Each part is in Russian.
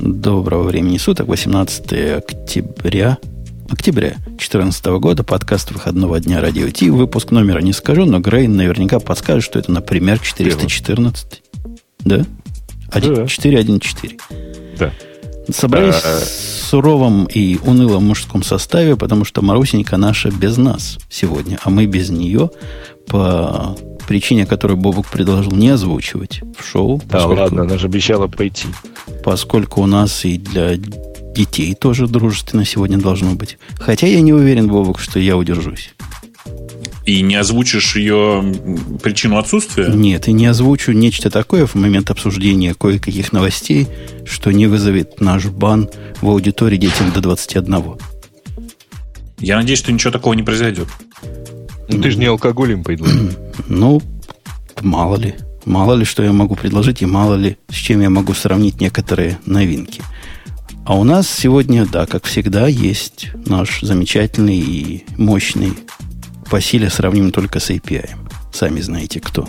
Доброго времени суток, 18 октября октября 2014 года, подкаст выходного дня Радио Ти. Выпуск номера не скажу, но Грейн наверняка подскажет, что это, например, 414. Да? 414. Да. Собрались да. в суровом и унылом мужском составе, потому что Марусенька наша без нас сегодня, а мы без нее по причине, которую Бобук предложил не озвучивать в шоу. Да, поскольку, ладно, она же обещала пойти. Поскольку у нас и для детей тоже дружественно сегодня должно быть. Хотя я не уверен, Бобук, что я удержусь. И не озвучишь ее причину отсутствия? Нет, и не озвучу нечто такое в момент обсуждения кое-каких новостей, что не вызовет наш бан в аудитории детям до 21. Я надеюсь, что ничего такого не произойдет. Ну, ты же не алкоголь им. Ну, мало ли. Мало ли, что я могу предложить, и мало ли, с чем я могу сравнить некоторые новинки. А у нас сегодня, да, как всегда, есть наш замечательный и мощный по силе сравним только с API. Сами знаете кто.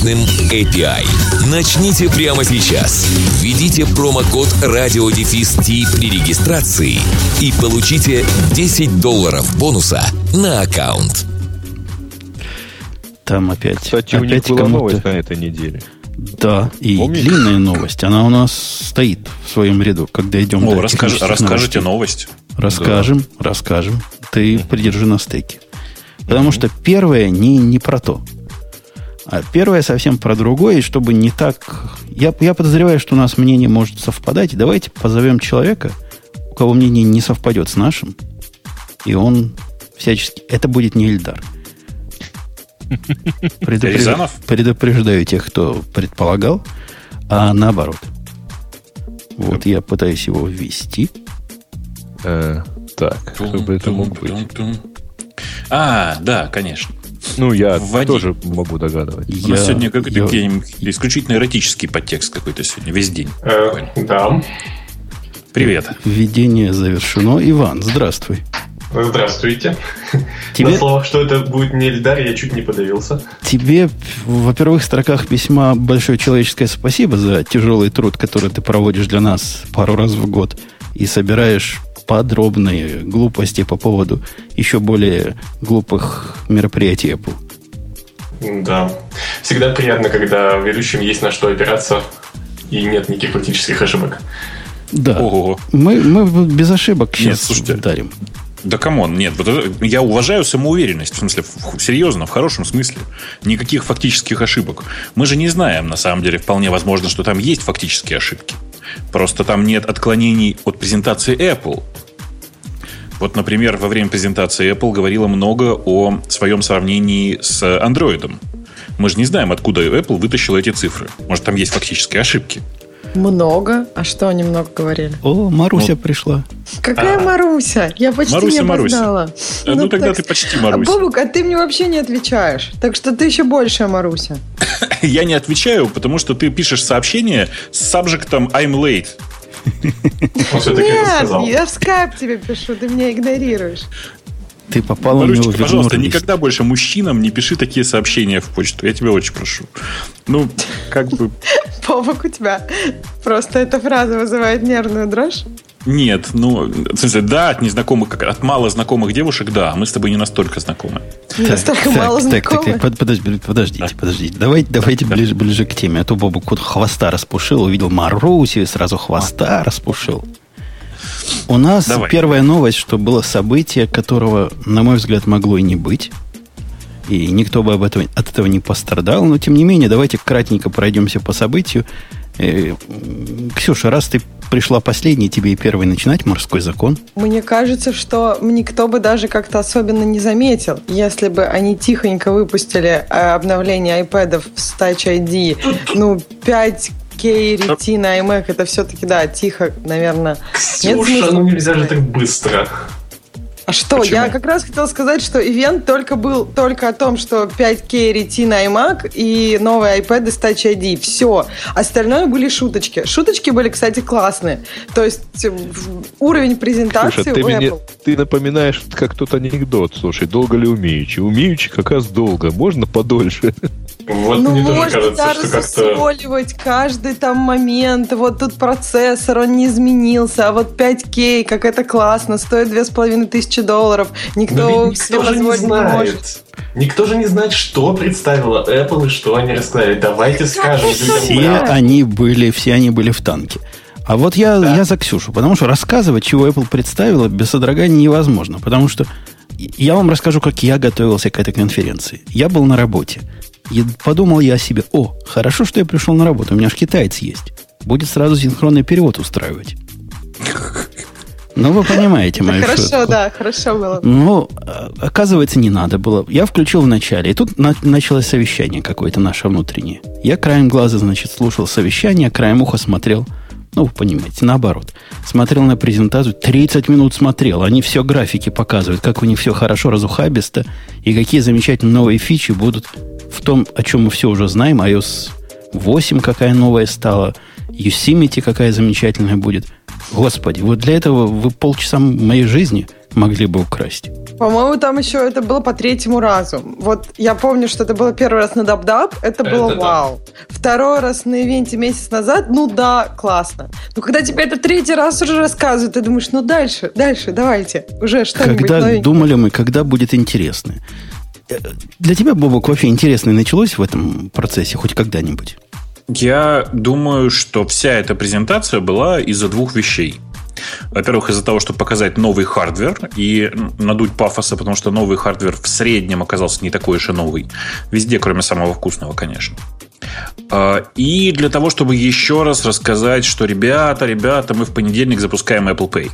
мощным API. Начните прямо сейчас. Введите промокод радиодефис при регистрации и получите 10 долларов бонуса на аккаунт. Там опять. Кстати, опять у них была новость на этой неделе. Да, и Помните? длинная новость. Она у нас стоит в своем ряду, когда идем О, расскажи, Расскажите новость. Расскажем, да. расскажем. Ты придержи на стейке. Потому mm что первое не, не про то. А первое совсем про другое, и чтобы не так... Я, я подозреваю, что у нас мнение может совпадать. Давайте позовем человека, у кого мнение не совпадет с нашим, и он всячески... Это будет не Ильдар. Предупреж... Предупреждаю тех, кто предполагал, а наоборот. Вот я пытаюсь его ввести. Э, так, кто бы это мог быть? А, да, конечно. Ну, я Вводи. тоже могу догадываться. Я, У нас сегодня какой-то я... исключительно эротический подтекст какой-то сегодня, весь день. Э, да. Привет. Введение завершено. Иван, здравствуй. Здравствуйте. Тебе... На словах, что это будет не Эльдар, я чуть не подавился. Тебе во первых строках письма большое человеческое спасибо за тяжелый труд, который ты проводишь для нас пару раз в год и собираешь подробные глупости по поводу еще более глупых мероприятий Apple. Да. Всегда приятно, когда ведущим есть на что опираться и нет никаких практических ошибок. Да. Ого. Мы, мы без ошибок сейчас нет, слушайте, дарим. Да come on, нет, я уважаю самоуверенность, в смысле, серьезно, в хорошем смысле. Никаких фактических ошибок. Мы же не знаем, на самом деле, вполне возможно, что там есть фактические ошибки. Просто там нет отклонений от презентации Apple. Вот, например, во время презентации Apple говорила много о своем сравнении с Android. Мы же не знаем, откуда Apple вытащила эти цифры. Может, там есть фактические ошибки. Много? А что они много говорили? О, Маруся ну, пришла. Какая а, Маруся? Я почти Маруся, не опоздала. Маруся. Ну, ну тогда так... ты почти Маруся. Бобук, а ты мне вообще не отвечаешь. Так что ты еще большая Маруся. Я не отвечаю, потому что ты пишешь сообщение с сабжектом I'm late. Нет, я в скайп тебе пишу, ты меня игнорируешь. Ты попал Марусечка, у него пожалуйста, никогда больше мужчинам не пиши такие сообщения в почту. Я тебя очень прошу. Ну, как бы... Повок у тебя. Просто эта фраза вызывает нервную дрожь. Нет, ну, в смысле, да, от незнакомых, как от мало знакомых девушек, да, мы с тобой не настолько знакомы. Не настолько так, мало так, знакомы. Так, так, подождите, подождите, да. подождите. Давайте, давайте да. ближе, ближе к теме. А то Бобу кот хвоста распушил, увидел Марусю и сразу хвоста распушил. У нас Давай. первая новость, что было событие, которого, на мой взгляд, могло и не быть. И никто бы об этом, от этого не пострадал. Но, тем не менее, давайте кратенько пройдемся по событию. Э, Ксюша, раз ты пришла последней, тебе и первый начинать морской закон. Мне кажется, что никто бы даже как-то особенно не заметил, если бы они тихонько выпустили э, обновление iPad с Touch ID, ну, 5 5K, Retina, iMac, это все-таки, да, тихо, наверное. Ксюша, ну нельзя же так быстро. А что? Почему? Я как раз хотела сказать, что ивент только был только о том, что 5K Retina iMac и новый iPad с Touch ID. Все. Остальное были шуточки. Шуточки были, кстати, классные. То есть уровень презентации Слушай, ты, меня, ты напоминаешь как тот анекдот. Слушай, долго ли умеючи? Умеючи как раз долго. Можно подольше? Вот ну, мне можно тоже кажется, что как-то... каждый там момент. Вот тут процессор, он не изменился. А вот 5К, как это классно, стоит 2500 долларов. Никто, никто же не знает. Не может. Никто же не знает, что представила Apple и что они рассказали. Давайте скажем Все они были, все они были в танке. А вот я, да. я за Ксюшу, потому что рассказывать, чего Apple представила, без содрогания невозможно. Потому что я вам расскажу, как я готовился к этой конференции. Я был на работе. И подумал я о себе, о, хорошо, что я пришел на работу, у меня же китаец есть. Будет сразу синхронный перевод устраивать. Ну, вы понимаете мою Хорошо, шутку. да, хорошо было. Ну, оказывается, не надо было. Я включил вначале, и тут на- началось совещание какое-то наше внутреннее. Я краем глаза, значит, слушал совещание, краем уха смотрел, ну, вы понимаете, наоборот. Смотрел на презентацию, 30 минут смотрел. Они все графики показывают, как у них все хорошо разухабисто, и какие замечательные новые фичи будут в том, о чем мы все уже знаем. iOS 8 какая новая стала, Yosemite какая замечательная будет – Господи, вот для этого вы полчаса моей жизни могли бы украсть. По-моему, там еще это было по третьему разу. Вот я помню, что это было первый раз на Dub Dub, это было это вау. Да. Второй раз на ивенте месяц назад, ну да, классно. Но когда тебе это третий раз уже рассказывают, ты думаешь, ну дальше, дальше, давайте, уже что-нибудь Когда новенькое. думали мы, когда будет интересно. Э, для тебя, Бобук, вообще интересное началось в этом процессе хоть когда-нибудь? Я думаю, что вся эта презентация была из-за двух вещей. Во-первых, из-за того, чтобы показать новый hardware и надуть пафоса, потому что новый hardware в среднем оказался не такой уж и новый. Везде, кроме самого вкусного, конечно. А, и для того, чтобы еще раз рассказать, что ребята, ребята, мы в понедельник запускаем Apple Pay.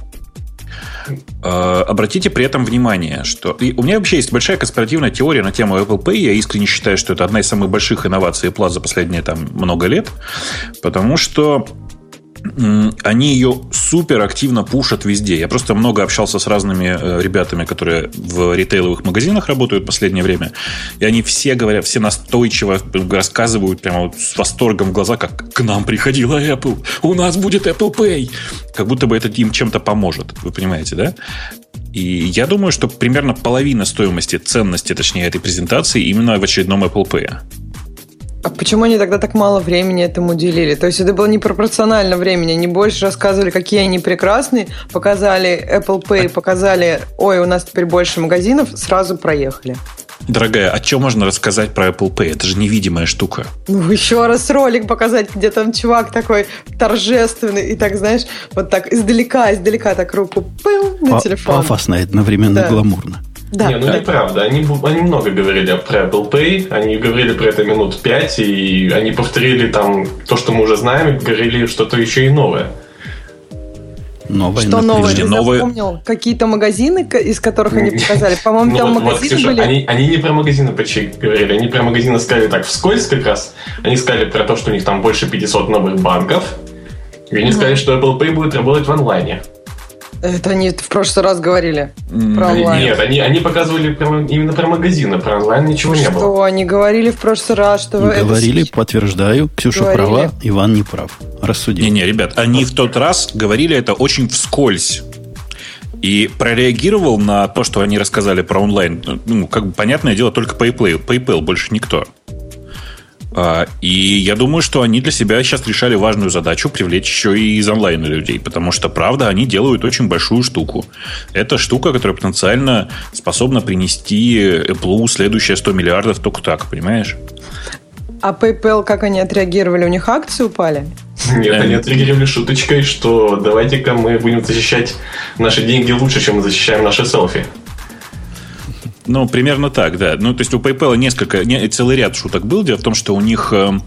Э, обратите при этом внимание, что... И у меня вообще есть большая конспиративная теория на тему Apple Pay. Я искренне считаю, что это одна из самых больших инноваций Apple за последние там, много лет. Потому что они ее супер активно пушат везде. Я просто много общался с разными э, ребятами, которые в ритейловых магазинах работают в последнее время. И они все говорят, все настойчиво рассказывают прямо вот с восторгом в глаза, как к нам приходила Apple, у нас будет Apple Pay. Как будто бы это им чем-то поможет. Вы понимаете, да? И я думаю, что примерно половина стоимости, ценности, точнее, этой презентации именно в очередном Apple Pay. А почему они тогда так мало времени этому уделили? То есть это было непропорционально времени. Они больше рассказывали, какие они прекрасные, показали Apple Pay, показали, ой, у нас теперь больше магазинов, сразу проехали. Дорогая, а что можно рассказать про Apple Pay? Это же невидимая штука. Ну, еще раз ролик показать, где там чувак такой торжественный и так, знаешь, вот так издалека, издалека так руку пыл на телефон. Пафосно, одновременно да. гламурно. Да. Не, ну да. неправда. Они, они много говорили про Apple Pay, они говорили про это минут пять, и они повторили там то, что мы уже знаем, и говорили что-то еще и новое. Новое, что новое? Ты новые... запомнил какие-то магазины, из которых они показали? По-моему, ну, там вот, магазины вот, Ксюша, были... Они, они не про магазины почти говорили, они про магазины сказали так вскользь как раз. Они сказали про то, что у них там больше 500 новых банков, и они mm-hmm. сказали, что Apple Pay будет работать в онлайне. Это они в прошлый раз говорили про онлайн. Нет, они, они показывали прямо, именно про магазины, про онлайн ничего что, не было. Что, они говорили в прошлый раз, что... Говорили, это... подтверждаю. Ксюша говорили. права, Иван не прав. Рассудим. Не-не, ребят, они в тот раз говорили это очень вскользь. И прореагировал на то, что они рассказали про онлайн, ну, как бы понятное дело, только PayPal, PayPal больше никто. А, и я думаю, что они для себя сейчас решали важную задачу привлечь еще и из онлайна людей, потому что, правда, они делают очень большую штуку. Это штука, которая потенциально способна принести Apple следующие 100 миллиардов только так, понимаешь? А PayPal, как они отреагировали? У них акции упали? Нет, они отреагировали шуточкой, что давайте-ка мы будем защищать наши деньги лучше, чем мы защищаем наши селфи. Ну, примерно так, да. Ну, то есть у PayPal несколько, не, целый ряд шуток был. Дело в том, что у них э,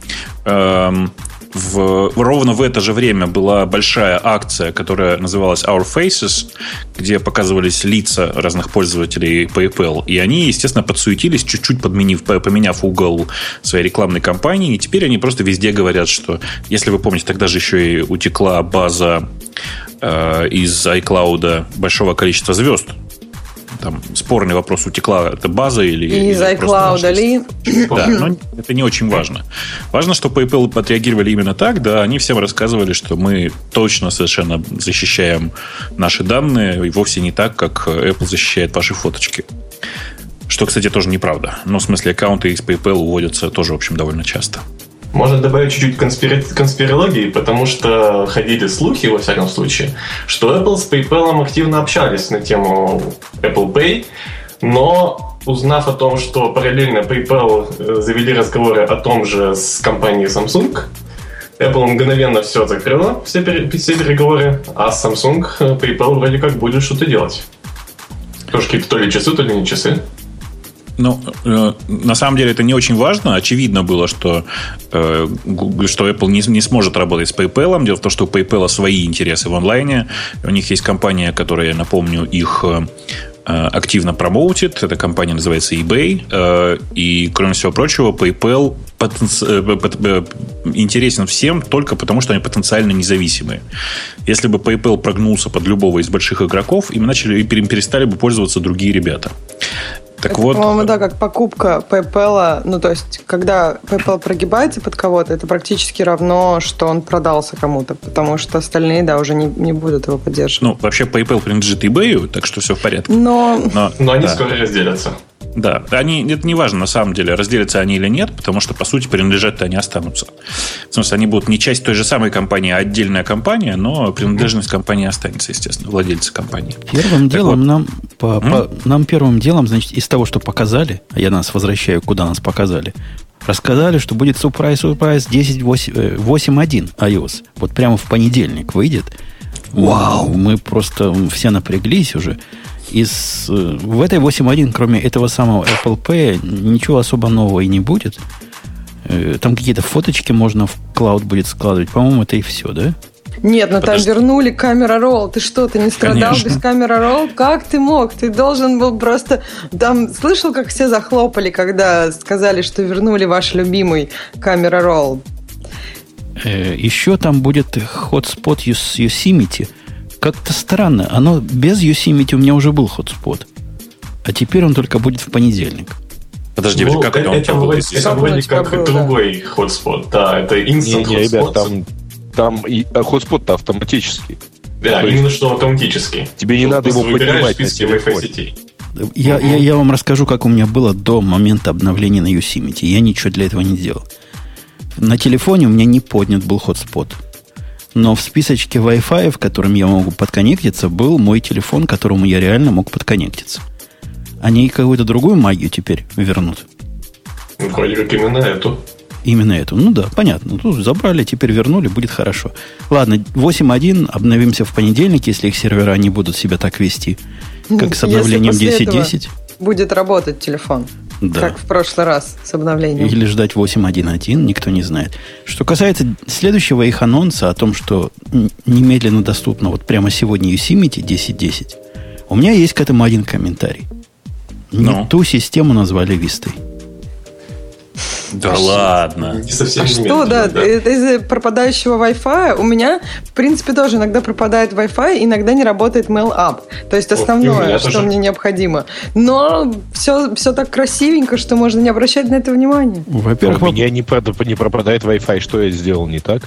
э, в, ровно в это же время была большая акция, которая называлась Our Faces, где показывались лица разных пользователей PayPal. И они, естественно, подсуетились, чуть-чуть подменив, поменяв угол своей рекламной кампании. И теперь они просто везде говорят, что, если вы помните, тогда же еще и утекла база э, из iCloud большого количества звезд там спорный вопрос, утекла эта база или... И из iCloud ли? Да, но это не очень важно. Важно, что PayPal отреагировали именно так, да, они всем рассказывали, что мы точно совершенно защищаем наши данные, и вовсе не так, как Apple защищает ваши фоточки. Что, кстати, тоже неправда. Но в смысле аккаунты из PayPal уводятся тоже, в общем, довольно часто. Можно добавить чуть-чуть конспири... конспирологии, потому что ходили слухи, во всяком случае, что Apple с PayPal активно общались на тему Apple Pay, но узнав о том, что параллельно PayPal э, завели разговоры о том же с компанией Samsung, Apple мгновенно все закрыла, все, пере... все переговоры, а Samsung э, PayPal вроде как будет что-то делать. Тоже какие-то то ли часы, то ли не часы. Ну, э, на самом деле это не очень важно. Очевидно было, что, э, что Apple не, не сможет работать с PayPal. Дело в том, что у PayPal свои интересы в онлайне. У них есть компания, которая, я напомню, их э, активно промоутит. Эта компания называется eBay. Э, и, кроме всего прочего, PayPal потенци... Э, интересен всем только потому, что они потенциально независимые. Если бы PayPal прогнулся под любого из больших игроков, им начали им перестали бы пользоваться другие ребята. Так это, вот. По-моему, да, как покупка PayPal. Ну, то есть, когда PayPal прогибается под кого-то, это практически равно, что он продался кому-то, потому что остальные, да, уже не, не будут его поддерживать. Ну, вообще PayPal принадлежит eBay, так что все в порядке. Но, Но, Но они да. скоро разделятся. Да, они, это не важно на самом деле, разделятся они или нет, потому что, по сути, принадлежать-то они останутся. В смысле, они будут не часть той же самой компании, а отдельная компания, но принадлежность компании останется, естественно, владельцы компании. Первым так делом вот. нам, по, по, нам первым делом, значит, из того, что показали, а я нас возвращаю, куда нас показали, рассказали, что будет Surprise Surprise 10.8.1 iOS. Вот прямо в понедельник выйдет. Вау! Мы просто все напряглись уже из, э, в этой 8.1, кроме этого самого Apple Pay, ничего особо нового и не будет. Э, там какие-то фоточки можно в клауд будет складывать. По-моему, это и все, да? Нет, ну Подожди. там вернули камера ролл. Ты что, ты не страдал Конечно. без камера ролл? Как ты мог? Ты должен был просто... Там слышал, как все захлопали, когда сказали, что вернули ваш любимый камера ролл? Э, еще там будет hotspot Yosemite – как-то странно. Оно без Yosemite у меня уже был хотспот. А теперь он только будет в понедельник. Подожди, ну, как это, это, вроде, это вроде как было, другой да. хотспот. Да, это instant не, не, ребят, там, там и а хотспот-то автоматический. Да, То именно есть, что автоматический. Тебе не надо его поднимать на. Сетей. Я, я, я вам расскажу, как у меня было до момента обновления на Yosemite. Я ничего для этого не делал. На телефоне у меня не поднят был хотспот. Но в списочке Wi-Fi, в котором я могу подконнектиться, был мой телефон, к которому я реально мог подконнектиться. Они какую-то другую магию теперь вернут. Ну, как именно эту. Именно эту. Ну да, понятно. Тут забрали, теперь вернули, будет хорошо. Ладно, 8.1 обновимся в понедельник, если их сервера не будут себя так вести, как с обновлением 10.10. Будет работать телефон. Да. Как в прошлый раз с обновлением. Или ждать 8.1.1, никто не знает. Что касается следующего их анонса о том, что немедленно доступно вот прямо сегодня Yosemite 10.10, у меня есть к этому один комментарий. Не Но. Ну? ту систему назвали Вистой. Да ладно. Не совсем а что, да, да. из-за пропадающего Wi-Fi у меня, в принципе, тоже иногда пропадает Wi-Fi, иногда не работает Mail App. То есть основное, что тоже. мне необходимо. Но все, все так красивенько, что можно не обращать на это внимания. Во-первых, у меня не, не пропадает Wi-Fi. Что я сделал не так?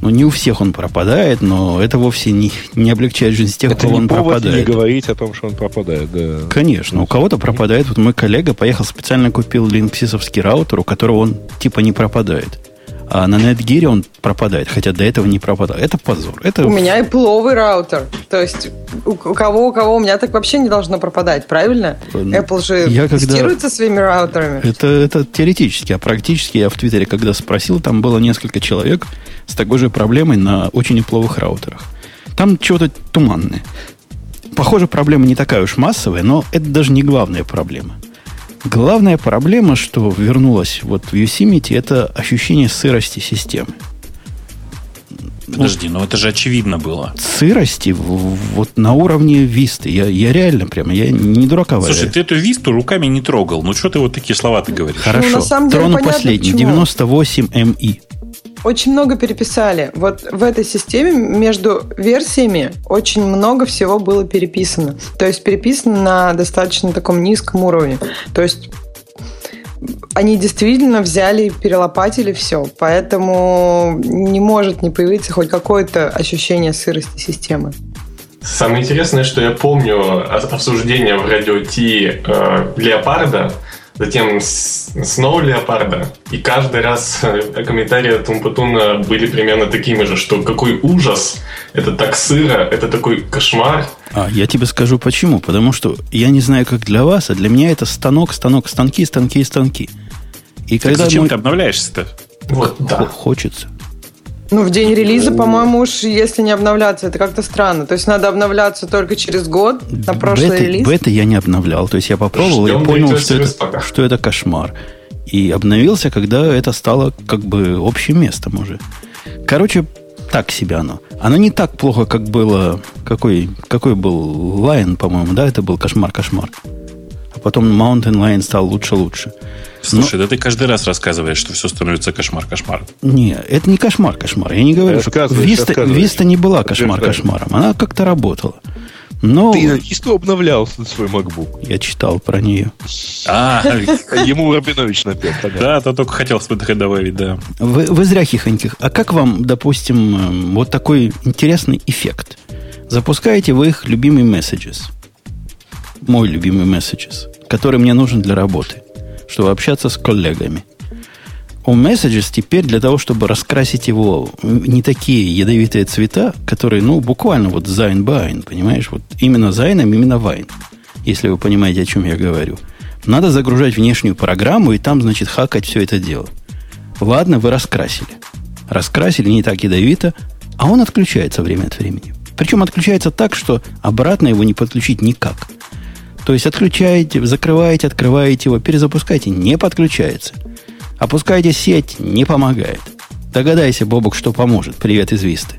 Ну, не у всех он пропадает, но это вовсе не, не облегчает жизнь тех, это у кого он пропадает. не говорить о том, что он пропадает, да. Конечно, у кого-то пропадает. Вот мой коллега поехал, специально купил линксисовский раутер, у которого он типа не пропадает. А на Netgear он пропадает, хотя до этого не пропадал. Это позор. Это... У меня и пловый раутер. То есть у, кого, у кого у меня так вообще не должно пропадать, правильно? Apple же я тестируется когда... своими раутерами. Это, это теоретически, а практически я в Твиттере, когда спросил, там было несколько человек с такой же проблемой на очень неплохих раутерах. Там чего-то туманное. Похоже, проблема не такая уж массовая, но это даже не главная проблема. Главная проблема, что вернулась вот в Yosemite, это ощущение сырости системы. Подожди, ну, ну это же очевидно было. Сырости вот на уровне висты. Я, я реально прямо, я не дурака валяю. Слушай, ты эту висту руками не трогал. Ну, что ты вот такие слова ты говоришь? Хорошо. Ну, на самом деле, Трону последний. Почему. 98 МИ. Очень много переписали. Вот в этой системе между версиями очень много всего было переписано. То есть переписано на достаточно таком низком уровне. То есть они действительно взяли и перелопатили все. Поэтому не может не появиться хоть какое-то ощущение сырости системы. Самое интересное, что я помню от обсуждения в радио Ти э, Леопарда, затем снова Леопарда. И каждый раз э, комментарии от Умпутуна были примерно такими же, что какой ужас, это так сыро, это такой кошмар. А, я тебе скажу почему. Потому что я не знаю, как для вас, а для меня это станок, станок, станки, станки, станки. И когда зачем мой... ты обновляешься-то? Вот, да. Хочется. Ну, в день релиза, по-моему, уж если не обновляться, это как-то странно. То есть надо обновляться только через год на прошлый бета, релиз. Бета я не обновлял. То есть я попробовал Ждем и понял, что это, что это кошмар. И обновился, когда это стало как бы общим местом уже. Короче, так себе оно. Оно не так плохо, как было... Какой, какой был Lion, по-моему, да? Это был кошмар-кошмар. А потом Mountain Lion стал лучше-лучше. Слушай, Но... да ты каждый раз рассказываешь, что все становится кошмар-кошмар. Не, это не кошмар-кошмар. Я не говорю, что Виста, Виста не была кошмар-кошмаром. Она как-то работала. Но... Ты Висту обновлял свой MacBook. Я читал про нее. А, ему Рабинович напел. Да, то только хотел добавить, да. Вы, вы зря хихоньких. А как вам, допустим, эм, вот такой интересный эффект? Запускаете вы их любимый Messages. Мой любимый Messages, который мне нужен для работы чтобы общаться с коллегами. У Messages теперь для того, чтобы раскрасить его не такие ядовитые цвета, которые, ну, буквально вот Зайн Байн, понимаешь? Вот именно Зайном, именно Вайн, если вы понимаете, о чем я говорю. Надо загружать внешнюю программу и там, значит, хакать все это дело. Ладно, вы раскрасили. Раскрасили не так ядовито, а он отключается время от времени. Причем отключается так, что обратно его не подключить никак. То есть отключаете, закрываете, открываете его, перезапускаете, не подключается. Опускаете сеть, не помогает. Догадайся, Бобок, что поможет. Привет из Висты.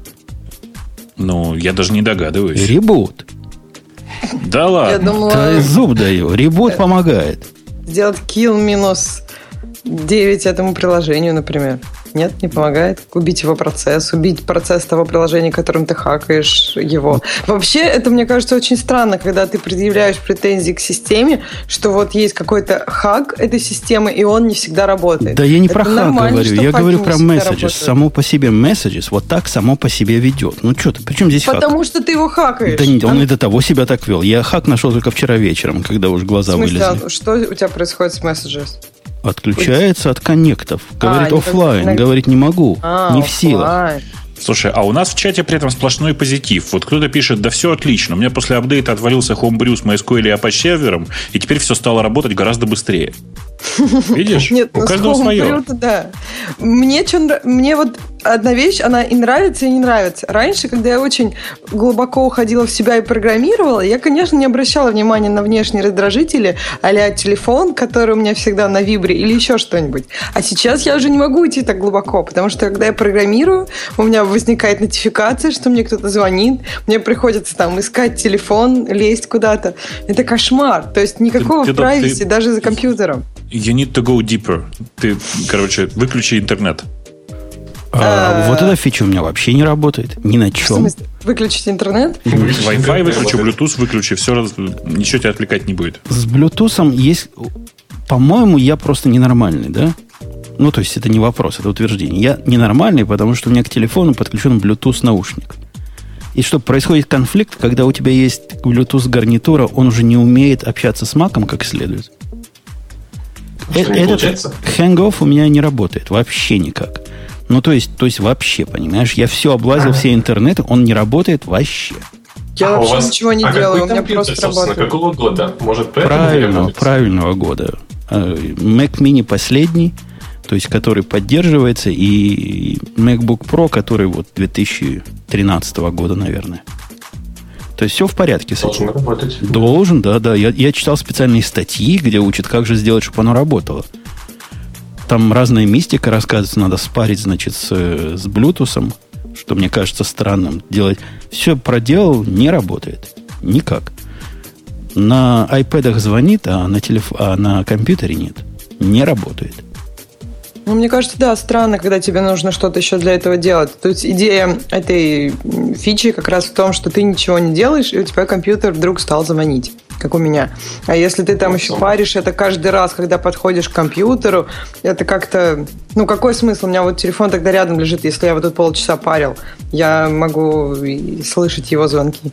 Ну, я даже не догадываюсь. Ребут. Да ладно. Я думала... Да зуб даю. Ребут помогает. Сделать kill минус 9 этому приложению, например. Нет, не помогает. Убить его процесс, убить процесс того приложения, которым ты хакаешь его. Вообще, это, мне кажется, очень странно, когда ты предъявляешь претензии к системе, что вот есть какой-то хак этой системы, и он не всегда работает. Да я не это про хак говорю, я говорю про messages. Само по себе messages вот так само по себе ведет. Ну что ты, причем здесь Потому хак? что ты его хакаешь. Да нет, он а? и до того себя так вел. Я хак нашел только вчера вечером, когда уж глаза В смысле, вылезли. А что у тебя происходит с messages? Отключается от коннектов. Говорит а, офлайн. Говорит, не могу. А, не в силах. Слушай, а у нас в чате при этом сплошной позитив. Вот кто-то пишет, да все отлично. У меня после апдейта отвалился Homebrew с MySQL и Apache сервером, и теперь все стало работать гораздо быстрее. Видишь? Нет, у каждого свое. Да. Мне, что, мне вот одна вещь, она и нравится, и не нравится. Раньше, когда я очень глубоко уходила в себя и программировала, я, конечно, не обращала внимания на внешние раздражители, а телефон, который у меня всегда на вибре, или еще что-нибудь. А сейчас я уже не могу идти так глубоко, потому что, когда я программирую, у меня возникает нотификация, что мне кто-то звонит, мне приходится там искать телефон, лезть куда-то. Это кошмар. То есть никакого ты, ты, даже за компьютером. You need to go deeper. Ты, короче, выключи интернет. А, вот эта фича у меня вообще не работает. Ни на чем. В Выключить интернет? Wi-Fi выключи, Bluetooth выключи, все, ничего тебя отвлекать не будет. С Bluetooth есть... По-моему, я просто ненормальный, да? Ну, то есть это не вопрос, это утверждение. Я ненормальный, потому что у меня к телефону подключен Bluetooth наушник. И что происходит конфликт, когда у тебя есть Bluetooth гарнитура, он уже не умеет общаться с маком как следует. Э, Этот hangoff у меня не работает вообще никак. Ну, то есть, то есть вообще, понимаешь, я все облазил, все интернеты, он не работает вообще. Я а вообще вас... ничего не а делаю, у меня просто работает. какого года? Может, Правильного, правильного года. Э, Mac Mini последний, то есть который поддерживается, и MacBook Pro, который вот 2013 года, наверное. То есть все в порядке с этим. Должен работать. Должен, да, да. Я, я читал специальные статьи, где учат, как же сделать, чтобы оно работало. Там разная мистика рассказывается, надо спарить, значит, с, с Bluetooth, что мне кажется странным делать. Все проделал, не работает. Никак. На iPad звонит, а на, телеф... а на компьютере нет. Не работает. Ну, мне кажется, да, странно, когда тебе нужно что-то еще для этого делать. То есть идея этой фичи как раз в том, что ты ничего не делаешь, и у тебя компьютер вдруг стал звонить, как у меня. А если ты там еще паришь это каждый раз, когда подходишь к компьютеру, это как-то... Ну, какой смысл? У меня вот телефон тогда рядом лежит, если я вот тут полчаса парил. Я могу слышать его звонки.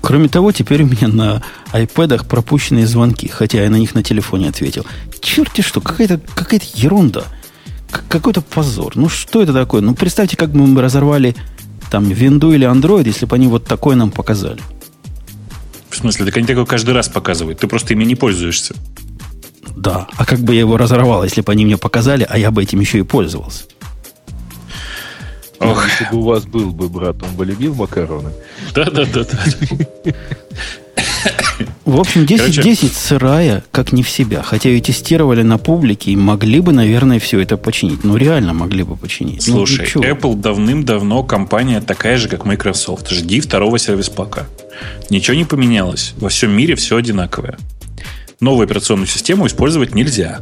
Кроме того, теперь у меня на iPad пропущенные звонки, хотя я на них на телефоне ответил. Черти что, какая-то какая ерунда какой-то позор. Ну, что это такое? Ну, представьте, как бы мы разорвали там винду или Android, если бы они вот такое нам показали. В смысле? Так они такое каждый раз показывают. Ты просто ими не пользуешься. Да. А как бы я его разорвал, если бы они мне показали, а я бы этим еще и пользовался? Ох. Если бы у вас был бы брат, он бы любил макароны. Да-да-да. В общем, 10-10 10 сырая, как не в себя. Хотя и тестировали на публике, и могли бы, наверное, все это починить. Ну, реально могли бы починить. Ну, Слушай, ну, Apple давным-давно компания такая же, как Microsoft. Жди второго сервис-пака. Ничего не поменялось. Во всем мире все одинаковое. Новую операционную систему использовать нельзя.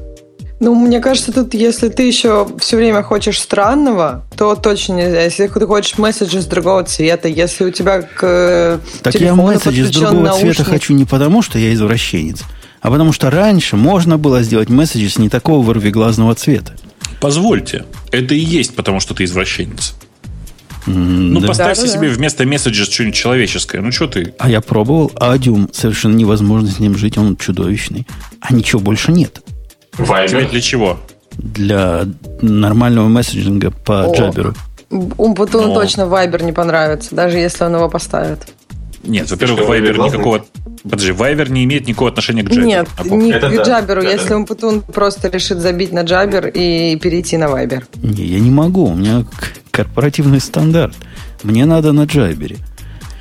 Ну, мне кажется, тут, если ты еще все время хочешь странного, то точно нельзя. Если ты хочешь месседжи с другого цвета, если у тебя к Так я месседжи с другого наушник... цвета хочу не потому, что я извращенец, а потому что раньше можно было сделать месседжи с не такого вырвиглазного цвета. Позвольте, это и есть потому, что ты извращенец. Ну, да. поставь да, себе да. вместо месседжа что-нибудь человеческое. Ну, что ты? А я пробовал. Адиум совершенно невозможно с ним жить. Он чудовищный. А ничего больше нет. Viber. Для чего? Для нормального месседжинга по О. Джаберу. Умпутуну Но... точно Viber не понравится, даже если он его поставит. Нет, во-первых, Viber никакого... Подожди, Viber не имеет никакого отношения к Джаберу. Нет, а не к да. Джаберу, да, если да. Умпутун просто решит забить на Джабер и перейти на Viber. Не, я не могу, у меня корпоративный стандарт. Мне надо на Джабере.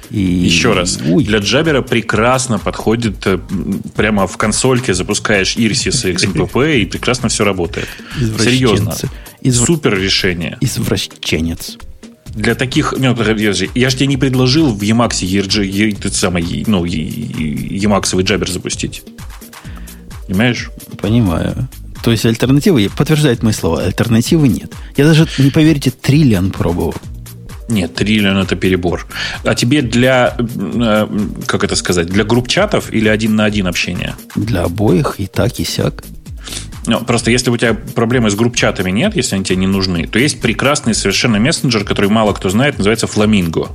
И... Еще раз. Ой. Для Джабера прекрасно подходит э, прямо в консольке запускаешь Irsys и XMPP, и прекрасно все работает. Серьезно. Извр... Супер решение. Извращенец. Для таких... Ну, я же тебе не предложил в Emacs ERG, самый, ну, Emacs Джабер запустить. Понимаешь? Понимаю. То есть альтернативы, подтверждает мои слова, альтернативы нет. Я даже, не поверите, триллион пробовал. Нет, триллион это перебор. А тебе для, э, как это сказать, для групп чатов или один на один общения? Для обоих и так, и сяк. Ну, просто если у тебя проблемы с групп-чатами нет, если они тебе не нужны, то есть прекрасный совершенно мессенджер, который мало кто знает, называется Flamingo.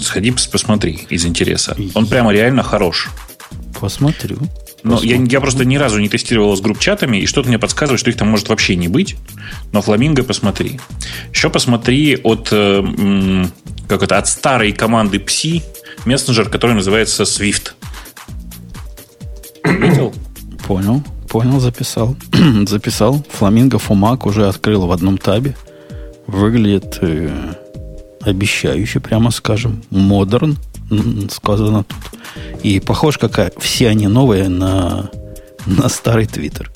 Сходи, посмотри из интереса. Он прямо реально хорош. Посмотрю. Но я, я просто ни разу не тестировал с групп-чатами, и что-то мне подсказывает, что их там может вообще не быть. Но Фламинго посмотри. Еще посмотри от, э, как это, от старой команды Psi мессенджер, который называется Swift. Видел? Понял, понял, записал. записал. Фламинго Фумак уже открыл в одном табе. Выглядит э, обещающе, прямо скажем. Модерн сказано тут. И похож, как все они новые на, на старый Твиттер.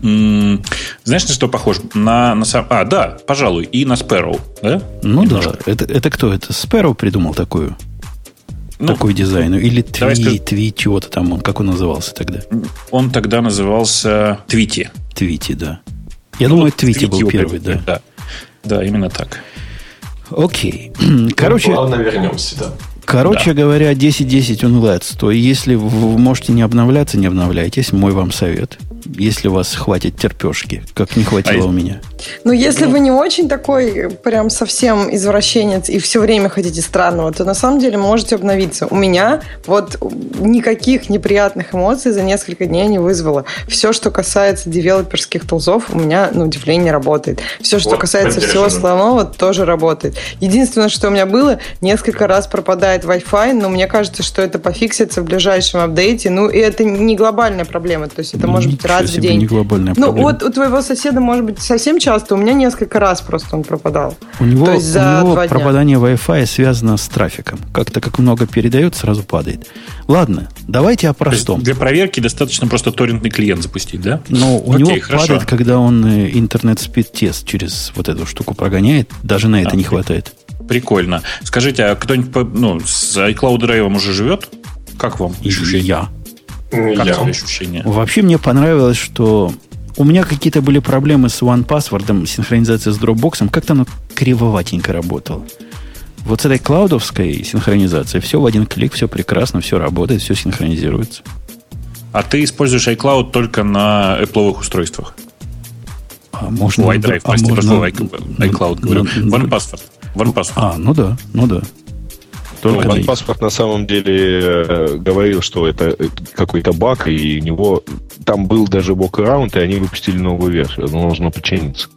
Знаешь, на что похож? На, на сам... А, да, пожалуй, и на Sparrow, да? Ну Немножко. да. Это, это кто? Это Sparrow придумал такую? Ну, такой дизайн? Или Тви, скажу... Тви, чего-то там, он, как он назывался тогда? Он тогда назывался Твити. Твити, да. Я ну, думаю, Твити был первый, да. да. Да, именно так. Окей. Короче... Ну, ладно, вернемся, да. Короче да. говоря, 10-10 он Let's, то если вы можете не обновляться, не обновляйтесь. Мой вам совет если у вас хватит терпешки, как не хватило а у меня. Ну, если ну. вы не очень такой прям совсем извращенец и все время хотите странного, то на самом деле можете обновиться. У меня вот никаких неприятных эмоций за несколько дней не вызвало. Все, что касается девелоперских тулзов, у меня на удивление работает. Все, что вот, касается всего основного, тоже работает. Единственное, что у меня было, несколько раз пропадает Wi-Fi, но мне кажется, что это пофиксится в ближайшем апдейте. Ну, и это не глобальная проблема. То есть это может быть раз в день. Не глобальная ну, проблема. вот у твоего соседа может быть совсем часто, у меня несколько раз просто он пропадал. У него, есть за у него пропадание Wi-Fi связано с трафиком. Как-то как много передает, сразу падает. Ладно, давайте о простом. Для проверки достаточно просто торрентный клиент запустить, да? Но у Окей, него хорошо. падает, когда он э, интернет-спид-тест через вот эту штуку прогоняет. Даже на это а, не хватает. Прикольно. Скажите, а кто-нибудь ну, с iCloud Drive уже живет? Как вам ощущение? Я. Как я. ощущения? Вообще мне понравилось, что у меня какие-то были проблемы с OnePassword, синхронизация с Dropbox, как-то оно кривоватенько работало. Вот с этой клаудовской синхронизацией все в один клик, все прекрасно, все работает, все синхронизируется. А ты используешь iCloud только на Apple устройствах? А можно... OneDrive, а прости, можно, iCloud говорю. OnePassword. OnePassword. А, ну да, ну да. Только ну, паспорт на самом деле э, говорил, что это какой-то баг, и у него там был даже workaround, и они выпустили новую версию. Оно должно починиться.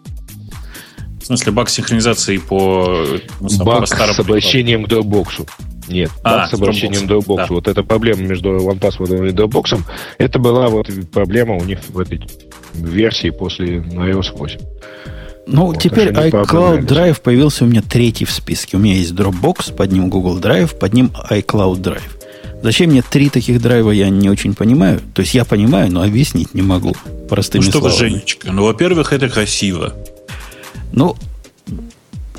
В смысле, баг синхронизации по, ну, баг с обращением к Dropbox. Нет, а, баг с обращением к Dropbox. Да. Вот эта проблема между OnePassword и Dropbox, это была вот проблема у них в этой версии после iOS 8. Ну, вот, теперь iCloud Drive появился у меня третий в списке. У меня есть Dropbox, под ним Google Drive, под ним iCloud Drive. Зачем мне три таких драйва, я не очень понимаю. То есть я понимаю, но объяснить не могу простыми ну, что словами. Женечка, ну, во-первых, это красиво. Ну,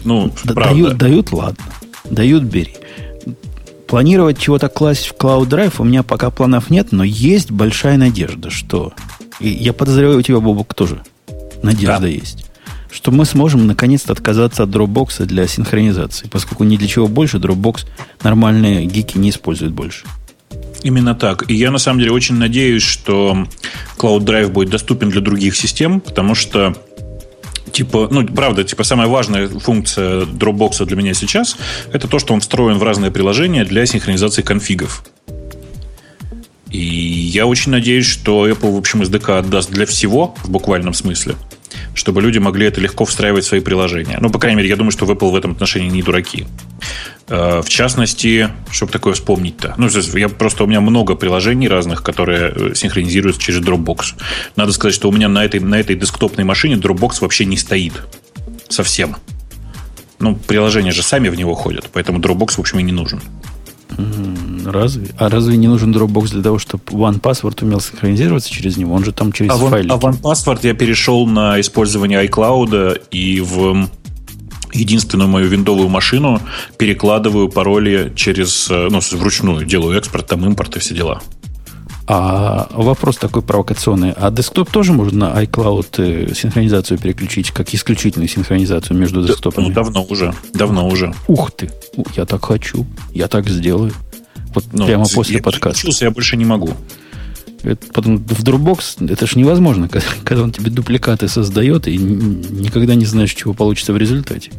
ну дают, дают, ладно. Дают, бери. Планировать чего-то класть в Cloud Drive у меня пока планов нет, но есть большая надежда, что... И я подозреваю, у тебя, Бобок, тоже надежда да. есть что мы сможем наконец-то отказаться от Dropbox для синхронизации, поскольку ни для чего больше Dropbox нормальные гики не используют больше. Именно так. И я на самом деле очень надеюсь, что Cloud Drive будет доступен для других систем, потому что типа, ну, правда, типа, самая важная функция Dropbox для меня сейчас это то, что он встроен в разные приложения для синхронизации конфигов. И я очень надеюсь, что Apple, в общем, SDK отдаст для всего, в буквальном смысле чтобы люди могли это легко встраивать в свои приложения. Ну, по крайней мере, я думаю, что в Apple в этом отношении не дураки. Э, в частности, чтобы такое вспомнить-то. Ну, я просто у меня много приложений разных, которые э, синхронизируются через Dropbox. Надо сказать, что у меня на этой, на этой десктопной машине Dropbox вообще не стоит. Совсем. Ну, приложения же сами в него ходят, поэтому Dropbox, в общем, и не нужен. Разве? А разве не нужен Dropbox для того, чтобы OnePassword умел синхронизироваться через него? Он же там через а файлики. А OnePassword я перешел на использование iCloud и в единственную мою виндовую машину перекладываю пароли через, э, ну, вручную, делаю экспорт, там импорт и все дела. А вопрос такой провокационный. А десктоп тоже можно на iCloud э, синхронизацию переключить, как исключительную синхронизацию между десктопами? Ну, давно уже. Давно уже. Ух ты! Я так хочу. Я так сделаю. Вот ну, прямо после я подкаста. Я больше не могу. Это потом в Dropbox это же невозможно, когда, когда он тебе дупликаты создает и никогда не знаешь, чего получится в результате.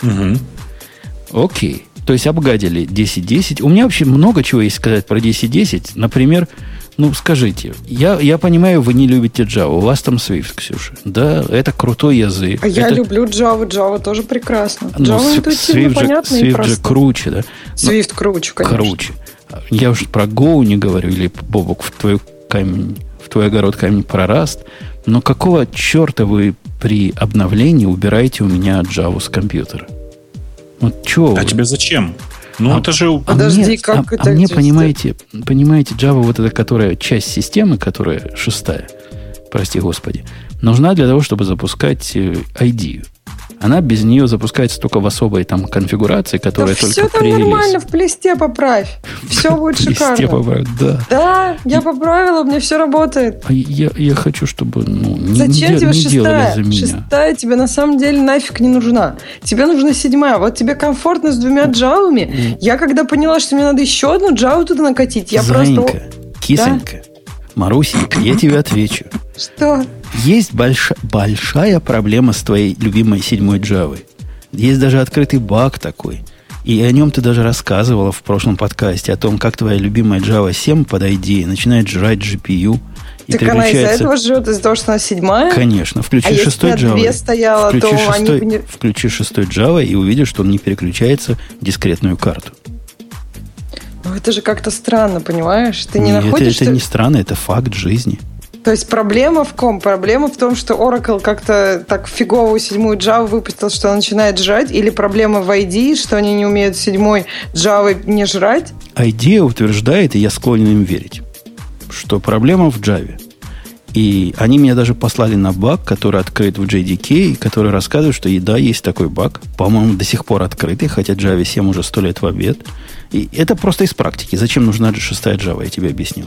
Угу. Окей. То есть обгадили 10.10. У меня вообще много чего есть сказать про 10.10. Например, ну, скажите, я, я понимаю, вы не любите Java, у вас там Swift, Ксюша. Да, это крутой язык. А это... я люблю Java, Java тоже прекрасно. Ну, Java интуитивно, Swift понятно же, Swift и просто. же круче, да? Swift круче, конечно. Круче. Я уже про Go не говорю, или, Бобок, в твой камень, в твой огород камень прораст. Но какого черта вы при обновлении убираете у меня Java с компьютера? Вот чего? А вы? тебе зачем? Ну, а, это же... Подожди, а мне, как а, это а мне, понимаете, понимаете, Java, вот эта, которая часть системы, которая шестая, прости господи, нужна для того, чтобы запускать ID. Она без нее запускается только в особой там конфигурации, которая да только все там нормально, в плесте поправь. Все будет шикарно. Поправь, да. Да, я поправила, мне все работает. А я, я хочу, чтобы ну, не, Зачем не, тебе не шестая? за меня. Шестая тебе на самом деле нафиг не нужна. Тебе нужна седьмая. Вот тебе комфортно с двумя джавами. Я когда поняла, что мне надо еще одну джаву туда накатить, я Зайенька, просто... кисонька, да? Марусенька, я тебе отвечу. Что? Есть больш... большая проблема с твоей любимой седьмой Java. Есть даже открытый баг такой. И о нем ты даже рассказывала в прошлом подкасте, о том, как твоя любимая Java 7 под ID начинает жрать GPU. И так она из-за этого жрет, из-за того, что она седьмая? Конечно. Включи а шестой Java. Две стояла, включи, то шестой, они... включи шестой Java и увидишь, что он не переключается в дискретную карту. Ну, это же как-то странно, понимаешь? Ты не Нет, находишь... Это, это не странно, это факт жизни. То есть проблема в ком? Проблема в том, что Oracle как-то так фиговую седьмую Java выпустил, что он начинает жрать? Или проблема в ID, что они не умеют седьмой Java не жрать? IDEA утверждает, и я склонен им верить, что проблема в Java. И они меня даже послали на баг, который открыт в JDK, который рассказывает, что и да, есть такой баг. По-моему, до сих пор открытый, хотя Java 7 уже сто лет в обед. И это просто из практики. Зачем нужна шестая Java, я тебе объяснил.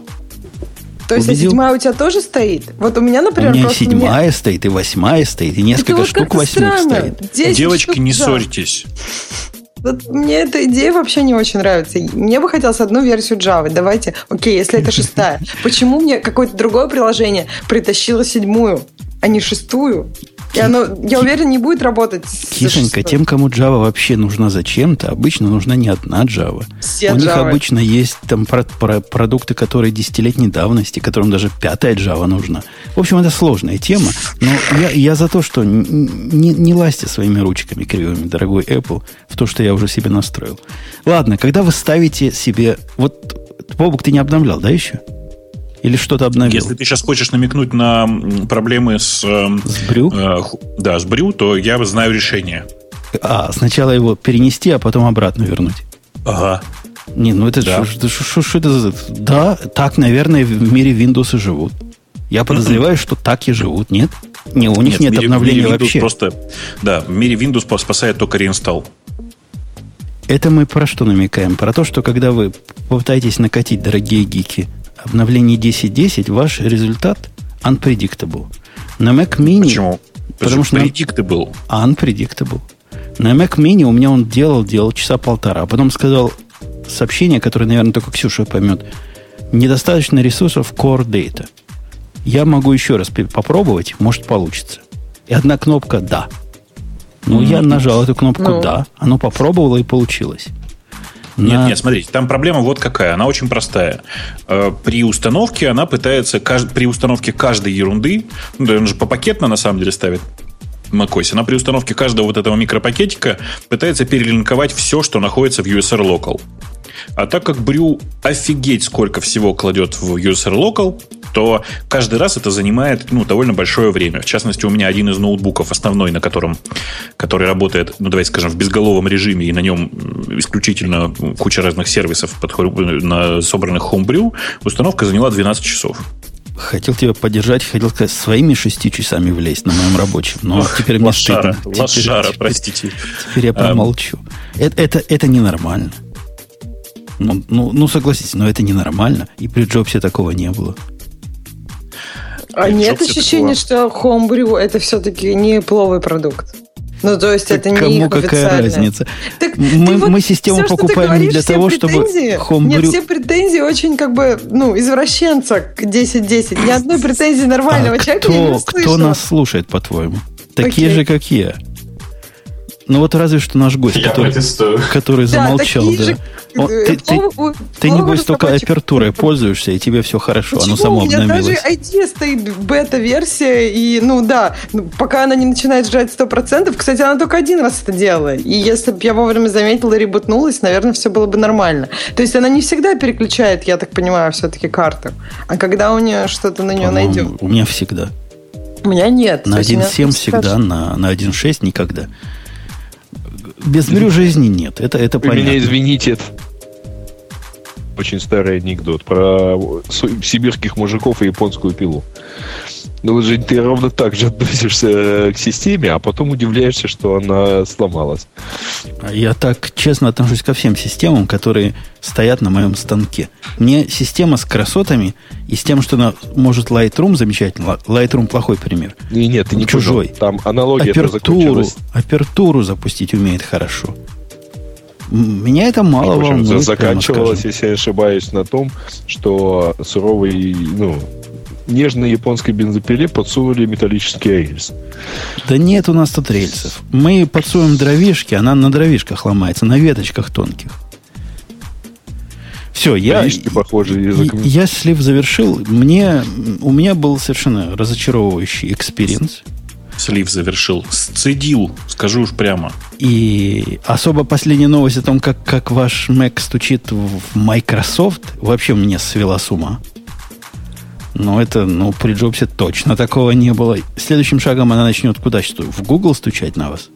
То есть, а седьмая у тебя тоже стоит? Вот у меня, например, У меня седьмая мне... стоит, и восьмая стоит, и несколько это штук восьмых стоит. Девочки, штук, не да. ссоритесь. Вот мне эта идея вообще не очень нравится. Мне бы хотелось одну версию Java. Давайте, окей, если это шестая. Почему мне какое-то другое приложение притащило седьмую, а не шестую? И оно, я уверен, не будет работать. Кишенька, тем, кому Java вообще нужна зачем-то, обычно нужна не одна Java. Все У Java. них обычно есть там про, про, продукты, которые десятилетней давности, которым даже пятая Java нужна. В общем, это сложная тема, но я, я за то, что не, не лазьте своими ручками кривыми, дорогой Apple, в то, что я уже себе настроил. Ладно, когда вы ставите себе... Вот, Бобук, ты не обновлял, да, еще? Или что-то обновил? Если ты сейчас хочешь намекнуть на проблемы с... Эм, с брю? Э, да, с брю, то я знаю решение. А, сначала его перенести, а потом обратно вернуть. Ага. Не, ну это да. что это за... Да, так, наверное, в мире Windows и живут. Я подозреваю, что так и живут, нет? Не, у них нет, нет обновления вообще. Просто, да, в мире Windows спасает только реинсталл. Это мы про что намекаем? Про то, что когда вы попытаетесь накатить, дорогие гики, обновлении 10.10 ваш результат unpredictable. На Mac Mini... Почему? Потому что predictable. На... Unpredictable. На Mac Mini у меня он делал, делал часа полтора. А потом сказал сообщение, которое, наверное, только Ксюша поймет. Недостаточно ресурсов Core Data. Я могу еще раз попробовать, может получится. И одна кнопка «Да». Ну, mm-hmm. я нажал эту кнопку ну. «Да». Оно попробовало и получилось. Нет, на... нет, смотрите, там проблема вот какая. Она очень простая. Э, при установке она пытается, при установке каждой ерунды, ну, он же по пакетно на самом деле ставит macOS, она при установке каждого вот этого микропакетика пытается перелинковать все, что находится в USR Local. А так как Брю офигеть сколько всего кладет в USR Local, то каждый раз это занимает ну, довольно большое время. В частности, у меня один из ноутбуков, основной, на котором, который работает, ну, давайте скажем, в безголовом режиме, и на нем исключительно куча разных сервисов, на собранных Homebrew, установка заняла 12 часов. Хотел тебя поддержать, хотел сказать, своими шести часами влезть на моем рабочем. Но Ох, теперь мне лошара, стыдно. Лошара, теперь, простите. Теперь я промолчу. Um, это, это, это ненормально. Ну, ну, ну, согласитесь, но это ненормально. И при Джобсе такого не было. А и нет ощущения, такого... что Homebrew это все-таки не пловый продукт? Ну, то есть так это кому не какая разница? Так, мы, вот мы систему все, покупаем говоришь, не для того, чтобы Homebrew... Нет, все претензии очень как бы, ну, извращенца к 10-10. Ни одной претензии нормального а человека кто, я не услышу. Кто нас слушает, по-твоему? Такие Окей. же, как я. Ну вот разве что наш гость, Я который, который замолчал. Да, да. Он, ты, ты, ты, ты небось только апертурой пользуешься, и тебе все хорошо, Почему? оно само обновилось. У меня даже ID стоит бета-версия, и, ну да, ну, пока она не начинает жрать 100%, кстати, она только один раз это делала, и если бы я вовремя заметила и ребутнулась, наверное, все было бы нормально. То есть она не всегда переключает, я так понимаю, все-таки карту, а когда у нее что-то на нее найдет. У меня всегда. У меня нет. На 1.7 всегда, на, на 1.6 никогда. Без брю жизни нет. Это, это Вы понятно. меня извините, очень старый анекдот про сибирских мужиков и японскую пилу. Ну, вот же ты ровно так же относишься к системе, а потом удивляешься, что она сломалась. Я так честно отношусь ко всем системам, которые стоят на моем станке. Мне система с красотами и с тем, что она может Lightroom замечательно. Lightroom плохой пример. И нет, ты не чужой. Там аналогия апертуру, апертуру запустить умеет хорошо. Меня это мало общем, волнует. Заканчивалось, если я ошибаюсь, на том, что суровый, ну, нежной японской бензопиле подсунули металлический рельс. Да нет у нас тут рельсов. Мы подсуем дровишки, она на дровишках ломается, на веточках тонких. Все, я, похожи язык. я слив завершил. Мне, у меня был совершенно разочаровывающий experience. Слив завершил. Сцедил, скажу уж прямо. И особо последняя новость о том, как, как ваш Mac стучит в Microsoft, вообще меня свела с ума. Ну, это, ну, при Джобсе точно такого не было. Следующим шагом она начнет куда что? В Google стучать на вас?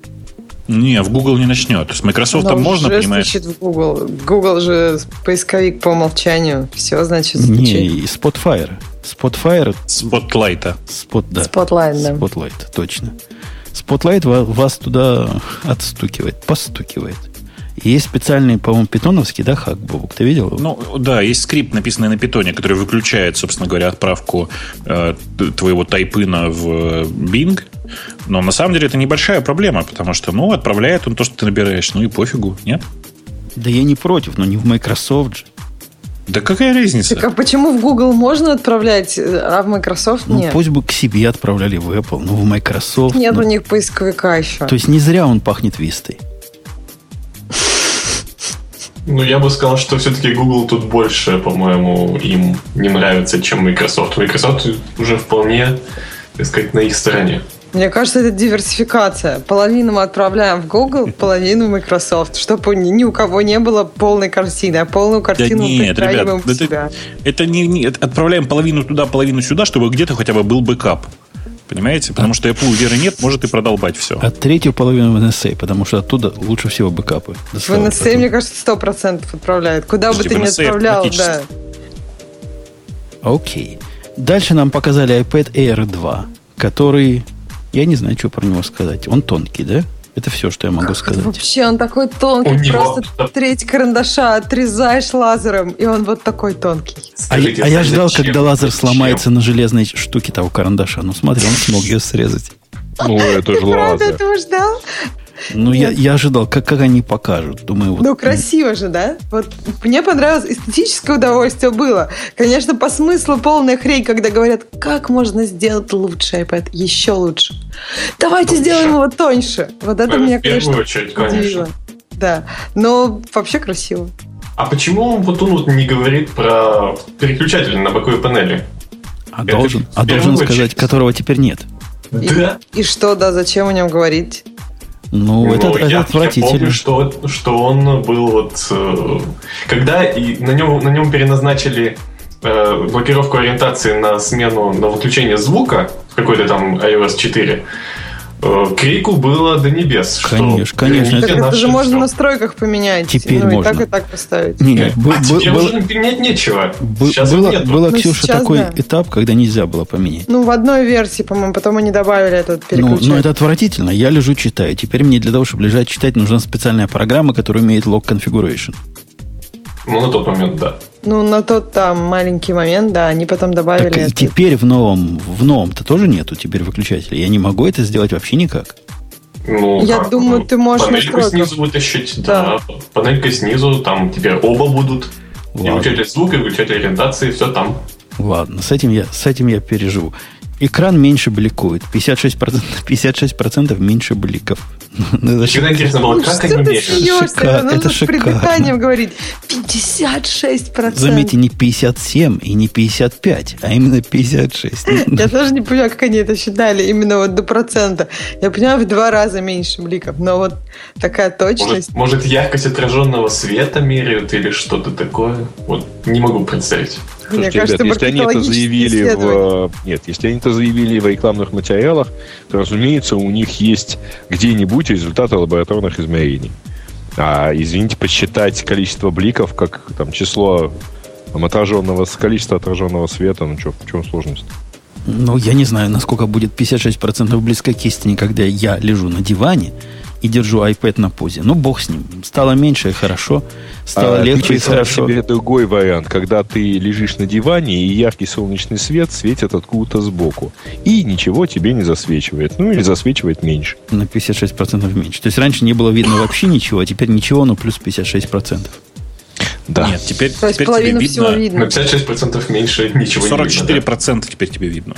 Не, в Google не начнет. С Microsoft Но можно, уже понимаешь? стучит в Google. Google же поисковик по умолчанию. Все, значит, Не, стучит. и Spotfire. Spotfire, Спотлайта. Spot, да. Spotlight, да. Spotlight, точно. Spotlight ва- вас туда отстукивает, постукивает. Есть специальный, по-моему, питоновский, да, хак, Бобук? Ты видел? его? Ну, да, есть скрипт, написанный на питоне, который выключает, собственно говоря, отправку э, твоего тайпына в э, Bing. Но на самом деле это небольшая проблема, потому что, ну, отправляет он то, что ты набираешь. Ну и пофигу, нет? Да я не против, но не в Microsoft же. Да какая разница? Так а почему в Google можно отправлять, а в Microsoft Ну, нет? пусть бы к себе отправляли в Apple, но в Microsoft. Нет ну, у них поисковика еще. То есть не зря он пахнет вистой. Ну, я бы сказал, что все-таки Google тут больше, по-моему, им не нравится, чем Microsoft. Microsoft уже вполне, так сказать, на их стороне. Мне кажется, это диверсификация. Половину мы отправляем в Google, половину в Microsoft, чтобы ни, ни у кого не было полной картины, а полную Да картину мы нет, ребят, к это, себя. это не, не- отправляем половину туда, половину сюда, чтобы где-то хотя бы был бэкап. Понимаете? Потому что Apple веры нет, может и продолбать все. А третью половину в NSA, потому что оттуда лучше всего бэкапы. В NSA, потом. мне кажется, сто процентов отправляют. Куда бы Подожди, ты в ни отправлял, да. Окей. Дальше нам показали iPad Air 2, который... Я не знаю, что про него сказать. Он тонкий, да? Это все, что я могу сказать. Вообще, он такой У тонкий, него- просто треть карандаша отрезаешь лазером, и он вот такой тонкий. А, я- Скажите, а я зачем? ждал, когда лазер Зачем? сломается на железной штуке того карандаша. Ну, смотри, он смог ее срезать. Ну, это же Правда лазер. этого ждал? Ну, я, я ожидал, как, как они покажут. Думаю, вот, Ну, красиво же, да? Вот мне понравилось, эстетическое удовольствие было. Конечно, по смыслу полная хрень, когда говорят, как можно сделать лучше iPad, еще лучше. Давайте Тоньше. сделаем его тоньше. Вот это В меня, первую конечно, очередь, конечно. Да, но вообще красиво. А почему вот он вот не говорит про переключатель на боковой панели? а это должен, в а первую должен очередь. сказать, которого теперь нет. И, Да. и что, да, зачем о нем говорить? Ну, это, Ну, это я, я отвратительно. помню, что, что он был вот... э, когда и на нем, на нем переназначили э, блокировку ориентации на смену, на выключение звука в какой-то там iOS 4, э, крику было до небес. что Конечно, конечно. верните Так это же можно в настройках поменять. Теперь ну, можно. и так, и так поставить. Нет, был- а был- теперь был- уже менять нечего. Бы- Сейчас было, нету. было, Ну, Ксюша, сейчас такой да. этап, когда нельзя было поменять. Ну, в одной версии, по-моему, потом они добавили этот Ну, переключатель. но это отвратительно. Я лежу, читаю. Теперь мне для того, чтобы лежать читать, нужна специальная программа, которая умеет log configuration. Ну, на тот момент, да. Ну, на тот там маленький момент, да, они потом добавили Так и теперь в новом, в новом-то тоже нету теперь выключателя. Я не могу это сделать вообще никак. Ну, Я как, думаю, ну, ты можешь Панельку настройках. снизу вытащить, Да. да. Панелька снизу, там теперь оба будут. И Ладно. выключатель звука, и выключатель ориентации, все там. Ладно, с этим я, с этим я переживу. Экран меньше бликует. 56%, 56% меньше бликов. Ну, это Всегда интересно было, как они меряют. Нужно это с шикарно. говорить. 56%. Заметьте, не 57 и не 55, а именно 56. Я тоже не понимаю, как они это считали именно вот до процента. Я понимаю, в два раза меньше бликов, но вот такая точность. Может, может, яркость отраженного света меряют или что-то такое? Вот не могу представить. Мне Слушайте, кажется, ребят, если они это заявили в... Нет, если они это заявили в рекламных материалах, то, разумеется, у них есть где-нибудь результаты лабораторных измерений. А, извините, посчитать количество бликов как там число там, отраженного, количество отраженного света, ну что, в чем сложность? Ну, я не знаю, насколько будет 56% близко к истине, когда я лежу на диване и держу iPad на позе. Ну, бог с ним. Стало меньше и хорошо. Стало А, ты легче и хорошо. себе другой вариант, когда ты лежишь на диване и яркий солнечный свет светит откуда-то сбоку. И ничего тебе не засвечивает. Ну или засвечивает меньше. На 56% меньше. То есть раньше не было видно вообще ничего, а теперь ничего, но плюс 56%. Да. Нет, теперь, То есть теперь тебе половину всего видно. На видно. 56% меньше ничего не видно. 44% теперь тебе видно.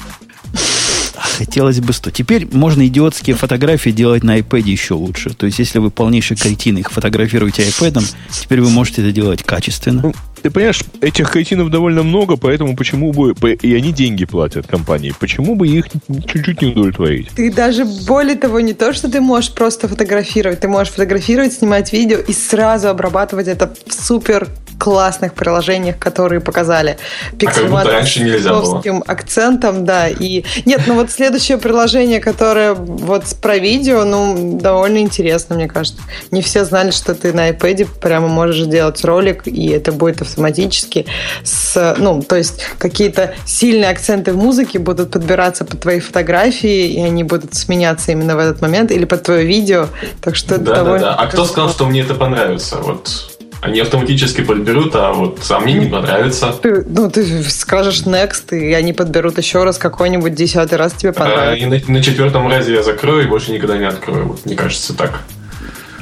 Хотелось бы 100. Теперь можно идиотские фотографии делать на iPad еще лучше. То есть, если вы полнейший кретин их фотографируете iPad, теперь вы можете это делать качественно. Ты понимаешь, этих кретинов довольно много, поэтому почему бы... И они деньги платят компании. Почему бы их чуть-чуть не удовлетворить? Ты даже более того, не то, что ты можешь просто фотографировать, ты можешь фотографировать, снимать видео и сразу обрабатывать это в супер классных приложениях, которые показали. Пиксельматовским акцентом, да. И нет, ну вот следующее приложение, которое вот про видео, ну, довольно интересно, мне кажется. Не все знали, что ты на iPad прямо можешь делать ролик, и это будет автоматически с, ну, то есть какие-то сильные акценты в музыке будут подбираться под твои фотографии, и они будут сменяться именно в этот момент, или под твое видео. Так что да, это довольно... Да, да. А кто сказал, что мне это понравится? Вот они автоматически подберут, а вот а мне не понравится. Ты, ну, ты скажешь next, и они подберут еще раз какой-нибудь десятый раз тебе понравится. А, и на, на четвертом разе я закрою и больше никогда не открою. Вот, мне кажется, так.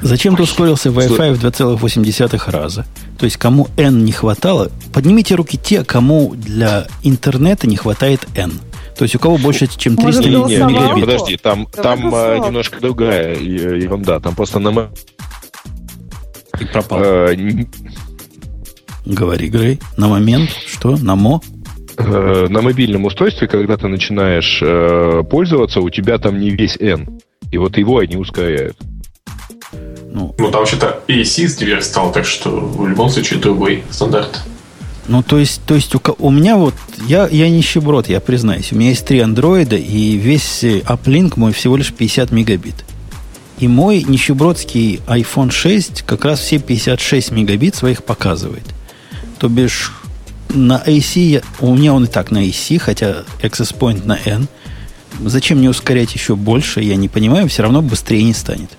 Зачем ты ускорился Wi-Fi в 2,8 раза? То есть, кому N не хватало, поднимите руки те, кому для интернета не хватает N. То есть у кого больше, чем 300 мегабит. Подожди, там, там а, немножко другая ерунда. Там просто на и пропал. Э, Говори, Грей. На момент, что? На мо? Э, на мобильном устройстве, когда ты начинаешь э, пользоваться, у тебя там не весь N. И вот его они ускоряют. Ну, ну там вообще-то AC теперь стал, так что в любом случае другой стандарт. Ну, то есть, то есть у, у меня вот, я, я нищеброд, я признаюсь. У меня есть три андроида, и весь uplink мой всего лишь 50 мегабит. И мой нищебродский iPhone 6 как раз все 56 мегабит своих показывает. То бишь на AC, у меня он и так на AC, хотя access point на N. Зачем мне ускорять еще больше, я не понимаю, все равно быстрее не станет.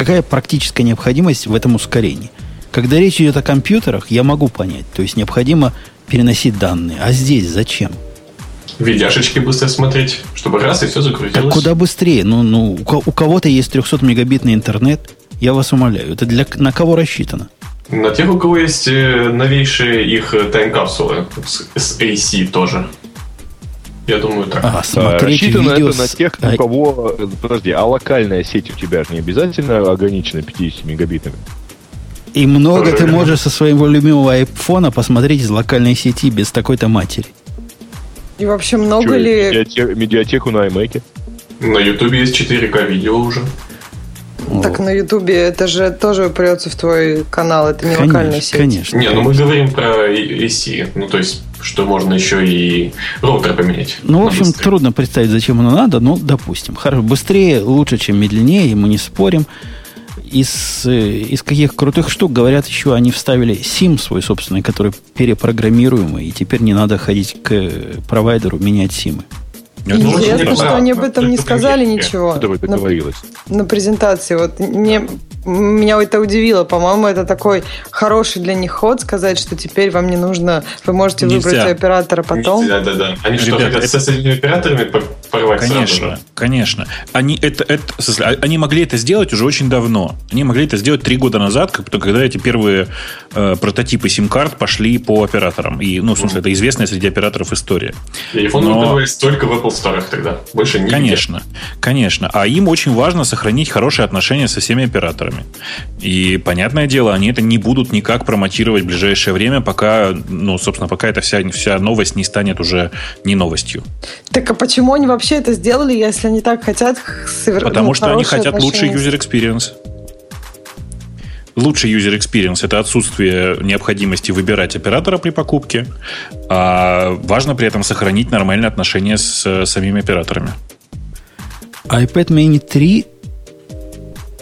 Какая практическая необходимость в этом ускорении? Когда речь идет о компьютерах, я могу понять. То есть необходимо переносить данные. А здесь зачем? видяшечки быстро смотреть, чтобы раз и все закрутилось. Так куда быстрее? Ну, ну у кого-то есть 300 мегабитный интернет, я вас умоляю. Это для, на кого рассчитано? На тех, у кого есть э, новейшие их тайм-капсулы с AC тоже. Я думаю, так. А, смотреть Рассчитано видео это с... на тех, у кого... Подожди, а локальная сеть у тебя же не обязательно ограничена 50 мегабитами? И много ты можешь со своего любимого айфона посмотреть из локальной сети без такой-то матери. И вообще много Что, ли... Медиатек, медиатеку на iMac? На Ютубе есть 4К видео уже. Так на Ютубе это же тоже упрется в твой канал, это не конечно, локальная сеть. Конечно. Не, ну мы говорим про AC, ну то есть, что можно еще и роутер поменять. Ну, в общем, быстрее. трудно представить, зачем оно надо, но допустим. Хорошо, быстрее, лучше, чем медленнее, мы не спорим из, э, из каких крутых штук, говорят, еще они вставили SIM свой собственный, который перепрограммируемый, и теперь не надо ходить к провайдеру менять симы. Интересно, что они об этом не сказали ничего. На, на презентации. Вот мне меня это удивило. По-моему, это такой хороший для них ход сказать, что теперь вам не нужно, вы можете Нельзя. выбрать оператора потом. Да, да, да. Они что, хотят это... с этими операторами порвать Конечно, сразу, конечно. Они, это, это, а, они могли это сделать уже очень давно. Они могли это сделать три года назад, когда эти первые э, прототипы сим-карт пошли по операторам. И, ну, в смысле, mm. это известная среди операторов история. И iPhone Но... только в Apple Store тогда. Больше не Конечно, конечно. А им очень важно сохранить хорошие отношения со всеми операторами. И, понятное дело, они это не будут никак промотировать в ближайшее время, пока, ну, собственно, пока эта вся, вся новость не станет уже не новостью. Так а почему они вообще это сделали, если они так хотят совершить Потому ну, что они хотят лучший user experience. Лучший user experience – это отсутствие необходимости выбирать оператора при покупке, а важно при этом сохранить нормальные отношения с, с самими операторами. iPad mini 3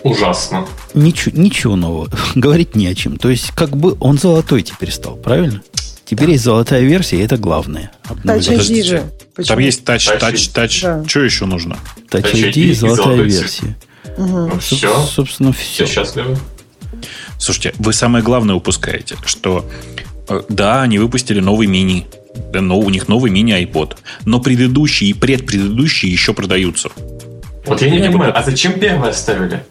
ужасно. Ничего, ничего нового. Говорить не о чем. То есть, как бы он золотой теперь стал, правильно? Теперь да. есть золотая версия, и это главное. Touch ID же. Почему? Там есть Touch, Touch, Touch. Да. Что еще нужно? Touch, touch ID и золотая версия. Угу. Ну, все. Собственно, все. Все счастливы. Слушайте, вы самое главное упускаете, что э, да, они выпустили новый мини. Да, но у них новый мини iPod. Но предыдущие и предпредыдущие еще продаются. Вот я не понимаю, а зачем первое оставили?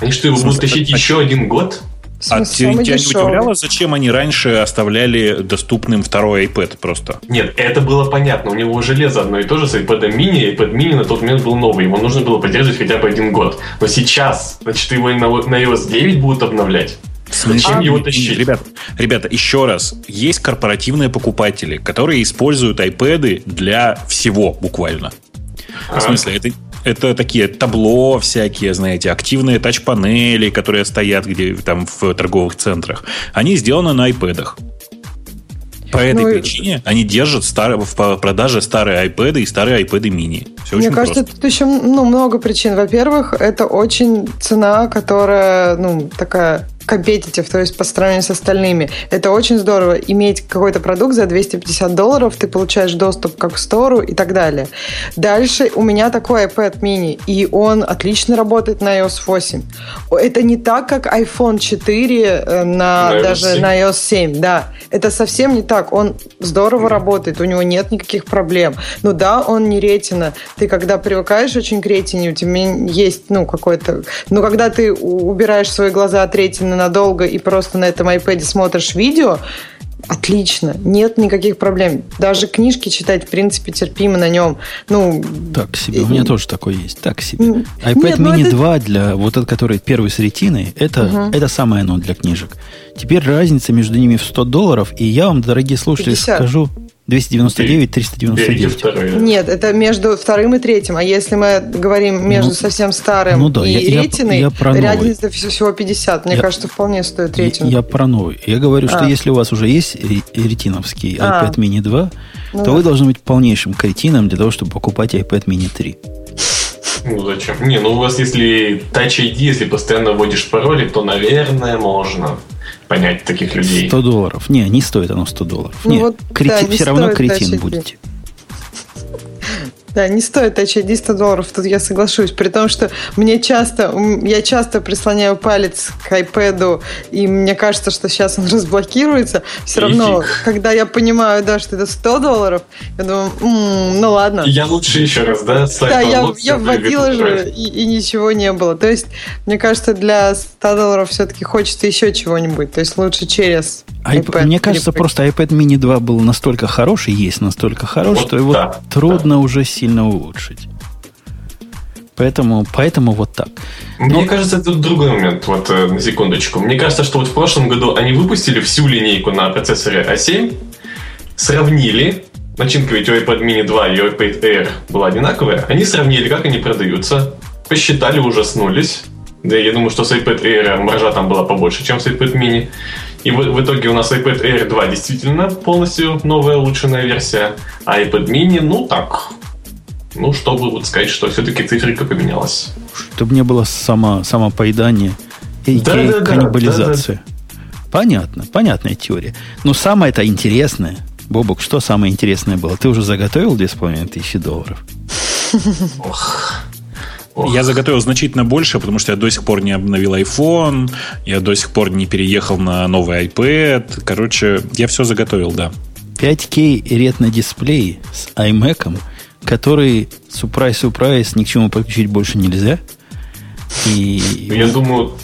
Они что, его будут тащить еще один год? А тебя не удивляло, зачем они раньше оставляли доступным второй iPad просто? Нет, это было понятно. У него железо одно и то же с iPad mini. iPad mini на тот момент был новый. Его нужно было поддерживать хотя бы один год. Но сейчас, значит, его на, на iOS 9 будут обновлять. Зачем его тащить? Ребята, ребята, еще раз. Есть корпоративные покупатели, которые используют iPad для всего буквально. В смысле, это, это такие табло всякие, знаете, активные тач-панели, которые стоят где там в торговых центрах. Они сделаны на iPad. По этой ну, причине они держат стар... в продаже старые iPad и старые iPad mini. Все Мне кажется, просто. тут еще ну, много причин. Во-первых, это очень цена, которая ну, такая компетитив, то есть по сравнению с остальными. Это очень здорово. Иметь какой-то продукт за 250 долларов, ты получаешь доступ как к стору и так далее. Дальше у меня такой iPad mini, и он отлично работает на iOS 8. Это не так, как iPhone 4 э, на, на даже 7. на iOS 7. Да, это совсем не так. Он здорово mm. работает, у него нет никаких проблем. Ну да, он не ретина. Ты когда привыкаешь очень к ретине, у тебя есть, ну, какой-то... Но когда ты убираешь свои глаза от ретины надолго и просто на этом iPad смотришь видео, отлично, нет никаких проблем. Даже книжки читать, в принципе, терпимо на нем. Ну, так себе, у меня тоже такое есть, так себе. iPad нет, ну mini это... 2 для вот этот, который первый с ретиной, это, угу. это самое оно для книжек. Теперь разница между ними в 100 долларов, и я вам, дорогие слушатели, 50. скажу, 299, 399. Нет, это между вторым и третьим. А если мы говорим между ну, совсем старым ну, да, и я, ретиной, я, я про разница всего 50. Мне я, кажется, вполне стоит ретину. Я, я про новый. Я говорю, а. что если у вас уже есть ретиновский а. iPad mini 2, ну, то да. вы должны быть полнейшим кретином для того, чтобы покупать iPad mini 3. Ну зачем? Не, ну у вас если Touch ID, если постоянно вводишь пароли, то, наверное, можно понять таких людей. 100 долларов. Не, не стоит оно 100 долларов. Ну, Нет, вот, крити... да, все равно кретин будете. Да, не стоит ID 100 долларов, тут я соглашусь. При том, что мне часто, я часто прислоняю палец к iPad, и мне кажется, что сейчас он разблокируется. Все равно, фиг. когда я понимаю, да, что это 100 долларов, я думаю, м-м, ну ладно. Я лучше еще раз, да? Да, я, я вводила же, и, и ничего не было. То есть, мне кажется, для 100 долларов все-таки хочется еще чего-нибудь. То есть, лучше через iPad. Мне кажется, просто iPad mini 2 был настолько хороший, есть настолько хорош, вот что его да, трудно да. уже сильно улучшить. Поэтому, поэтому вот так. Мне Но... кажется, это другой момент, вот э, на секундочку. Мне кажется, что вот в прошлом году они выпустили всю линейку на процессоре A7, сравнили, начинка ведь у iPad mini 2 и iPad Air была одинаковая, они сравнили, как они продаются, посчитали, ужаснулись. Да, я думаю, что с iPad Air маржа там была побольше, чем с iPad mini. И в, в итоге у нас iPad Air 2 действительно полностью новая улучшенная версия, а iPad mini, ну так, ну, чтобы вот сказать, что все-таки циферка поменялась. Чтобы не было само, самопоедания и да, да, каннибализация. Да, да. Понятно, понятная теория. Но самое это интересное, Бобок, что самое интересное было? Ты уже заготовил 2500 долларов? Ох. Я заготовил значительно больше, потому что я до сих пор не обновил iPhone, я до сих пор не переехал на новый iPad. Короче, я все заготовил, да. 5К ретно-дисплей с iMac, который, сюрприз-сюрприз, ни к чему подключить больше нельзя. И... Я думаю,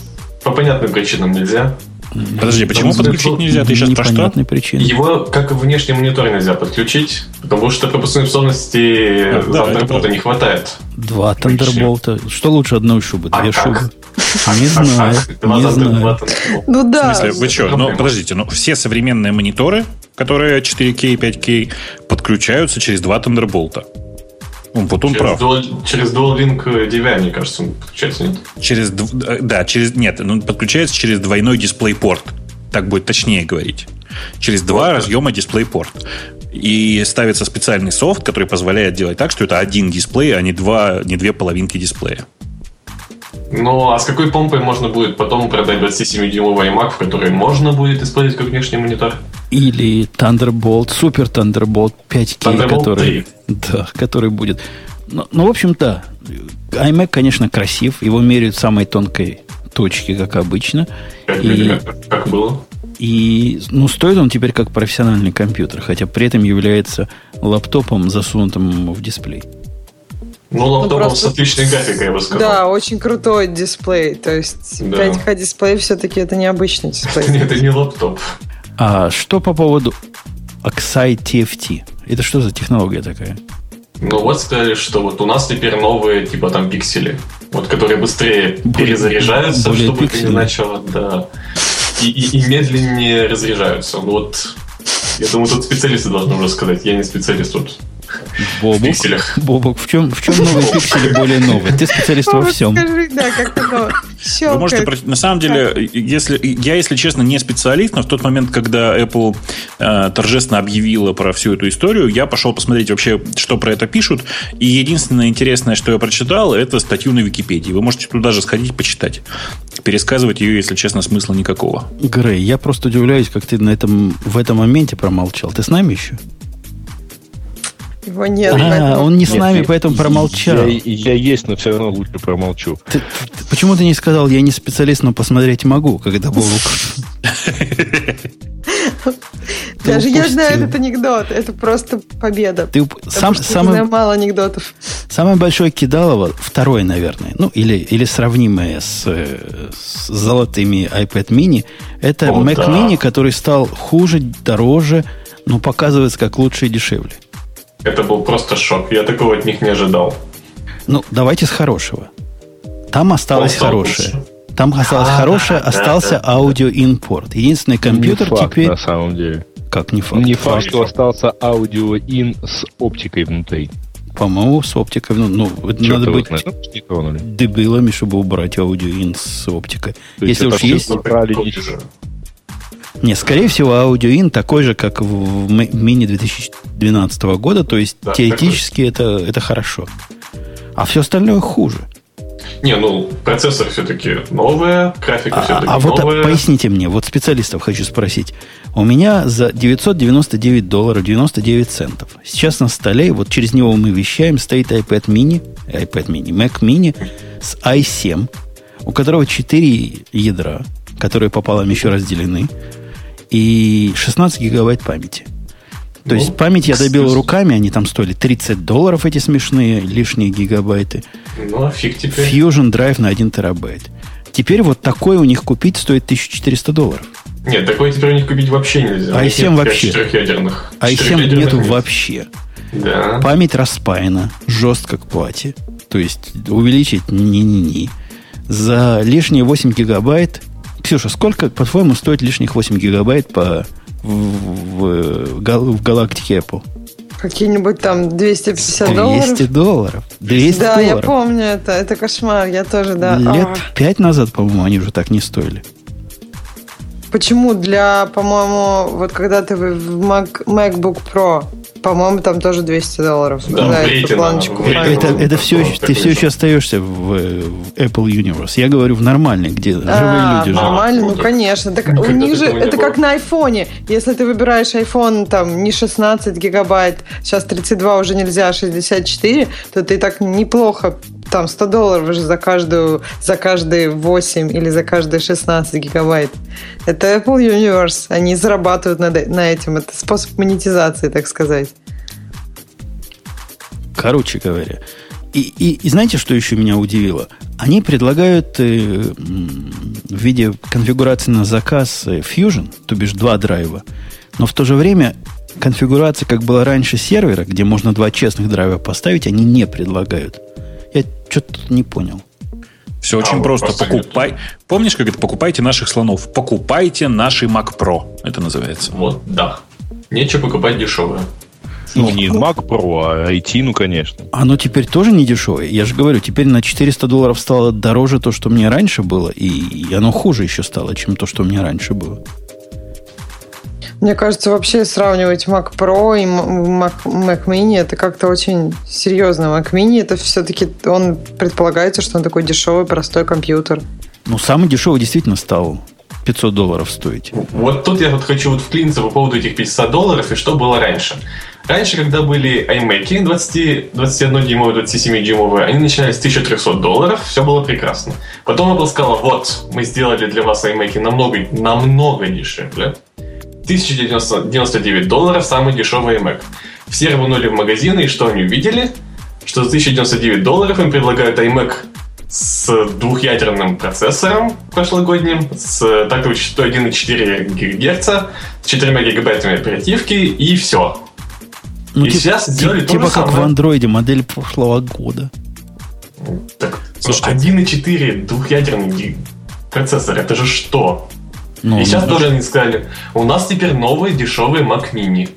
по понятным причинам нельзя. Подожди, почему подключить нельзя? Ты сейчас про что? Причины. Его как внешний монитор нельзя подключить, потому что пропускной способности а, Thunderbolt да, не хватает. Два Thunderbolt. Что лучше одной шубы? А Две как? шубы? Не знаю. Не знаю. Ну да. В смысле, вы что? Ну, подождите, ну все современные мониторы, которые 4К и 5К, подключаются через два Thunderbolt. Он потом через прав. Dual, через Dual Link DVI, мне кажется, он подключается, нет? Через, да, через, нет, он подключается через двойной DisplayPort. Так будет точнее говорить. Через два вот, разъема DisplayPort. И ставится специальный софт, который позволяет делать так, что это один дисплей, а не, два, не две половинки дисплея. Ну, а с какой помпой можно будет потом продать 27-дюймовый iMac, в который можно будет использовать как внешний монитор? Или Thunderbolt, Super Thunderbolt 5K, Thunderbolt который, 3. да, который будет. Ну, ну, в общем, да, iMac, конечно, красив. Его меряют самой тонкой точки, как обычно. Как, и, как было? И, ну, стоит он теперь как профессиональный компьютер, хотя при этом является лаптопом, засунутым в дисплей. Ну, лаптопом ну, просто... с отличной графикой, я бы сказал. Да, очень крутой дисплей. То есть да. 5К дисплей все-таки это необычный дисплей. Это не лаптоп. А что по поводу Oxide TFT? Это что за технология такая? Ну вот сказали, что вот у нас теперь новые типа там пиксели, вот которые быстрее более, перезаряжаются, более чтобы пиксели. ты не начал, да. и, и, и медленнее разряжаются. Вот, я думаю, тут специалисты должны уже сказать. Я не специалист тут. Бобук, пикселях. Бобук, в чем, в чем новые пиксели более новые? Ты специалист во всем. Скажи, да, как оно Вы можете, на самом деле, если, я, если честно, не специалист, но в тот момент, когда Apple э, торжественно объявила про всю эту историю, я пошел посмотреть вообще, что про это пишут. И единственное интересное, что я прочитал, это статью на Википедии. Вы можете туда же сходить почитать. Пересказывать ее, если честно, смысла никакого. Грей, я просто удивляюсь, как ты на этом, в этом моменте промолчал. Ты с нами еще? Его нет. А, он не с нами, поэтому промолчал. Я, я есть, но все равно лучше промолчу. Ты, ты, почему ты не сказал, я не специалист, но посмотреть могу, когда был Даже я знаю этот анекдот. Это просто победа. Ты сам, самый, мало анекдотов. Самое большое кидалово, второе, наверное, ну, или, или сравнимое с, с золотыми iPad mini, это О, Mac да. mini, который стал хуже, дороже, но показывается как лучше и дешевле. Это был просто шок. Я такого от них не ожидал. Ну, давайте с хорошего. Там осталось хорошее. Лучше. Там осталось а, хорошее, остался да, аудиоинпорт. Единственный компьютер не факт, теперь... на самом деле. Как не факт? Не факт, что остался аудиоин с оптикой внутри. По-моему, с оптикой. Ну, ну надо быть дебилами, чтобы убрать аудиоин с оптикой. То Если уж есть... Не, скорее всего, аудиоин такой же, как в мини 2012 года, то есть да, теоретически это, это хорошо. А все остальное хуже. Не, ну, процессор все-таки новый, графика а, все-таки а вот новая. поясните мне, вот специалистов хочу спросить. У меня за 999 долларов 99 центов. Сейчас на столе, вот через него мы вещаем, стоит iPad mini, iPad mini, Mac mini с i7, у которого 4 ядра, которые пополам еще разделены и 16 гигабайт памяти. То ну, есть память я добил руками, они там стоили 30 долларов, эти смешные лишние гигабайты. Ну, а фиг теперь. Fusion Drive на 1 терабайт. Теперь вот такой у них купить стоит 1400 долларов. Нет, такой теперь у них купить вообще нельзя. А i7 вообще. Четырехъядерных. i7 нету нет. вообще. Да. Память распаяна, жестко к плате. То есть увеличить не-не-не. За лишние 8 гигабайт Ксюша, сколько, по-твоему, стоит лишних 8 гигабайт по, в, в, в галактике Apple? Какие-нибудь там 250 долларов? 200 долларов. 200 да, долларов. я помню это. Это кошмар. Я тоже, да. Лет пять назад, по-моему, они уже так не стоили. Почему для, по-моему, вот когда ты в Mac, MacBook Pro по-моему, там тоже 200 долларов. Да, за эту планочку. Это, это все, ты все еще остаешься в, в Apple Universe. Я говорю в нормальной, где а, живые люди Нормально, ну, конечно. Так, у них же это как на айфоне. Если ты выбираешь iPhone там не 16 гигабайт, сейчас 32 уже нельзя, а 64, то ты так неплохо там 100 долларов уже за каждую, за каждые 8 или за каждые 16 гигабайт. Это Apple Universe. Они зарабатывают на, на этим. Это способ монетизации, так сказать. Короче говоря. И, и, и знаете, что еще меня удивило? Они предлагают э, в виде конфигурации на заказ э, Fusion, то бишь два драйва, но в то же время конфигурация, как было раньше сервера, где можно два честных драйва поставить, они не предлагают. Я что-то не понял. Все очень а, просто. Покупай. Нет. Помнишь, как это? Покупайте наших слонов. Покупайте наши Mac Pro. Это называется. Вот, да. Нечего покупать дешевое. Ну, не Mac Pro, а IT, ну, конечно. Оно теперь тоже не дешевое. Я же говорю, теперь на 400 долларов стало дороже то, что мне раньше было, и оно хуже еще стало, чем то, что мне раньше было. Мне кажется, вообще сравнивать Mac Pro и Mac, Mac Mini это как-то очень серьезно. Mac Mini это все-таки он предполагается, что он такой дешевый, простой компьютер. Ну, самый дешевый действительно стал 500 долларов стоить. Вот тут я вот хочу вот вклиниться по поводу этих 500 долларов и что было раньше. Раньше, когда были iMac 20, 21 дюймовые, 27 дюймовые, они начинались с 1300 долларов, все было прекрасно. Потом Apple сказала, вот, мы сделали для вас iMac намного, намного дешевле. 1099 долларов самый дешевый iMac. Все рванули в магазины, и что они увидели? Что за 1099 долларов им предлагают iMac с двухъядерным процессором прошлогодним, с тактовой частотой 1,4 ГГц, с 4 гигабайтами оперативки, и все. Ну, и тип, сейчас сделали тип, то Типа как самое. в андроиде модель прошлого года. Так, Слушайте, 1,4 двухъядерный процессор, это же что? Ну, и сейчас ну, тоже они сказали, у нас теперь новые дешевые Mac Mini.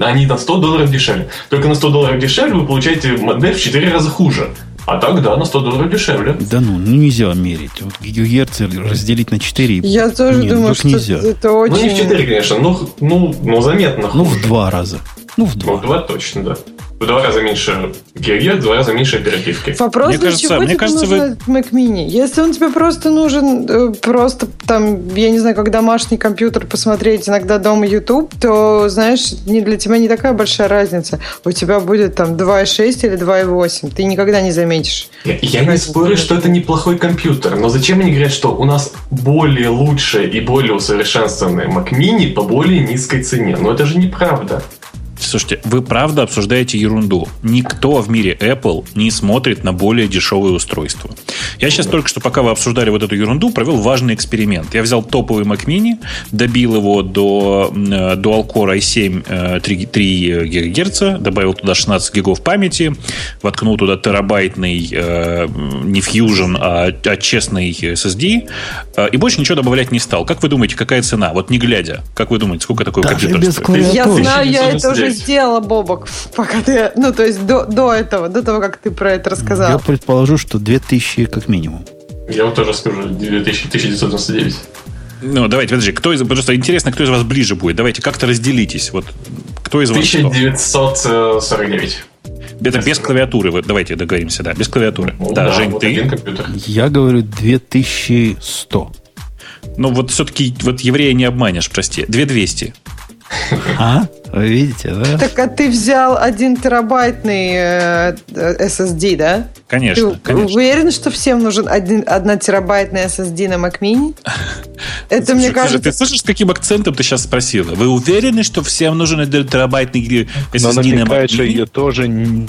Они на 100 долларов дешевле. Только на 100 долларов дешевле вы получаете модель в 4 раза хуже. А так, да, на 100 долларов дешевле. Да ну, ну нельзя мерить. Вот гигагерцы разделить на 4. Я тоже Нет, думаю, что нельзя. это очень... Ну, не в 4, конечно, но, ну, ну заметно хуже. Ну, в два раза. Ну, в два. Ну, в два точно, да в два раза меньше гигагерц, в два раза меньше оперативки. Вопрос, мне для кажется, чего мне тебе кажется, нужен вы... Mac Mini? Если он тебе просто нужен, э, просто там, я не знаю, как домашний компьютер посмотреть, иногда дома YouTube, то, знаешь, не, для тебя не такая большая разница. У тебя будет там 2.6 или 2.8. Ты никогда не заметишь. Я, я не спорю, что это неплохой компьютер, но зачем они говорят, что у нас более лучшие и более усовершенствованные Mac Mini по более низкой цене? Но это же неправда. Слушайте, вы правда обсуждаете ерунду. Никто в мире Apple не смотрит на более дешевые устройства. Я сейчас только что, пока вы обсуждали вот эту ерунду, провел важный эксперимент. Я взял топовый Mac Mini, добил его до Dual Core i7 3, 3 ГГц, добавил туда 16 гигов памяти, воткнул туда терабайтный э, не Fusion, а, а честный SSD, э, и больше ничего добавлять не стал. Как вы думаете, какая цена? Вот не глядя, как вы думаете, сколько такой Даже компьютер стоит? Я знаю, я это уже сделала, Бобок, пока ты... Ну, то есть до, до этого, до того, как ты про это рассказал. Я предположу, что 2000 как минимум. Я вот тоже скажу, 2000, 1999. Ну, давайте, подожди, кто из... Просто интересно, кто из вас ближе будет. Давайте как-то разделитесь. Вот кто из вас 1949. Это без клавиатуры. Вот, давайте договоримся, да, без клавиатуры. Ну, да, да, Жень, вот ты? Я говорю 2100. Ну, вот все-таки вот еврея не обманешь, прости. 2200. А? Вы видите, да? Так а ты взял один терабайтный э, SSD, да? Конечно, ты конечно. уверен, что всем нужен один, одна терабайтная SSD на Mac Mini? Это, Слушай, мне кажется... Ты слышишь, с каким акцентом ты сейчас спросила? Вы уверены, что всем нужен один терабайтный SSD на Mac Mini? ее тоже но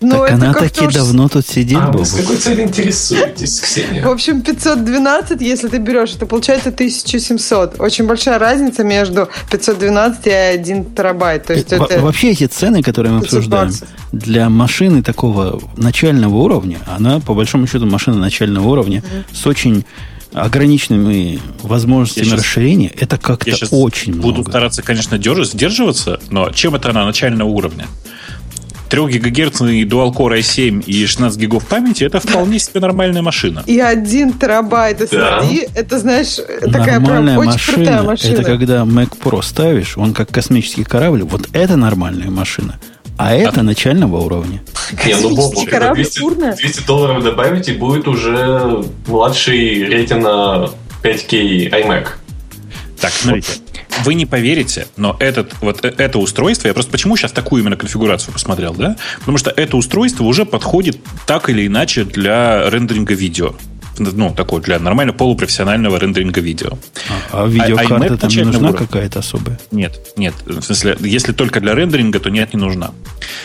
ну, так она таки уж... давно тут сидит, а, Вы с какой целью интересуетесь, Ксения? В общем, 512, если ты берешь, это получается 1700. Очень большая разница между 512 и 1 терабайт. То есть Во- это... Вообще эти цены, которые мы обсуждаем, для машины такого начального уровня, она, по большому счету, машина начального уровня mm-hmm. с очень ограниченными возможностями сейчас, расширения, это как-то очень буду много. Буду стараться, конечно, держать, сдерживаться, но чем это она начального уровня? 3 гигагерцный Dual Core i7 и 16 гигов памяти это вполне себе нормальная машина. И 1 терабайт SSD, да. это, знаешь, такая нормальная прям очень машина, крутая машина. Это когда Mac Pro ставишь, он как космический корабль, вот это нормальная машина. А это а... начального уровня. Не, ну, Боб, 200, 200 долларов добавить, и будет уже младший рейтинг 5K iMac. Так, смотрите вы не поверите, но этот, вот э, это устройство, я просто почему сейчас такую именно конфигурацию посмотрел, да? Потому что это устройство уже подходит так или иначе для рендеринга видео ну, такой для нормально полупрофессионального рендеринга видео. А, а видеокарта а, там не нужна какая-то особая? Нет, нет. В смысле, если только для рендеринга, то нет, не нужна.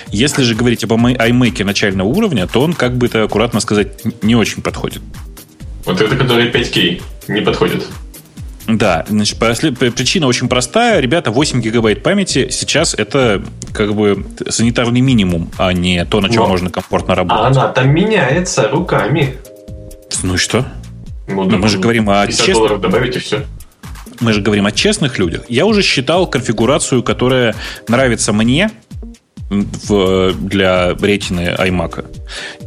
Если же говорить об iMac начального уровня, то он, как бы это аккуратно сказать, не очень подходит. Вот это, который 5К, не подходит. Да, значит, причина очень простая. Ребята, 8 гигабайт памяти сейчас это как бы санитарный минимум, а не то, на чем Но. можно комфортно работать. А она там меняется руками. Ну и что? Ну, да, мы же говорим о честных... долларов добавить и все. Мы же говорим о честных людях. Я уже считал конфигурацию, которая нравится мне, в, для ретины iMac.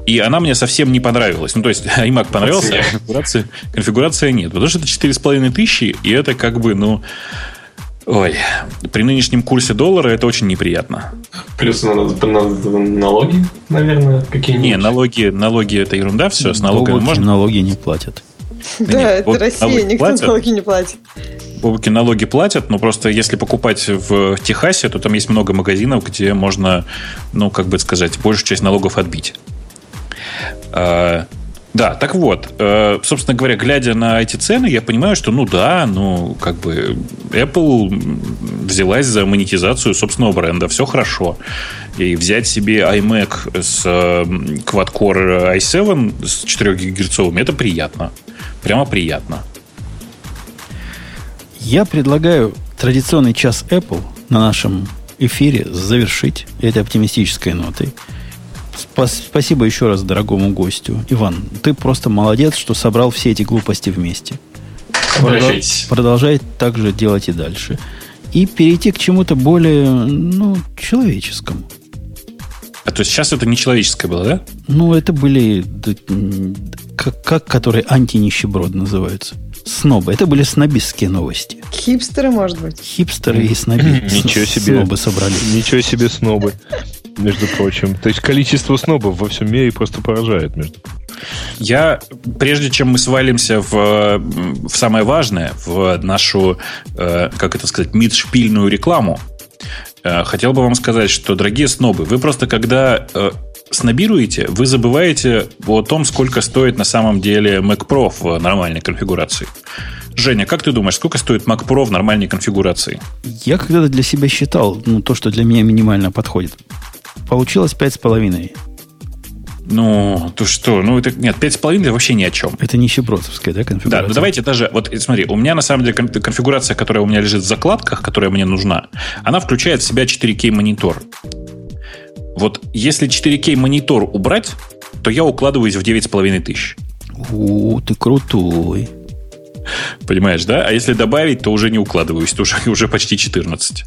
И она мне совсем не понравилась. Ну, то есть, iMac понравился, а конфигурация, конфигурация нет. Потому что это 4,5 тысячи, и это как бы, ну... Ой, при нынешнем курсе доллара это очень неприятно. Плюс на, на, налоги, наверное, какие-нибудь. Не, налоги, налоги это ерунда, все, с налогами можно. налоги не платят. Да, это Россия, никто налоги не платит. Бобуки налоги платят, но просто если покупать в Техасе, то там есть много магазинов, где можно, ну, как бы сказать, большую часть налогов отбить. А, да, так вот, э, собственно говоря, глядя на эти цены, я понимаю, что, ну да, ну, как бы Apple взялась за монетизацию собственного бренда, все хорошо. И взять себе iMac с э, Quad-Core i7 с 4 ГГц, это приятно. Прямо приятно. Я предлагаю традиционный час Apple на нашем эфире завершить этой оптимистической нотой. Спасибо еще раз дорогому гостю. Иван, ты просто молодец, что собрал все эти глупости вместе. Обращайтесь. Продолжать так же делать и дальше. И перейти к чему-то более, ну, человеческому. А то есть сейчас это не человеческое было, да? Ну, это были, как, как которые антинищеброд называются. Снобы. Это были снобистские новости. Хипстеры, может быть. Хипстеры и сноби, Ничего себе. снобы собрались. Ничего себе снобы, между прочим. То есть количество снобов во всем мире просто поражает, между прочим. Я, прежде чем мы свалимся в, в самое важное, в нашу, э, как это сказать, мидшпильную рекламу, э, хотел бы вам сказать, что, дорогие снобы, вы просто когда э, снобируете, вы забываете о том, сколько стоит на самом деле Mac Pro в нормальной конфигурации. Женя, как ты думаешь, сколько стоит Mac Pro в нормальной конфигурации? Я когда-то для себя считал, ну, то, что для меня минимально подходит. Получилось 5,5. Ну, то что? Ну, это нет, 5,5 вообще ни о чем. Это нищебродовская, да, конфигурация? Да, ну давайте даже, вот смотри, у меня на самом деле конфигурация, которая у меня лежит в закладках, которая мне нужна, она включает в себя 4К монитор. Вот если 4К монитор убрать, то я укладываюсь в 9,5 тысяч. О, ты крутой. Понимаешь, да? А если добавить, то уже не укладываюсь, то уже, уже почти 14.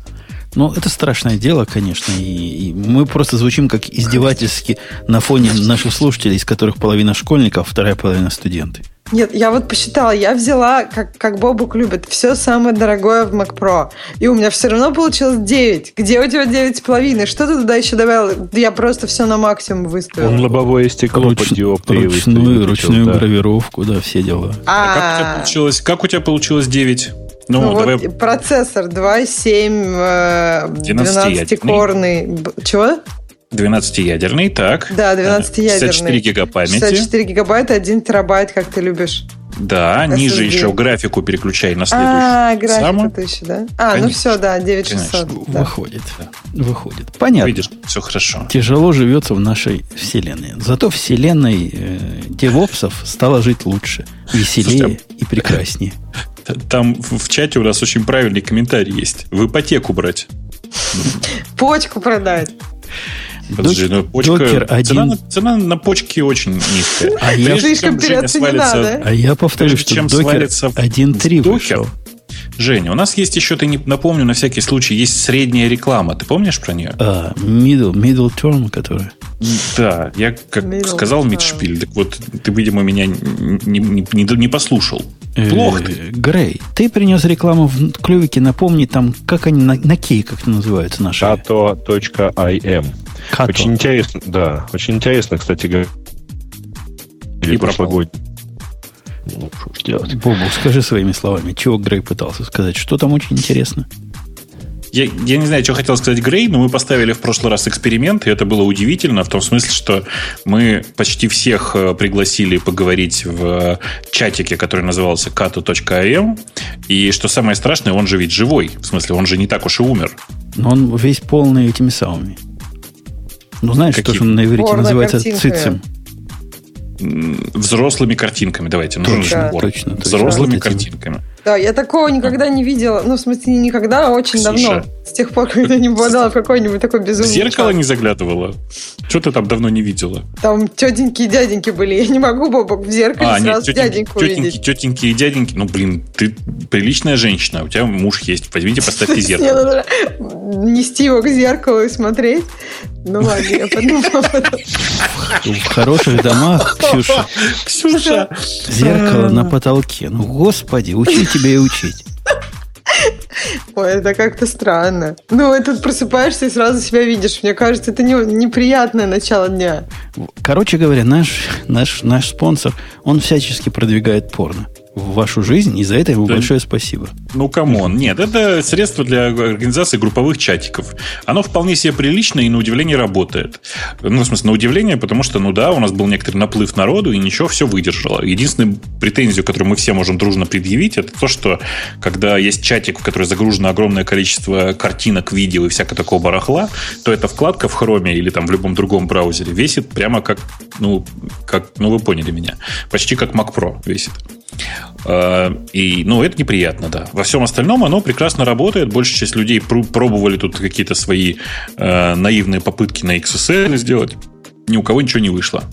Ну, это страшное дело, конечно, и, и мы просто звучим как издевательски на фоне наших слушателей, из которых половина школьников, а вторая половина студенты. Нет, я вот посчитала, я взяла, как, как Бобук любит, все самое дорогое в Mac Pro. И у меня все равно получилось 9. Где у тебя 9,5? Что ты туда еще добавил? Я просто все на максимум выставила. Он лобовое стекло Руч... под Ручную, ручную да. гравировку, да, все дела. А, а как, у тебя получилось, как у тебя получилось 9? Ну, ну давай... вот процессор 2,7 12-корный. Чего? 12-ядерный, так. Да, 12-ядерный. 64 гига памяти. 64 гигабайта, 1 терабайт, как ты любишь. Да, SSD. ниже еще графику переключай на следующую. А, графику Саму. ты еще, да? А, ну Конечно. ну все, да, 9600. Да. Выходит, да. выходит. Понятно. Видишь, все хорошо. Тяжело живется в нашей вселенной. Зато вселенной э, девопсов стало жить лучше, веселее Слушайте, а и прекраснее. Там в чате у нас очень правильный комментарий есть. В ипотеку брать. Почку продать. Подожди, ну почка, Докер один... цена, на, цена на почки очень низкая. А я, слишком переоценена, да? А я повторю, что чем Докер 1.3 вышел. Женя, у нас есть еще, ты не напомню, на всякий случай, есть средняя реклама. Ты помнишь про нее? А, middle, middle term, которая. Да, я как middle сказал мидшпиль, так вот ты, видимо, меня не, не, не, не послушал. Э, Плохо ты. Грей, ты принес рекламу в клювике, напомни там, как они на, на кей, как называются наши. Kato.im. Kato. Очень интересно, да, очень интересно, кстати говоря. Или прошлогодний. Ну, что делать? Бобу, скажи своими словами, чего Грей пытался сказать? Что там очень интересно? Я, я не знаю, что хотел сказать Грей, но мы поставили в прошлый раз эксперимент, и это было удивительно, в том смысле, что мы почти всех э, пригласили поговорить в чатике, который назывался kato.am, и что самое страшное, он же ведь живой, в смысле, он же не так уж и умер. Но он весь полный этими самыми. Ну, знаешь, Какие? что же на иврите называется цицем? взрослыми картинками. Давайте, нужен точно, точно, точно. Взрослыми точно. картинками. Да, я такого никогда не видела. Ну, в смысле, не никогда, а очень Ксюша. давно. С тех пор, когда не попадала в какой-нибудь такой безумный В зеркало не заглядывала? Что ты там давно не видела? Там тетеньки и дяденьки были. Я не могу, Бобок, в зеркале а, сразу нет, тетеньки, дяденьку тетеньки, увидеть. Тетеньки и дяденьки. Ну, блин, ты приличная женщина. У тебя муж есть. Возьмите, поставьте зеркало. Нести его к зеркалу и смотреть. Ну ладно, я подумала. В хороших домах, Ксюша. Ксюша. Зеркало на потолке. Ну, господи, учи тебя и учить. Ой, это как-то странно. Ну, это просыпаешься и сразу себя видишь. Мне кажется, это не, неприятное начало дня. Короче говоря, наш, наш, наш спонсор, он всячески продвигает порно в вашу жизнь, и за это ему да. большое спасибо. Ну, come on. Нет, это средство для организации групповых чатиков. Оно вполне себе прилично и, на удивление, работает. Ну, в смысле, на удивление, потому что, ну да, у нас был некоторый наплыв народу, и ничего, все выдержало. Единственную претензию, которую мы все можем дружно предъявить, это то, что когда есть чатик, в который загружено огромное количество картинок, видео и всякого такого барахла, то эта вкладка в Chrome или там в любом другом браузере весит прямо как, ну, как, ну, вы поняли меня, почти как Mac Pro весит. Э, и, ну, это неприятно, да. Во всем остальном оно прекрасно работает. Большая часть людей пробовали тут какие-то свои э, наивные попытки на XSL сделать. Ни у кого ничего не вышло.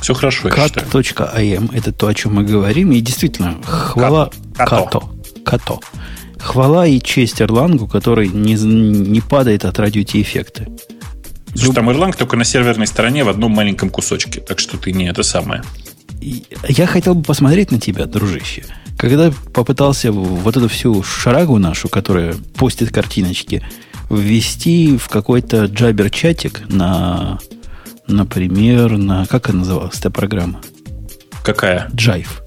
Все хорошо, cat.am – это то, о чем мы говорим. И действительно, хвала Като. Като. Хвала и честь Erlang, который не, не падает от радиоти-эффекта. Слушай, Люб... там Erlang только на серверной стороне в одном маленьком кусочке. Так что ты не это самое. Я хотел бы посмотреть на тебя, дружище. Когда попытался вот эту всю шарагу нашу, которая постит картиночки, ввести в какой-то Jabber-чатик на, например, на... Как она называлась, эта программа? Какая? Jive.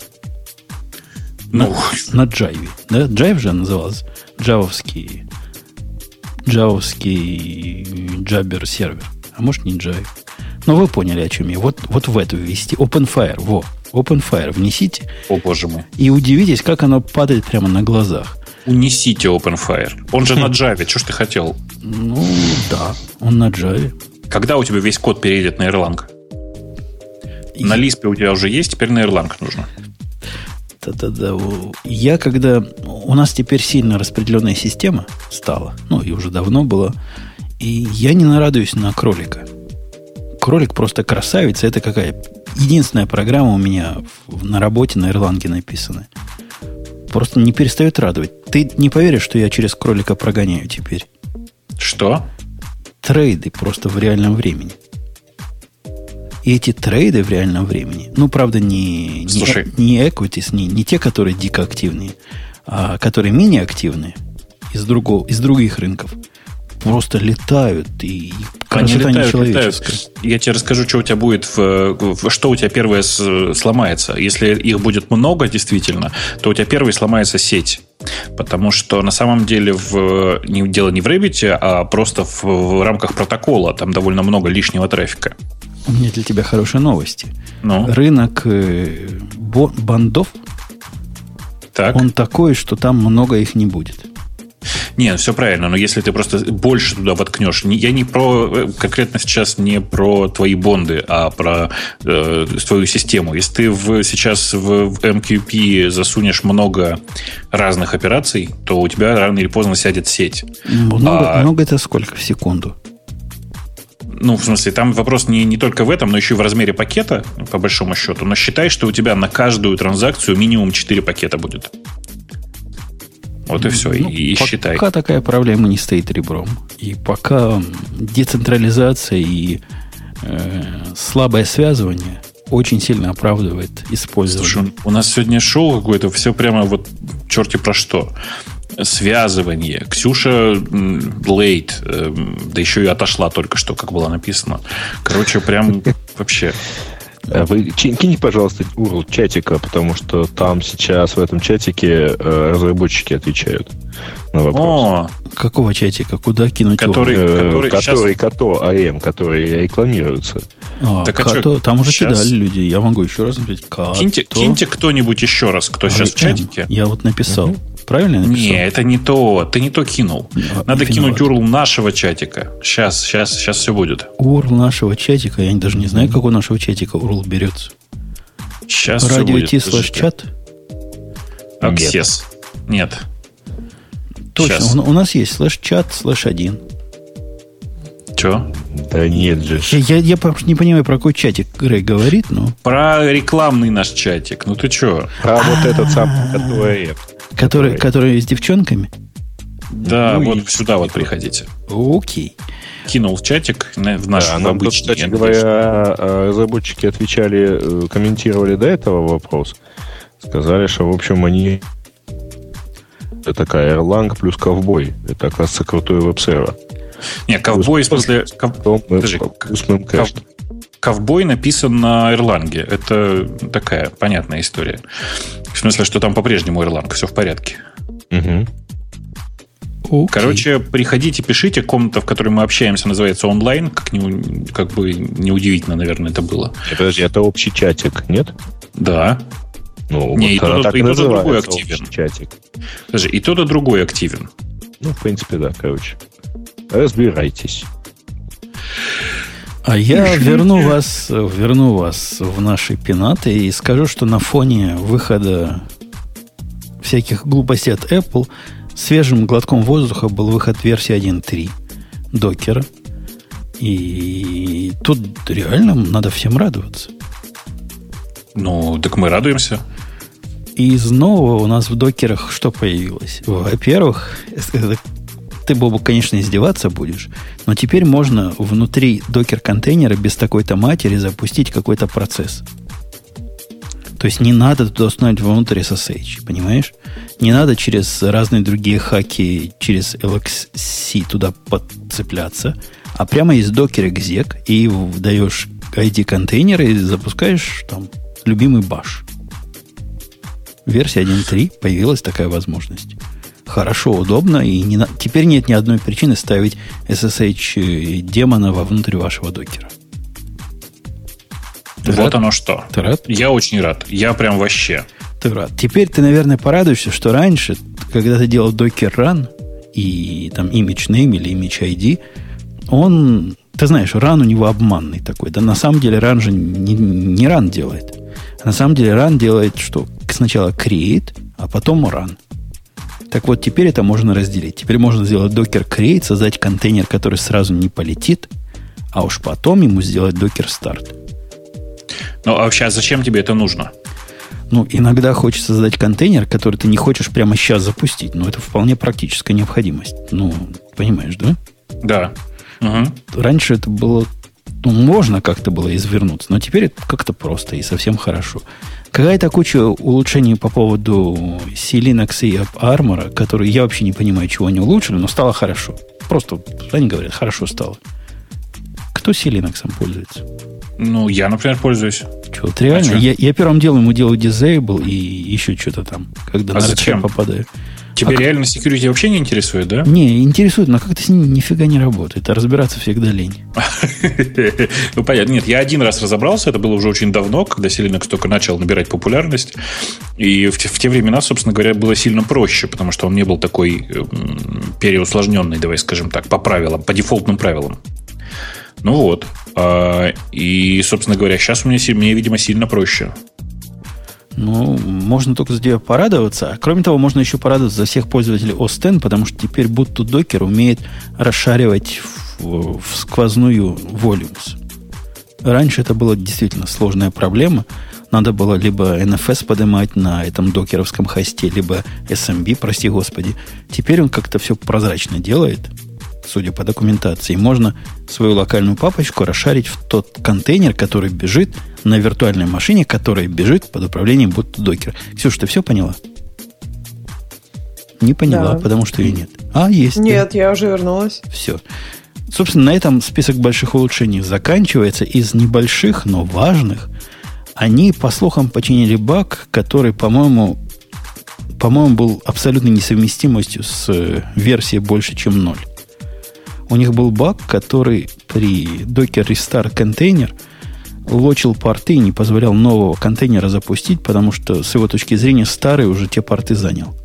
Ну, на, на Jive е. Да? Jive же называлась. Джавовский джавовский Jabber сервер. А может не джайв. Но вы поняли, о чем я. Вот, вот в эту ввести. OpenFire. Во. OpenFire внесите. О, боже мой. И удивитесь, как оно падает прямо на глазах. Унесите OpenFire. Он же на Java. Что ж ты хотел? Ну, да. Он на Java. Когда у тебя весь код переедет на Erlang? На Lisp у тебя уже есть, теперь на Erlang нужно. Да-да-да. Я когда... У нас теперь сильно распределенная система стала. Ну, и уже давно было. И я не нарадуюсь на кролика. Кролик просто красавица. Это какая единственная программа у меня на работе на Ирланге написана. Просто не перестает радовать. Ты не поверишь, что я через кролика прогоняю теперь. Что? Трейды просто в реальном времени. И эти трейды в реальном времени, ну, правда, не, Слушай. не, не equities, не, не те, которые дико активные, а которые менее активные из, другого, из других рынков, просто летают и красота летают. Летают. Я тебе расскажу, что у тебя будет, в, что у тебя первое сломается. Если их будет много, действительно, то у тебя первый сломается сеть. Потому что на самом деле в, не, дело не в Rabbit, а просто в, в рамках протокола там довольно много лишнего трафика. У меня для тебя хорошие новости. Ну? Рынок э, бандов, так. он такой, что там много их не будет. Нет, все правильно, но если ты просто больше туда воткнешь, я не про э, конкретно сейчас не про твои бонды, а про э, твою систему. Если ты в, сейчас в, в MQP засунешь много разных операций, то у тебя рано или поздно сядет сеть. Много, а, много это сколько в секунду? ну, в смысле, там вопрос не, не только в этом, но еще и в размере пакета, по большому счету. Но считай, что у тебя на каждую транзакцию минимум 4 пакета будет. Вот и все, ну, и, и пока считай. Пока такая проблема не стоит ребром. И пока децентрализация и э, слабое связывание очень сильно оправдывает использование. Слушай, у нас сегодня шоу какое-то, все прямо вот черти про что связывание. Ксюша Лейт, э, да еще и отошла только что, как было написано. Короче, прям вообще. Э, вы киньте, пожалуйста, URL чатика, потому что там сейчас в этом чатике э, разработчики отвечают на вопрос. О, какого чатика? Куда кинуть который, который, который сейчас... Като АМ, которые рекламируются. А, так Като, а что? там уже сейчас... кидали люди. Я могу еще раз написать. Като... Киньте, киньте кто-нибудь еще раз, кто сейчас в чатике. Я вот написал. Угу. Правильно я написал? Не, это не то. Ты не то кинул. А, Надо кинуть URL нашего чатика. Сейчас, сейчас, сейчас все будет. URL нашего чатика? Я даже не знаю, как у нашего чатика URL берется. Сейчас Радио T слэш чат? Access. Нет. Точно, Сейчас. у, нас есть слэш чат слэш один. Че? Да нет же. Я, я, я не понимаю, про какой чатик Грей говорит, но... Про рекламный наш чатик. Ну ты че? Про вот этот самый, который Который, который с девчонками? Да, ну вот и... сюда вот приходите. Окей. Кинул в чатик в наш да, нам обычный. Кстати говоря, а, разработчики отвечали, э, комментировали до этого вопрос. Сказали, что, в общем, они это такая Erlang плюс ковбой. Это, оказывается, крутой веб-сервер. Не, ковбой, в смысле... Ков... Подожди, ков... Ковбой написан на Erlang. Это такая понятная история. В смысле, что там по-прежнему Erlang, все в порядке. Угу. Okay. Короче, приходите, пишите. Комната, в которой мы общаемся, называется онлайн. Как, не, как бы неудивительно, наверное, это было. Подожди, это общий чатик, нет? Да. Ну, не, вот и тот, и, и тот, и другой активен. Чатик. Подожди, и тот, и другой активен. Ну, в принципе, да, короче. Разбирайтесь. А я верну вас, верну вас в наши пенаты и скажу, что на фоне выхода всяких глупостей от Apple свежим глотком воздуха был выход версии 1.3 докера. И тут реально надо всем радоваться. Ну, так мы радуемся. И из нового у нас в докерах что появилось? Во-первых, ты, Бобу, конечно, издеваться будешь, но теперь можно внутри докер-контейнера без такой-то матери запустить какой-то процесс. То есть не надо туда установить внутрь SSH, понимаешь? Не надо через разные другие хаки, через LXC туда подцепляться, а прямо из докера exec и даешь ID контейнера и запускаешь там любимый баш. Версия 1.3 появилась такая возможность. Хорошо, удобно, и не на... теперь нет ни одной причины ставить SSH демона вовнутрь вашего докера. Ты вот рад? оно что. Ты рад? Я очень рад. Я прям вообще. Ты рад. Теперь ты, наверное, порадуешься, что раньше, когда ты делал Docker Run и там image name или image ID, он, ты знаешь, ран у него обманный такой. Да на самом деле ран же не, не ран делает. На самом деле ран делает, что сначала create, а потом run. Так вот, теперь это можно разделить. Теперь можно сделать docker create, создать контейнер, который сразу не полетит, а уж потом ему сделать docker start. Ну, а вообще, а зачем тебе это нужно? Ну, иногда хочется создать контейнер, который ты не хочешь прямо сейчас запустить. Но это вполне практическая необходимость. Ну, понимаешь, да? Да. Угу. Раньше это было... Ну, можно как-то было извернуться, но теперь это как-то просто и совсем хорошо. Какая-то куча улучшений по поводу C-Linux и Armor, которые я вообще не понимаю, чего они улучшили, но стало хорошо. Просто, они говорят, хорошо стало. Кто C-Linux пользуется? Ну, я, например, пользуюсь. Что, вот реально? А я, я первым делом ему делаю disable и еще что-то там, когда а на зачем? попадаю. Тебе а реально security вообще не интересует, да? Не, интересует, но как-то с ним нифига не работает. А разбираться всегда лень. ну, понятно. Нет, я один раз разобрался, это было уже очень давно, когда Linux только начал набирать популярность. И в те, в те времена, собственно говоря, было сильно проще, потому что он не был такой э, переусложненный, давай скажем так, по правилам, по дефолтным правилам. Ну вот. А, и, собственно говоря, сейчас у меня, мне, видимо, сильно проще. Ну, можно только за тебя порадоваться. Кроме того, можно еще порадоваться за всех пользователей OS потому что теперь будто докер умеет расшаривать в, в сквозную volumes. Раньше это была действительно сложная проблема. Надо было либо NFS поднимать на этом докеровском хосте, либо SMB, прости господи. Теперь он как-то все прозрачно делает – судя по документации, можно свою локальную папочку расшарить в тот контейнер, который бежит на виртуальной машине, которая бежит под управлением будто докера. Ксюша, ты все поняла? Не поняла, да. потому что ее нет. А, есть. Нет, да. я уже вернулась. Все. Собственно, на этом список больших улучшений заканчивается. Из небольших, но важных, они, по слухам, починили баг, который, по-моему, по-моему, был абсолютно несовместимостью с э, версией больше, чем ноль у них был баг, который при Docker Restart контейнер лочил порты и не позволял нового контейнера запустить, потому что с его точки зрения старый уже те порты занял.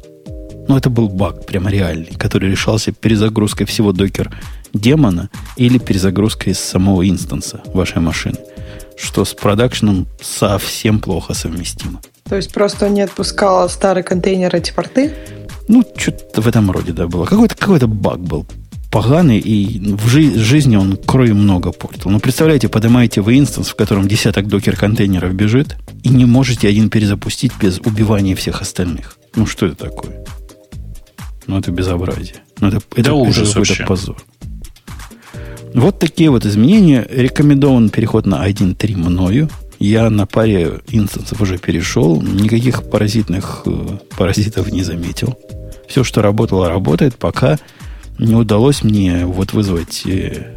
Но это был баг прямо реальный, который решался перезагрузкой всего докер демона или перезагрузкой из самого инстанса вашей машины, что с продакшеном совсем плохо совместимо. То есть просто не отпускал старый контейнер эти порты? Ну, что-то в этом роде, да, было. Какой-то какой баг был поганый, и в жи- жизни он крою много портил. Но представляете, поднимаете вы инстанс, в котором десяток докер-контейнеров бежит, и не можете один перезапустить без убивания всех остальных. Ну, что это такое? Ну, это безобразие. Ну, это, это, да ужас это какой-то позор. Вот такие вот изменения. Рекомендован переход на 1.3 мною. Я на паре инстансов уже перешел. Никаких паразитных э, паразитов не заметил. Все, что работало, работает, пока не удалось мне вот вызвать э,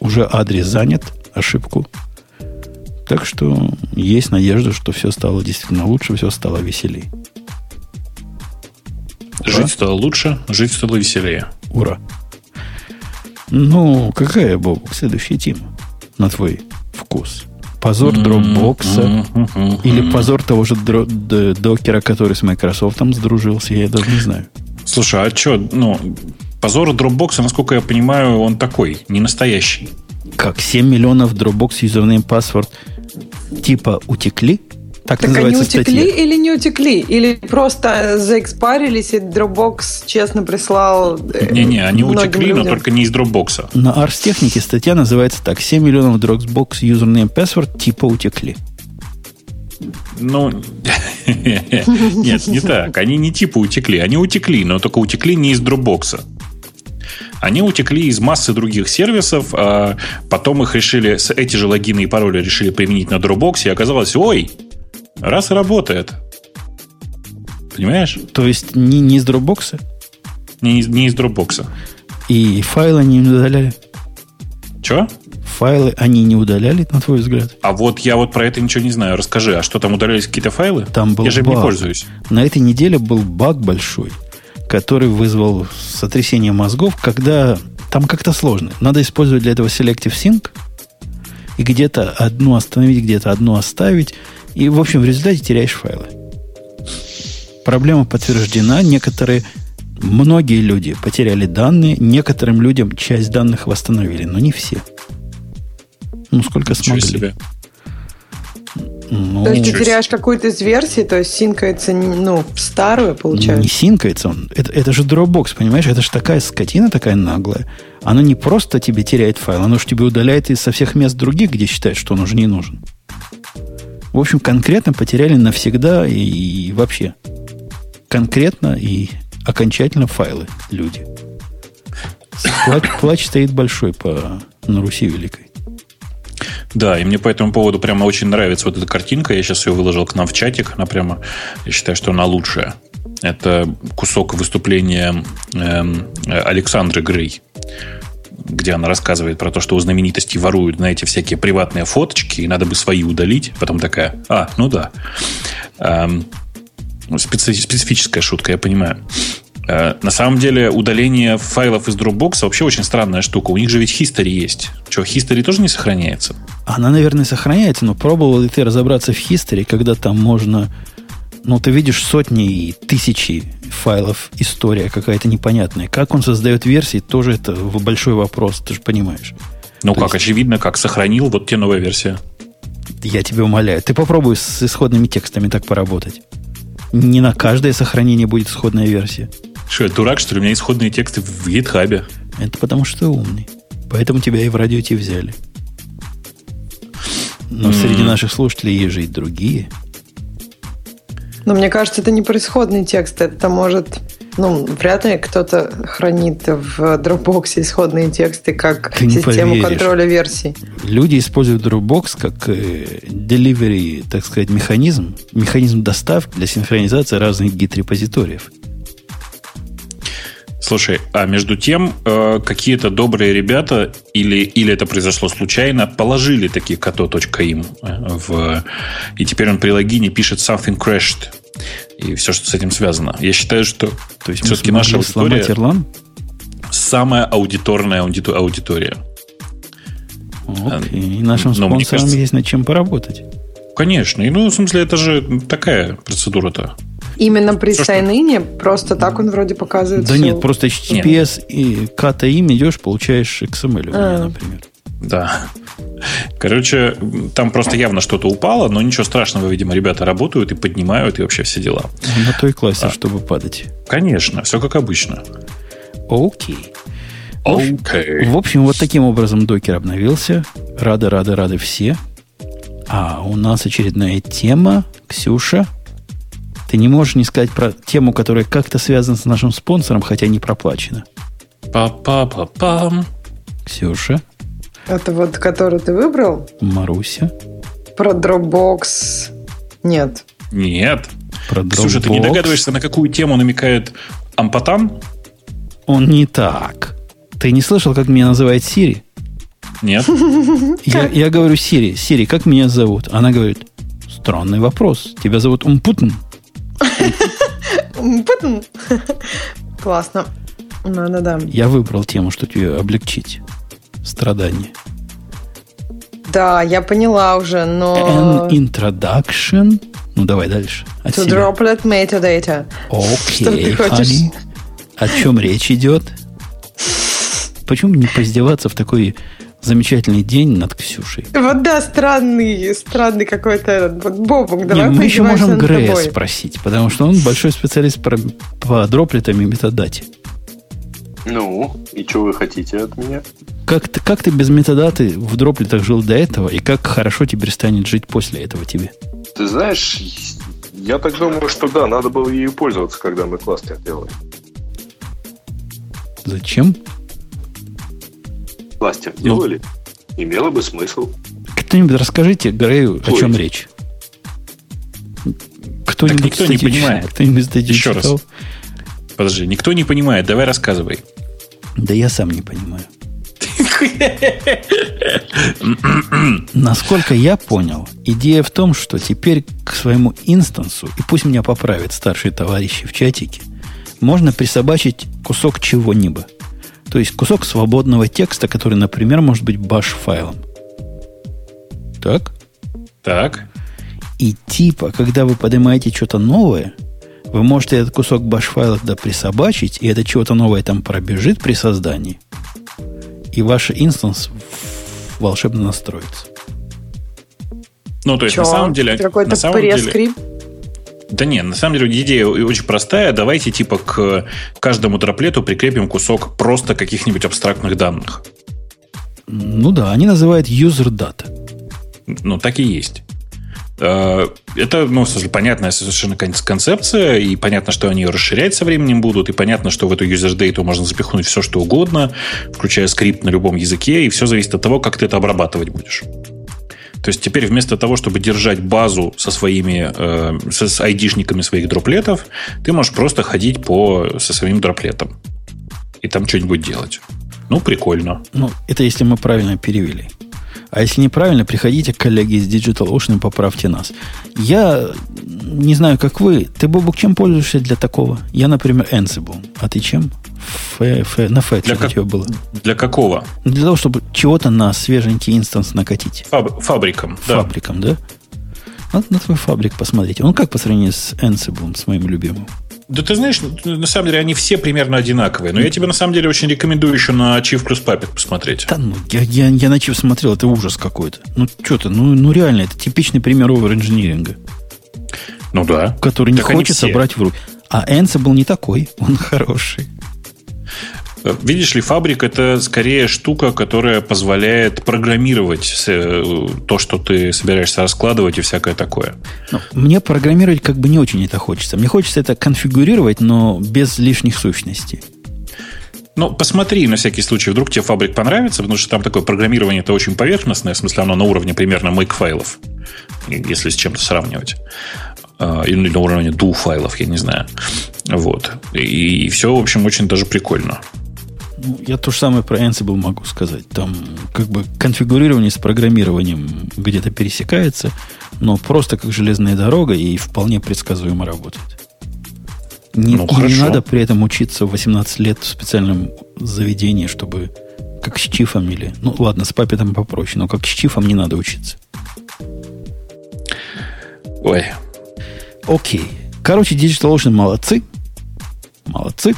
уже адрес занят, ошибку. Так что есть надежда, что все стало действительно лучше, все стало веселее. Жить стало лучше, жить стало веселее. Ура. Ну, какая, Боб, следующая тема на твой вкус? Позор дропбокса или позор того же докера, который с Microsoft сдружился, я даже не знаю. Слушай, а что, ну, позор Dropbox, насколько я понимаю, он такой, не настоящий. Как 7 миллионов Dropbox юзернейм паспорт типа утекли? Так, так они утекли статья. или не утекли? Или просто заэкспарились, и Dropbox честно прислал э, Не-не, они утекли, людям. но только не из Dropbox. На Ars Технике статья называется так. 7 миллионов Dropbox юзернейм паспорт типа утекли. Ну, нет, не так. Они не типа утекли. Они утекли, но только утекли не из Dropbox. Они утекли из массы других сервисов, а потом их решили, эти же логины и пароли решили применить на Dropbox, и оказалось, ой, раз работает. Понимаешь? То есть не, не из Dropbox? Не, не из Dropbox. И файлы не удаляли? Чего? Файлы они не удаляли, на твой взгляд? А вот я вот про это ничего не знаю. Расскажи, а что там удалялись какие-то файлы? Там был Я же баг. не пользуюсь. На этой неделе был баг большой который вызвал сотрясение мозгов, когда там как-то сложно. Надо использовать для этого Selective Sync и где-то одну остановить, где-то одну оставить. И, в общем, в результате теряешь файлы. Проблема подтверждена. Некоторые, многие люди потеряли данные, некоторым людям часть данных восстановили, но не все. Ну, сколько Ничего смогли. Себе. Ну, то есть ты теряешь какую-то из версий, то есть синкается ну, старую, получается? Не синкается он. Это, это же Dropbox, понимаешь? Это же такая скотина, такая наглая. Она не просто тебе теряет файл, она же тебе удаляет из со всех мест других, где считает, что он уже не нужен. В общем, конкретно потеряли навсегда и, и вообще. Конкретно и окончательно файлы люди. Плач, плач стоит большой по, на Руси Великой. Да, и мне по этому поводу прямо очень нравится вот эта картинка. Я сейчас ее выложил к нам в чатик. Она прямо, я считаю, что она лучшая. Это кусок выступления э, Александры Грей, где она рассказывает про то, что у знаменитостей воруют, знаете, всякие приватные фоточки, и надо бы свои удалить. Потом такая, а, ну да. Эм, специ- специфическая шутка, я понимаю. Э, на самом деле удаление файлов из Dropbox вообще очень странная штука. У них же ведь history есть. Что, history тоже не сохраняется? Она, наверное, сохраняется, но пробовал ли ты разобраться в history, когда там можно... Ну, ты видишь сотни и тысячи файлов, история какая-то непонятная. Как он создает версии, тоже это большой вопрос, ты же понимаешь. Ну, То как, есть... очевидно, как сохранил, вот те новая версия. Я тебя умоляю. Ты попробуй с исходными текстами так поработать. Не на каждое сохранение будет исходная версия. Что, я дурак, что ли? У меня исходные тексты в гитхабе. Это потому, что ты умный. Поэтому тебя и в радио те взяли. Но mm. среди наших слушателей есть же и другие. Но мне кажется, это не про исходный текст. Это может... Ну, вряд ли кто-то хранит в Dropbox исходные тексты как Ты систему поверишь. контроля версий. Люди используют Dropbox как э, delivery, так сказать, механизм, механизм доставки для синхронизации разных гид-репозиториев. Слушай, а между тем э, какие-то добрые ребята, или, или это произошло случайно, положили такие koto.im э, в... И теперь он при логине пишет something crashed. И все, что с этим связано. Я считаю, что То есть все-таки наша аудитория... Ирлан? Самая аудиторная ауди... аудитория. Окей. И нашим Но спонсорам кажется... есть над чем поработать. Конечно. И, ну, в смысле, это же такая процедура-то. Именно при сайнине просто так он вроде показывает. Да все. нет, просто HTTPS нет. и ката им идешь, получаешь XML, а. например. Да. Короче, там просто явно что-то упало, но ничего страшного, видимо, ребята работают и поднимают, и вообще все дела. На той классе, а. чтобы падать. Конечно, все как обычно. Окей. Окей. Okay. В общем, вот таким образом докер обновился. Рады, рады, рады все. А у нас очередная тема. Ксюша, ты не можешь не сказать про тему, которая как-то связана с нашим спонсором, хотя не проплачена. Па-па-па-пам. Ксюша. Это вот, который ты выбрал? Маруся. Про Dropbox. Нет. Нет. Про Dropbox. Ксюша, ты не догадываешься, на какую тему намекает Ампатан? Он не так. Ты не слышал, как меня называет Сири? Нет. Я, я говорю Сири, Сири, как меня зовут? Она говорит, странный вопрос. Тебя зовут Умпутн. Классно. Надо, да. Я выбрал тему, что тебе облегчить страдания. Да, я поняла уже, но... An introduction. Ну, давай дальше. От to себя. droplet metadata. Окей, okay, honey. О чем речь идет? Почему не поиздеваться в такой замечательный день над Ксюшей. Вот да, странный, странный какой-то вот Бобок. Давай Не, мы еще можем Грея спросить, потому что он большой специалист по, по дроплетам и метадате. Ну, и что вы хотите от меня? Как ты, как ты без метадаты в дроплетах жил до этого, и как хорошо теперь станет жить после этого тебе? Ты знаешь, я так думаю, что да, надо было ею пользоваться, когда мы кластер делали. Зачем? Кластер ну, делали. Имело бы смысл. Кто-нибудь расскажите Грею, о чем речь. Кто-нибудь, никто не понимает. Кто-нибудь Еще читал? раз. Подожди, никто не понимает. Давай рассказывай. Да я сам не понимаю. Насколько я понял, идея в том, что теперь к своему инстансу, и пусть меня поправят старшие товарищи в чатике, можно присобачить кусок чего-нибудь. То есть кусок свободного текста, который, например, может быть баш-файлом. Так? Так. И типа, когда вы поднимаете что-то новое, вы можете этот кусок баш-файла туда присобачить, и это чего-то новое там пробежит при создании – и ваш инстанс волшебно настроится. Ну, то есть, Чё? на самом деле... Какой-то деле, да не, на самом деле идея очень простая. Давайте типа к каждому дроплету прикрепим кусок просто каких-нибудь абстрактных данных. Ну да, они называют user data. Ну, так и есть. Э, это, ну, понятная совершенно концепция, и понятно, что они ее расширять со временем будут, и понятно, что в эту user data можно запихнуть все, что угодно, включая скрипт на любом языке, и все зависит от того, как ты это обрабатывать будешь. То есть теперь вместо того, чтобы держать базу со своими, э, с айдишниками своих дроплетов, ты можешь просто ходить по, со своим дроплетом и там что-нибудь делать. Ну, прикольно. Ну, это если мы правильно перевели. А если неправильно, приходите, коллеги из Digital Ocean, поправьте нас. Я не знаю, как вы. Ты, Бобук, чем пользуешься для такого? Я, например, Ansible. А ты чем? Ф, Ф, на Ф для как, было. Для какого? Для того, чтобы чего-то на свеженький инстанс накатить. Фаб, фабриком, да. Фабриком, да? Надо на твой фабрик посмотреть. Он как по сравнению с Ansible, с моим любимым? Да ты знаешь, на самом деле они все примерно одинаковые. Но я тебе на самом деле очень рекомендую еще на Chief плюс Puppet посмотреть. Да ну, я, я, я на Chief смотрел, это ужас какой-то. Ну, что-то, ну, ну реально, это типичный пример овер-инжиниринга. Ну да. Который не так хочется брать в руки. А был не такой, он хороший. Видишь ли, фабрик это скорее штука, которая позволяет программировать э, то, что ты собираешься раскладывать и всякое такое. Ну, мне программировать как бы не очень это хочется. Мне хочется это конфигурировать, но без лишних сущностей. Ну, посмотри на всякий случай, вдруг тебе фабрик понравится, потому что там такое программирование это очень поверхностное, в смысле оно на уровне примерно make файлов, если с чем-то сравнивать. А, или на уровне do файлов, я не знаю. Вот. И все, в общем, очень даже прикольно. Я то же самое про Ansible могу сказать. Там как бы конфигурирование с программированием где-то пересекается, но просто как железная дорога и вполне предсказуемо работает. Не, ну, не надо при этом учиться 18 лет в специальном заведении, чтобы как с чифом или... Ну, ладно, с папетом попроще, но как с чифом не надо учиться. Ой. Окей. Короче, DigitalOcean молодцы. Молодцы.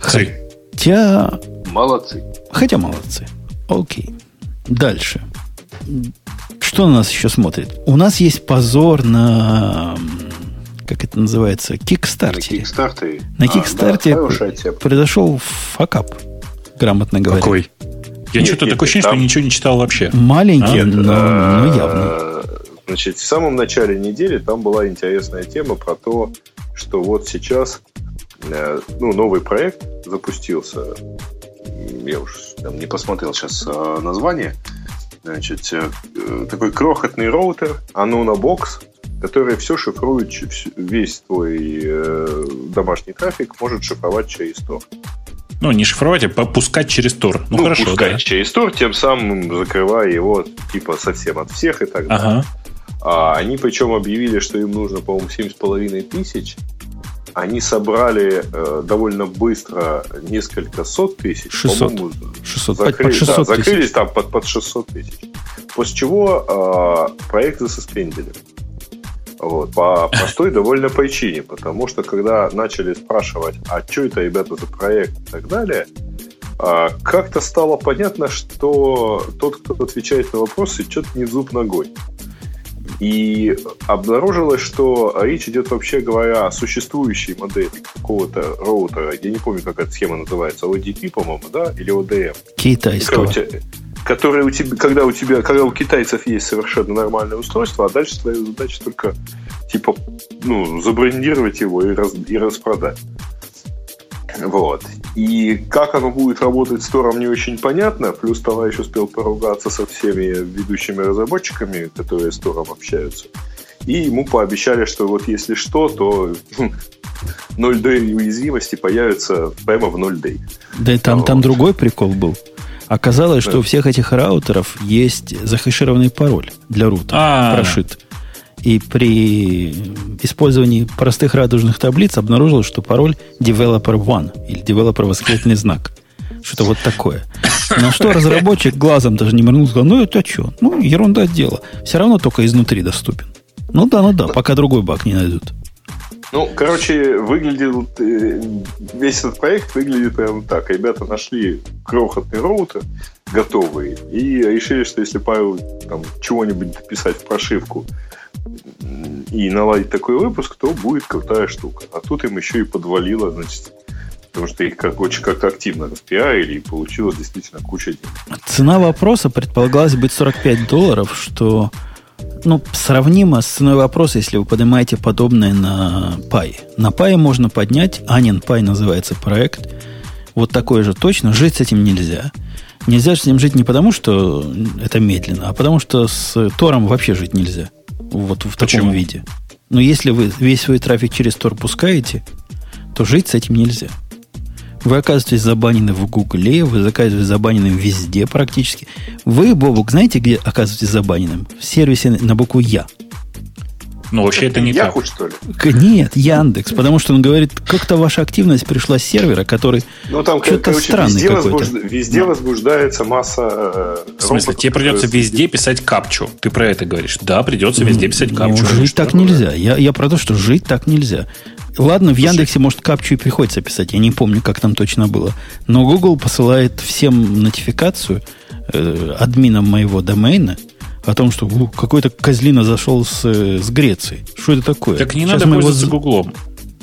Хай. Хотя... Молодцы. Хотя молодцы. Окей. Дальше. Что на нас еще смотрит? У нас есть позор на... Как это называется? Кикстартере. На Кикстартере. На Кикстарте да, произошел факап, грамотно говоря. Какой? Я что-то такое ощущение, там... что ничего не читал вообще. Маленький, а? но, но явно. Значит, в самом начале недели там была интересная тема про то, что вот сейчас Э, ну, новый проект запустился. Я уж там, не посмотрел сейчас а, название. Значит, э, такой крохотный роутер Anuna Box, который все шифрует, весь твой э, домашний трафик может шифровать через Tor. Ну, не шифровать, а попускать через Tor. Ну, ну хорошо, пускать да. через Tor, тем самым закрывая его типа совсем от всех и так далее. Ага. А они причем объявили, что им нужно, по-моему, 7,5 тысяч они собрали э, довольно быстро несколько сот тысяч. 600. По-моему, 600. Закры... Под 600 да, закрылись тысяч. там под, под 600 тысяч. После чего э, проект засуспендили. Вот, по простой довольно причине, потому что когда начали спрашивать, а что это, ребята, за проект и так далее, э, как-то стало понятно, что тот, кто отвечает на вопросы, что-то не в зуб ногой. И обнаружилось, что речь идет, вообще говоря, о существующей модели какого-то роутера. Я не помню, как эта схема называется. ODP, по-моему, да? Или ODM? Китайского. Короче, которые у тебя, когда у тебя, когда у китайцев есть совершенно нормальное устройство, а дальше твоя задача только типа, ну, забрендировать его и, раз, и распродать. Вот. И как оно будет работать с Тором, не очень понятно. Плюс товарищ успел поругаться со всеми ведущими разработчиками, которые с Тором общаются. И ему пообещали, что вот если что, то 0D уязвимости появятся прямо в 0D. Да и там, там другой прикол был. Оказалось, да. что у всех этих раутеров есть захэшированный пароль для рута, А-а-а. прошит. И при использовании простых радужных таблиц обнаружилось, что пароль developer one или developer восклицательный знак. Что-то вот такое. На что разработчик глазом даже не моргнул, сказал, ну это что? Ну, ерунда дело. Все равно только изнутри доступен. Ну да, ну да, пока другой баг не найдут. Ну, короче, выглядел э, весь этот проект выглядит прямо так. Ребята нашли крохотный роутер готовый и решили, что если Павел там чего-нибудь писать в прошивку и наладить такой выпуск, то будет крутая штука. А тут им еще и подвалило, значит, потому что их как, очень как-то активно распиарили, и получилось действительно куча денег. Цена вопроса предполагалась быть 45 долларов, что ну, сравнимо с ценой вопроса, если вы поднимаете подобное на Py. На Py можно поднять, Анин Py называется проект, вот такой же точно, жить с этим нельзя. Нельзя с ним жить не потому, что это медленно, а потому что с Тором вообще жить нельзя. Вот в Почему? таком виде. Но если вы весь свой трафик через Тор пускаете, то жить с этим нельзя. Вы оказываетесь забанены в Гугле, вы оказываетесь забанены везде практически. Вы, Бобук, знаете, где оказываетесь забаненным? В сервисе на букву «Я». Ну, вообще это не Яху, так. что ли? Нет, Яндекс, потому что он говорит, как-то ваша активность пришла с сервера, который ну, там, что-то короче, странный везде, возбужд... везде ну. возбуждается масса э, В смысле, тебе придется везде писать капчу. Ты про это говоришь. Да, придется везде писать капчу. Ну, жить так нельзя. Я, я про то, что жить так нельзя. Ладно, в Яндексе, может, капчу и приходится писать. Я не помню, как там точно было. Но Google посылает всем нотификацию э, админам моего домена – о том, что какой-то козлина зашел с, э, с Греции. Что это такое? Так не Сейчас надо пользоваться его... Гуглом.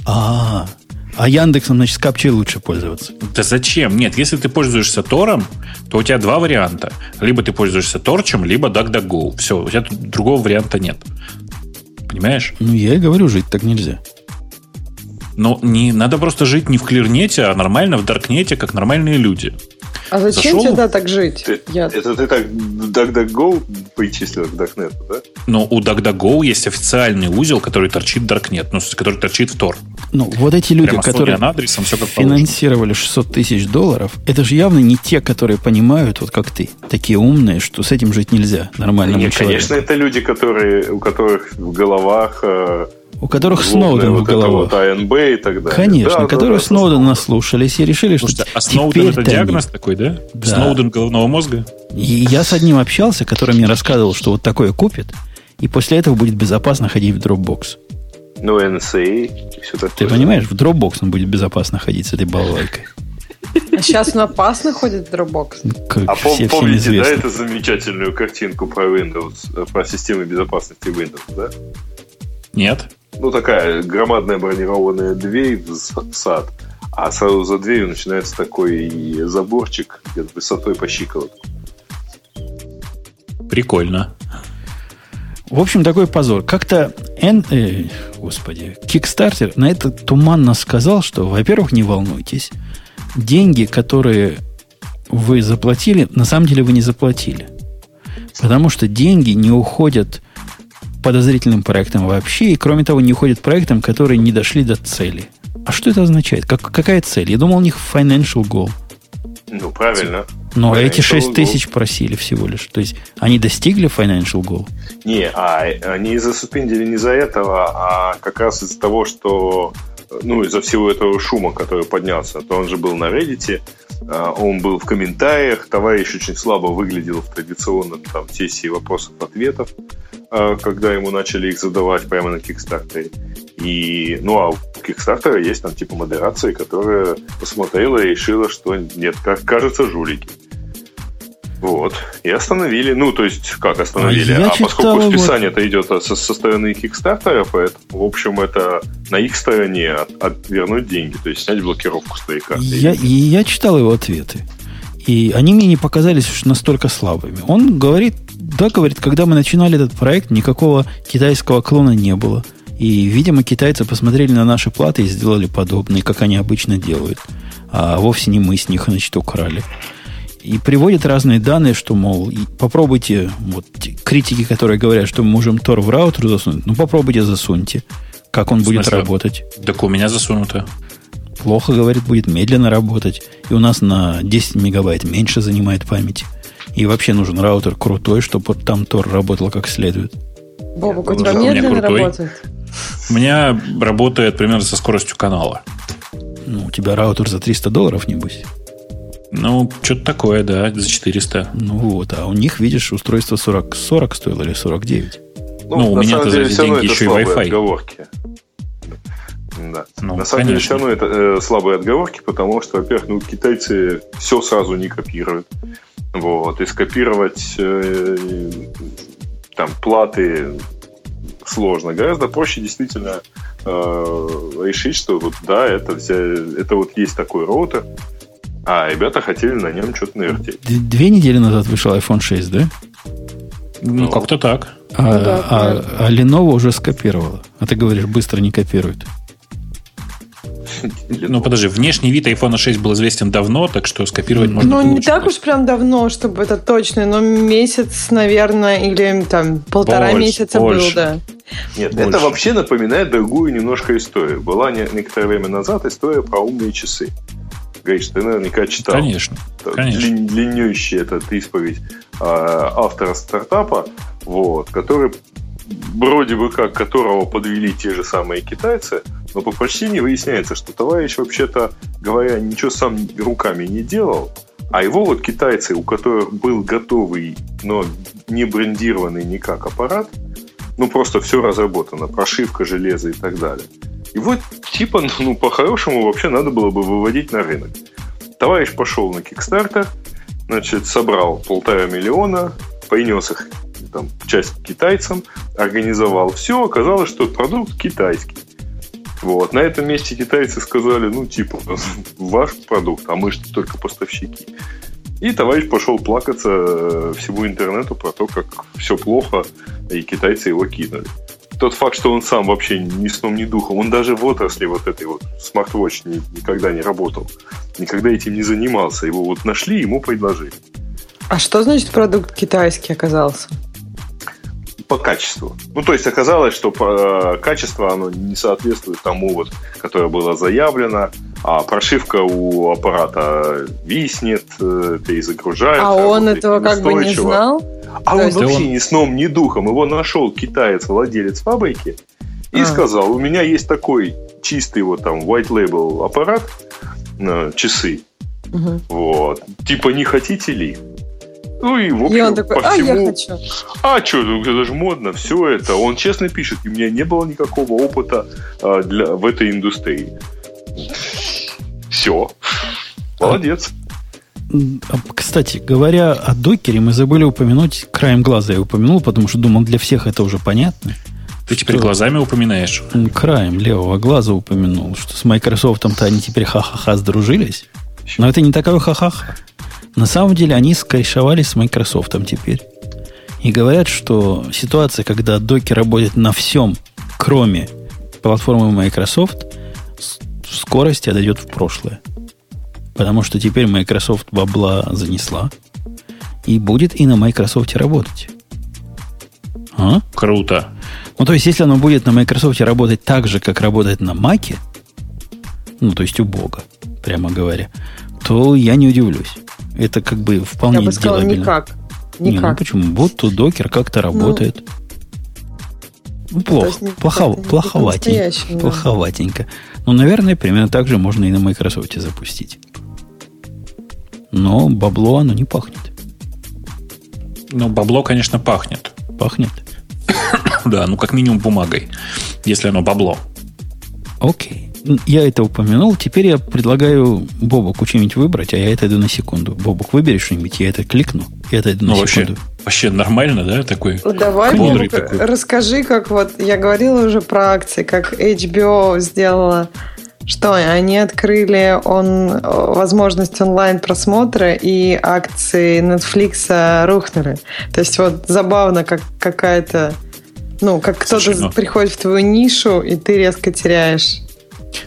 А, а Яндексом, значит, с капчей лучше пользоваться. Да зачем? Нет, если ты пользуешься Тором, то у тебя два варианта. Либо ты пользуешься Торчем, либо DuckDuckGo. Все, у тебя тут другого варианта нет. Понимаешь? Ну, я и говорю, жить так нельзя. Но не, надо просто жить не в клирнете, а нормально в даркнете, как нормальные люди. А зачем Зашел? тогда так жить? Ты, Я... Это ты так DuckDuckGo причислил к Darknet, да? Но у DuckDuckGo есть официальный узел, который торчит в Darknet, ну, который торчит в Tor. Ну, вот эти люди, Прямо которые адресом, все как финансировали 600 тысяч долларов, это же явно не те, которые понимают, вот как ты, такие умные, что с этим жить нельзя нормальному Нет, человеку. Конечно, это люди, которые, у которых в головах э, у которых Сноуден вот в головах. Вот АНБ и так далее. Конечно, да, которые да, да, Сноуден наслушались и решили, что а Сноуден это диагноз они... такой, да? да? Сноуден головного мозга? И я с одним общался, который мне рассказывал, что вот такое купит, и после этого будет безопасно ходить в Dropbox. Ну, NSA и все такое. Ты понимаешь, в Dropbox он будет безопасно ходить с этой балалайкой. А сейчас он опасно ходит в Dropbox. Как а все, помните, да, эту замечательную картинку про Windows, про систему безопасности Windows, да? Нет. Ну, такая громадная бронированная дверь в сад, а сразу за дверью начинается такой заборчик высотой по щиколотку. Прикольно. В общем, такой позор. Как-то N, э, господи, Kickstarter на это туманно сказал, что, во-первых, не волнуйтесь, деньги, которые вы заплатили, на самом деле вы не заплатили. Потому что деньги не уходят подозрительным проектам вообще, и кроме того, не уходят проектам, которые не дошли до цели. А что это означает? Как, какая цель? Я думал, у них financial goal. Ну, правильно. Но financial эти 6 тысяч просили всего лишь. То есть они достигли financial goal? Не, а они засупиндили не из-за этого, а как раз из-за того, что ну, из-за всего этого шума, который поднялся, то он же был на Reddit, а, он был в комментариях, товарищ очень слабо выглядел в традиционном там сессии вопросов-ответов, а, когда ему начали их задавать прямо на Kickstarter. И, ну, а у Kickstarter есть там типа модерация, которая посмотрела и решила, что нет, как кажется, жулики. Вот. И остановили. Ну, то есть, как остановили? А, а поскольку списание это идет со, со стороны Kickstarter, поэтому, в общем, это на их стороне от, от вернуть деньги, то есть снять блокировку с твоей карты. Я, и я читал его ответы. И они мне не показались настолько слабыми. Он говорит, да, говорит, когда мы начинали этот проект, никакого китайского клона не было. И, видимо, китайцы посмотрели на наши платы и сделали подобные, как они обычно делают. А вовсе не мы с них, значит, украли. И приводят разные данные, что, мол, попробуйте, вот критики, которые говорят, что мы можем Tor в раутер засунуть, ну попробуйте засуньте, как он будет работать. Так у меня засунуто. Плохо, говорит, будет медленно работать. И у нас на 10 мегабайт меньше занимает памяти. И вообще нужен раутер крутой, чтобы там Tor работал как следует. Бобок, у тебя медленно работает? У меня работает примерно со скоростью канала. Ну, у тебя раутер за 300 долларов, небось? Ну, что-то такое, да, за 400. Ну вот, а у них, видишь, устройство 40, 40 стоило или 49? Ну, ну у меня-то за эти деньги еще и Wi-Fi. Отговорки. Да. Ну, На самом конечно. деле, все равно это э, слабые отговорки, потому что, во-первых, ну, китайцы все сразу не копируют. Вот. И скопировать э, там платы сложно. Гораздо проще действительно э, решить, что вот да, это, это вот есть такой роутер, а ребята хотели на нем что-то навертеть. Две недели назад вышел iPhone 6, да? Ну, ну как-то так. А, ну, да, а, а Lenovo уже скопировала. А ты говоришь, быстро не копирует. Ну, подожди, внешний вид iPhone 6 был известен давно, так что скопировать можно Ну, не так уж прям давно, чтобы это точно, но месяц, наверное, или там полтора больше, месяца больше. был, да. Нет, больше. это вообще напоминает другую немножко историю. Была не, некоторое время назад история про умные часы. Гриш, ты наверняка читал. Конечно. конечно. Длин, длиннющая этот исповедь э, автора стартапа, вот, который вроде бы как которого подвели те же самые китайцы, но по прочтении выясняется, что товарищ вообще-то, говоря, ничего сам руками не делал, а его вот китайцы, у которых был готовый, но не брендированный никак аппарат, ну просто все разработано, прошивка железа и так далее. И вот типа, ну по-хорошему вообще надо было бы выводить на рынок. Товарищ пошел на Kickstarter, значит, собрал полтора миллиона, принес их там, часть китайцам, организовал все, оказалось, что продукт китайский. Вот. На этом месте китайцы сказали, ну, типа, ваш продукт, а мы же только поставщики. И товарищ пошел плакаться э, всему интернету про то, как все плохо, и китайцы его кинули. Тот факт, что он сам вообще ни сном, ни духом, он даже в отрасли вот этой вот смарт-вотч никогда не работал, никогда этим не занимался. Его вот нашли, ему предложили. А что значит продукт китайский оказался? По качеству. Ну, то есть оказалось, что по, э, качество оно не соответствует тому, вот, которое было заявлено, а прошивка у аппарата виснет, э, перезагружается. А он этого как бы не знал? А он вообще он... ни сном, ни духом. Его нашел китаец, владелец фабрики, и а. сказал, у меня есть такой чистый вот там white label аппарат, э, часы. Угу. Вот. Типа, не хотите ли? Ну и, в общем, и он такой, по а, всему... я хочу. А, что, это же модно, все это. Он честно пишет, у меня не было никакого опыта а, для, в этой индустрии. Все. Молодец. А, кстати, говоря о докере, мы забыли упомянуть, краем глаза я упомянул, потому что думал, для всех это уже понятно. Ты теперь глазами упоминаешь? Краем левого глаза упомянул, что с Microsoft-то они теперь ха-ха-ха сдружились. Но это не такое ха-ха-ха. На самом деле они скорешовались с Microsoft теперь. И говорят, что ситуация, когда докер работает на всем, кроме платформы Microsoft, скорости отойдет в прошлое. Потому что теперь Microsoft бабла занесла и будет и на Microsoft работать. А? Круто. Ну, то есть, если оно будет на Microsoft работать так же, как работает на Mac, ну, то есть у Бога, прямо говоря, то я не удивлюсь. Это как бы вполне Я бы сказала, никак. Никак. Не, ну почему? Вот тут докер как-то ну. работает. Ну, ну плохо. Не, плохо не, плоховатенько. Да. Плоховатенько. Но, наверное, примерно так же можно и на Microsoft запустить. Но бабло оно не пахнет. Ну, бабло, конечно, пахнет. Пахнет? да, ну как минимум бумагой, если оно бабло. Окей я это упомянул. Теперь я предлагаю Бобуку что-нибудь выбрать, а я это иду на секунду. Бобук, выбери что-нибудь, я это кликну, и это иду ну, на вообще, секунду. Вообще нормально, да, такой? Ну, давай, Бобук, такой. расскажи, как вот, я говорила уже про акции, как HBO сделала Что, они открыли он, возможность онлайн-просмотра, и акции Netflix рухнули. То есть вот забавно, как какая-то... Ну, как кто-то приходит в твою нишу, и ты резко теряешь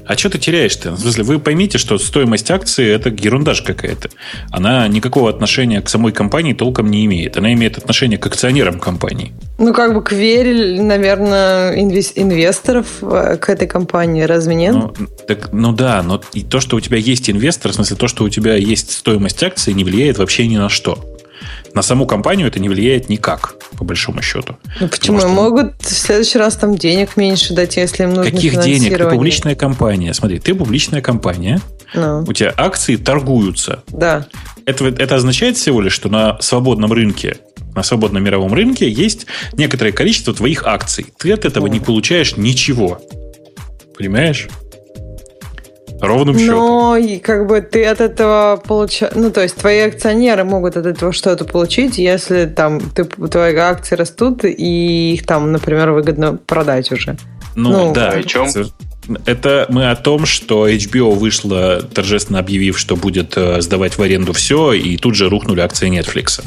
а что ты теряешь-то? В смысле, вы поймите, что стоимость акции – это ерундаж какая-то. Она никакого отношения к самой компании толком не имеет. Она имеет отношение к акционерам компании. Ну, как бы к вере, наверное, инвесторов э, к этой компании, разве нет? Ну, так, ну да, но и то, что у тебя есть инвестор, в смысле, то, что у тебя есть стоимость акции, не влияет вообще ни на что на саму компанию это не влияет никак, по большому счету. Ну почему? Что... Могут в следующий раз там денег меньше дать, если им нужно Каких денег? Ты публичная компания. Смотри, ты публичная компания, ну. у тебя акции торгуются. Да. Это, это означает всего лишь, что на свободном рынке на свободном мировом рынке есть некоторое количество твоих акций. Ты от этого не получаешь ничего. Понимаешь? Ровным счетом. Но и как бы ты от этого получаешь... Ну, то есть твои акционеры могут от этого что-то получить, если там ты, твои акции растут, и их там, например, выгодно продать уже. Ну, ну да. О чем? Это мы о том, что HBO вышла, торжественно объявив, что будет э, сдавать в аренду все, и тут же рухнули акции Netflix.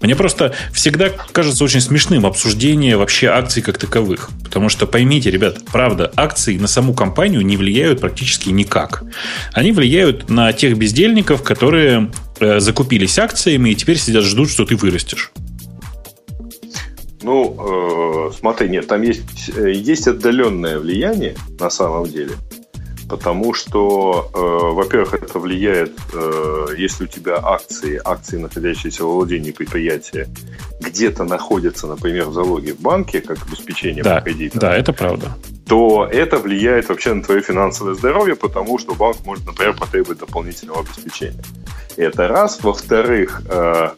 Мне просто всегда кажется очень смешным обсуждение вообще акций как таковых. Потому что поймите, ребят, правда, акции на саму компанию не влияют практически никак. Они влияют на тех бездельников, которые э, закупились акциями и теперь сидят ждут, что ты вырастешь. Ну, э, смотри, нет, там есть, э, есть отдаленное влияние на самом деле потому что, э, во-первых, это влияет, э, если у тебя акции, акции, находящиеся во владении предприятия, где-то находятся, например, в залоге в банке, как обеспечение да, по кредиту. Да, это правда. То это влияет вообще на твое финансовое здоровье, потому что банк может, например, потребовать дополнительного обеспечения. Это раз. Во-вторых, э,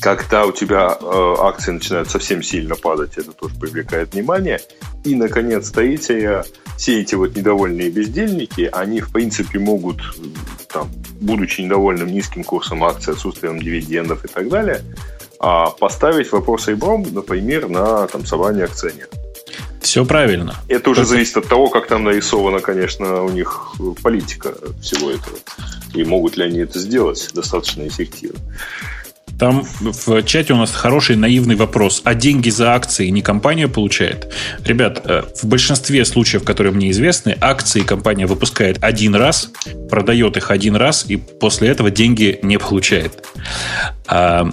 когда у тебя э, акции начинают совсем сильно падать, это тоже привлекает внимание. И, наконец, третье, все эти вот недовольные бездельники, они, в принципе, могут, там, будучи недовольным низким курсом акций, отсутствием дивидендов и так далее, а поставить вопрос ребром, например, на там, собрание акционеров. Все правильно. Это уже Только... зависит от того, как там нарисована, конечно, у них политика всего этого. И могут ли они это сделать достаточно эффективно. Там в чате у нас хороший наивный вопрос. А деньги за акции не компания получает? Ребят, э, в большинстве случаев, которые мне известны, акции компания выпускает один раз, продает их один раз, и после этого деньги не получает. А,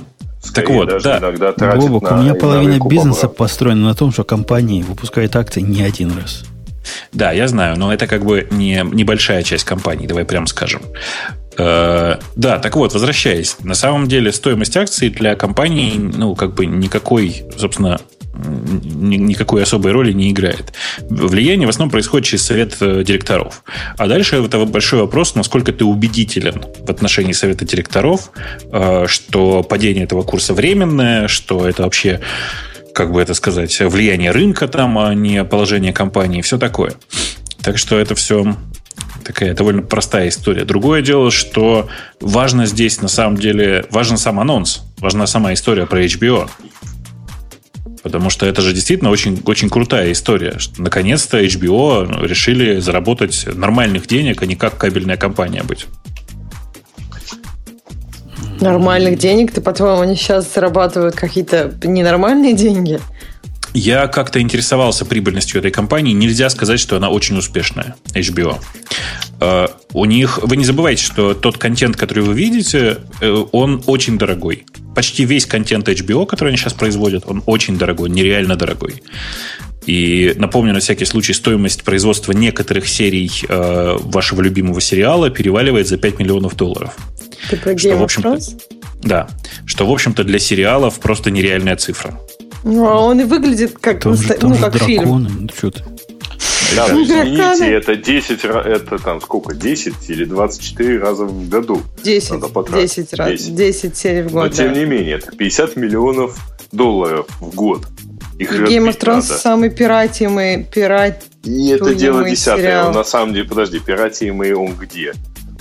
так вот, да. Бобок, у меня половина бизнеса построена на том, что компания выпускает акции не один раз. Да, я знаю, но это как бы не небольшая часть компании, давай прямо скажем. Э, да, так вот, возвращаясь. На самом деле стоимость акций для компании, ну, как бы никакой, собственно, никакой особой роли не играет. Влияние в основном происходит через совет э, директоров. А дальше это большой вопрос, насколько ты убедителен в отношении совета директоров, э, что падение этого курса временное, что это вообще как бы это сказать, влияние рынка там, а не положение компании, все такое. Так что это все такая довольно простая история. Другое дело, что важно здесь на самом деле, важен сам анонс, важна сама история про HBO. Потому что это же действительно очень, очень крутая история. Что наконец-то HBO решили заработать нормальных денег, а не как кабельная компания быть. Нормальных денег? Ты, по-твоему, они сейчас зарабатывают какие-то ненормальные деньги? Я как-то интересовался прибыльностью этой компании. Нельзя сказать, что она очень успешная, HBO. Э, у них, вы не забывайте, что тот контент, который вы видите, uh, он очень дорогой. Почти весь контент HBO, который они сейчас производят, он очень дорогой, нереально дорогой. И напомню на всякий случай, стоимость производства некоторых серий uh, вашего любимого сериала переваливает за 5 миллионов долларов. Ты про что, в общем-то, Да. Что, в общем-то, для сериалов просто нереальная цифра. Ну, а он и выглядит как, там наста... там ну, как драконы, фильм. Ну, что ты. Да, ну, извините, это 10, это там сколько, 10 или 24 раза в году 10, 10 раз, 10. 10 серий в год, Но, тем не менее, это 50 миллионов долларов в год. Их Game of Thrones самый пиратимый, пират... И это дело десятое. На самом деле, подожди, пиратимый он где?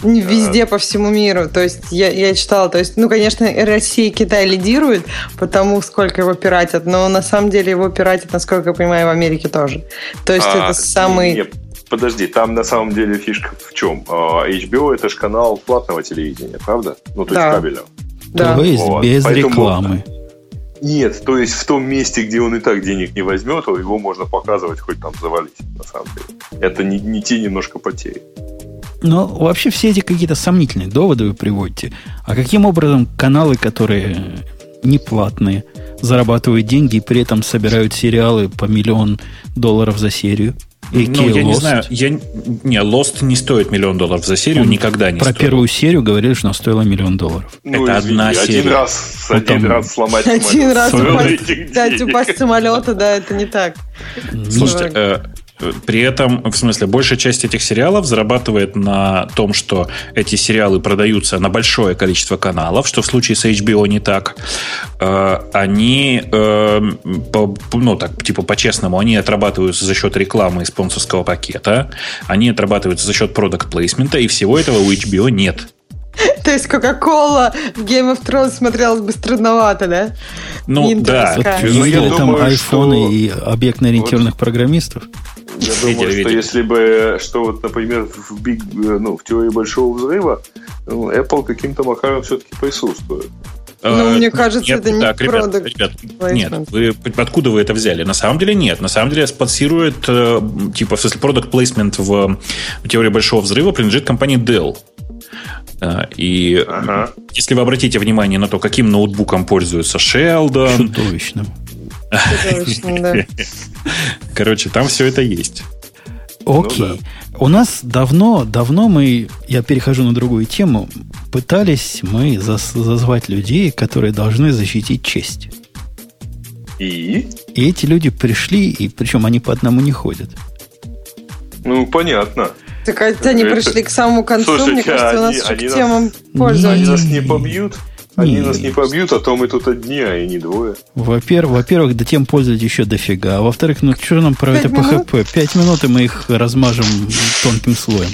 Везде, по всему миру. То есть я, я читала, то есть, ну, конечно, Россия и Китай лидируют, потому сколько его пиратят, но на самом деле его пиратят, насколько я понимаю, в Америке тоже. То есть а, это самый... Не, подожди, там на самом деле фишка в чем? А, HBO это же канал платного телевидения, правда? Ну, то да. есть кабельного. Да. То есть вот. без Поэтому... рекламы. Нет, то есть в том месте, где он и так денег не возьмет, его можно показывать, хоть там завалить, на самом деле. Это не, не те немножко потери. Но вообще все эти какие-то сомнительные доводы вы приводите. А каким образом каналы, которые не платные, зарабатывают деньги и при этом собирают сериалы по миллион долларов за серию? И ну, я Lost. не знаю. Я, не, Lost не стоит миллион долларов за серию, Он никогда не Про стоит. первую серию говорили, что она стоила миллион долларов. Ну, Это извини, одна один серия. Раз, ну, один раз сломать Один раз упасть, упасть самолета, да, это не так. Слушайте, при этом, в смысле, большая часть этих сериалов зарабатывает на том, что эти сериалы продаются на большое количество каналов, что в случае с HBO не так. Э, они, э, ну так, типа по-честному, они отрабатываются за счет рекламы и спонсорского пакета, они отрабатываются за счет продукт плейсмента и всего этого у HBO нет. То есть Кока-Кола в Game of Thrones смотрелась бы странновато, да? Ну, да. Видели там айфоны и объектно-ориентированных программистов? Я думаю, что если бы, что вот, например, в, Big, ну, в теории большого взрыва, ну, Apple каким-то макаром все-таки присутствует. Ну, мне кажется, нет, это не так, ребят, ребят, Нет, вы, откуда вы это взяли? На самом деле нет. На самом деле спонсирует, э, типа, в смысле, продукт плейсмент в теории большого взрыва принадлежит компании Dell. И ага. если вы обратите внимание на то, каким ноутбуком пользуется Sheldon... Чудовищным. Короче, там все это есть. Окей. Ну, да. У нас давно, давно мы, я перехожу на другую тему, пытались мы зазвать людей, которые должны защитить честь. И? И эти люди пришли, и причем они по одному не ходят. Ну, понятно. Так они это... пришли к самому концу, Слушайте, мне кажется, они, у нас еще к темам пользователей. Они нас не побьют? Они Нет. нас не побьют, а то мы тут одни, а и не двое. Во-первых, во-первых, до тем пользователей еще дофига. А во-вторых, ну что нам про это минут? PHP? Пять минут, и мы их размажем тонким слоем.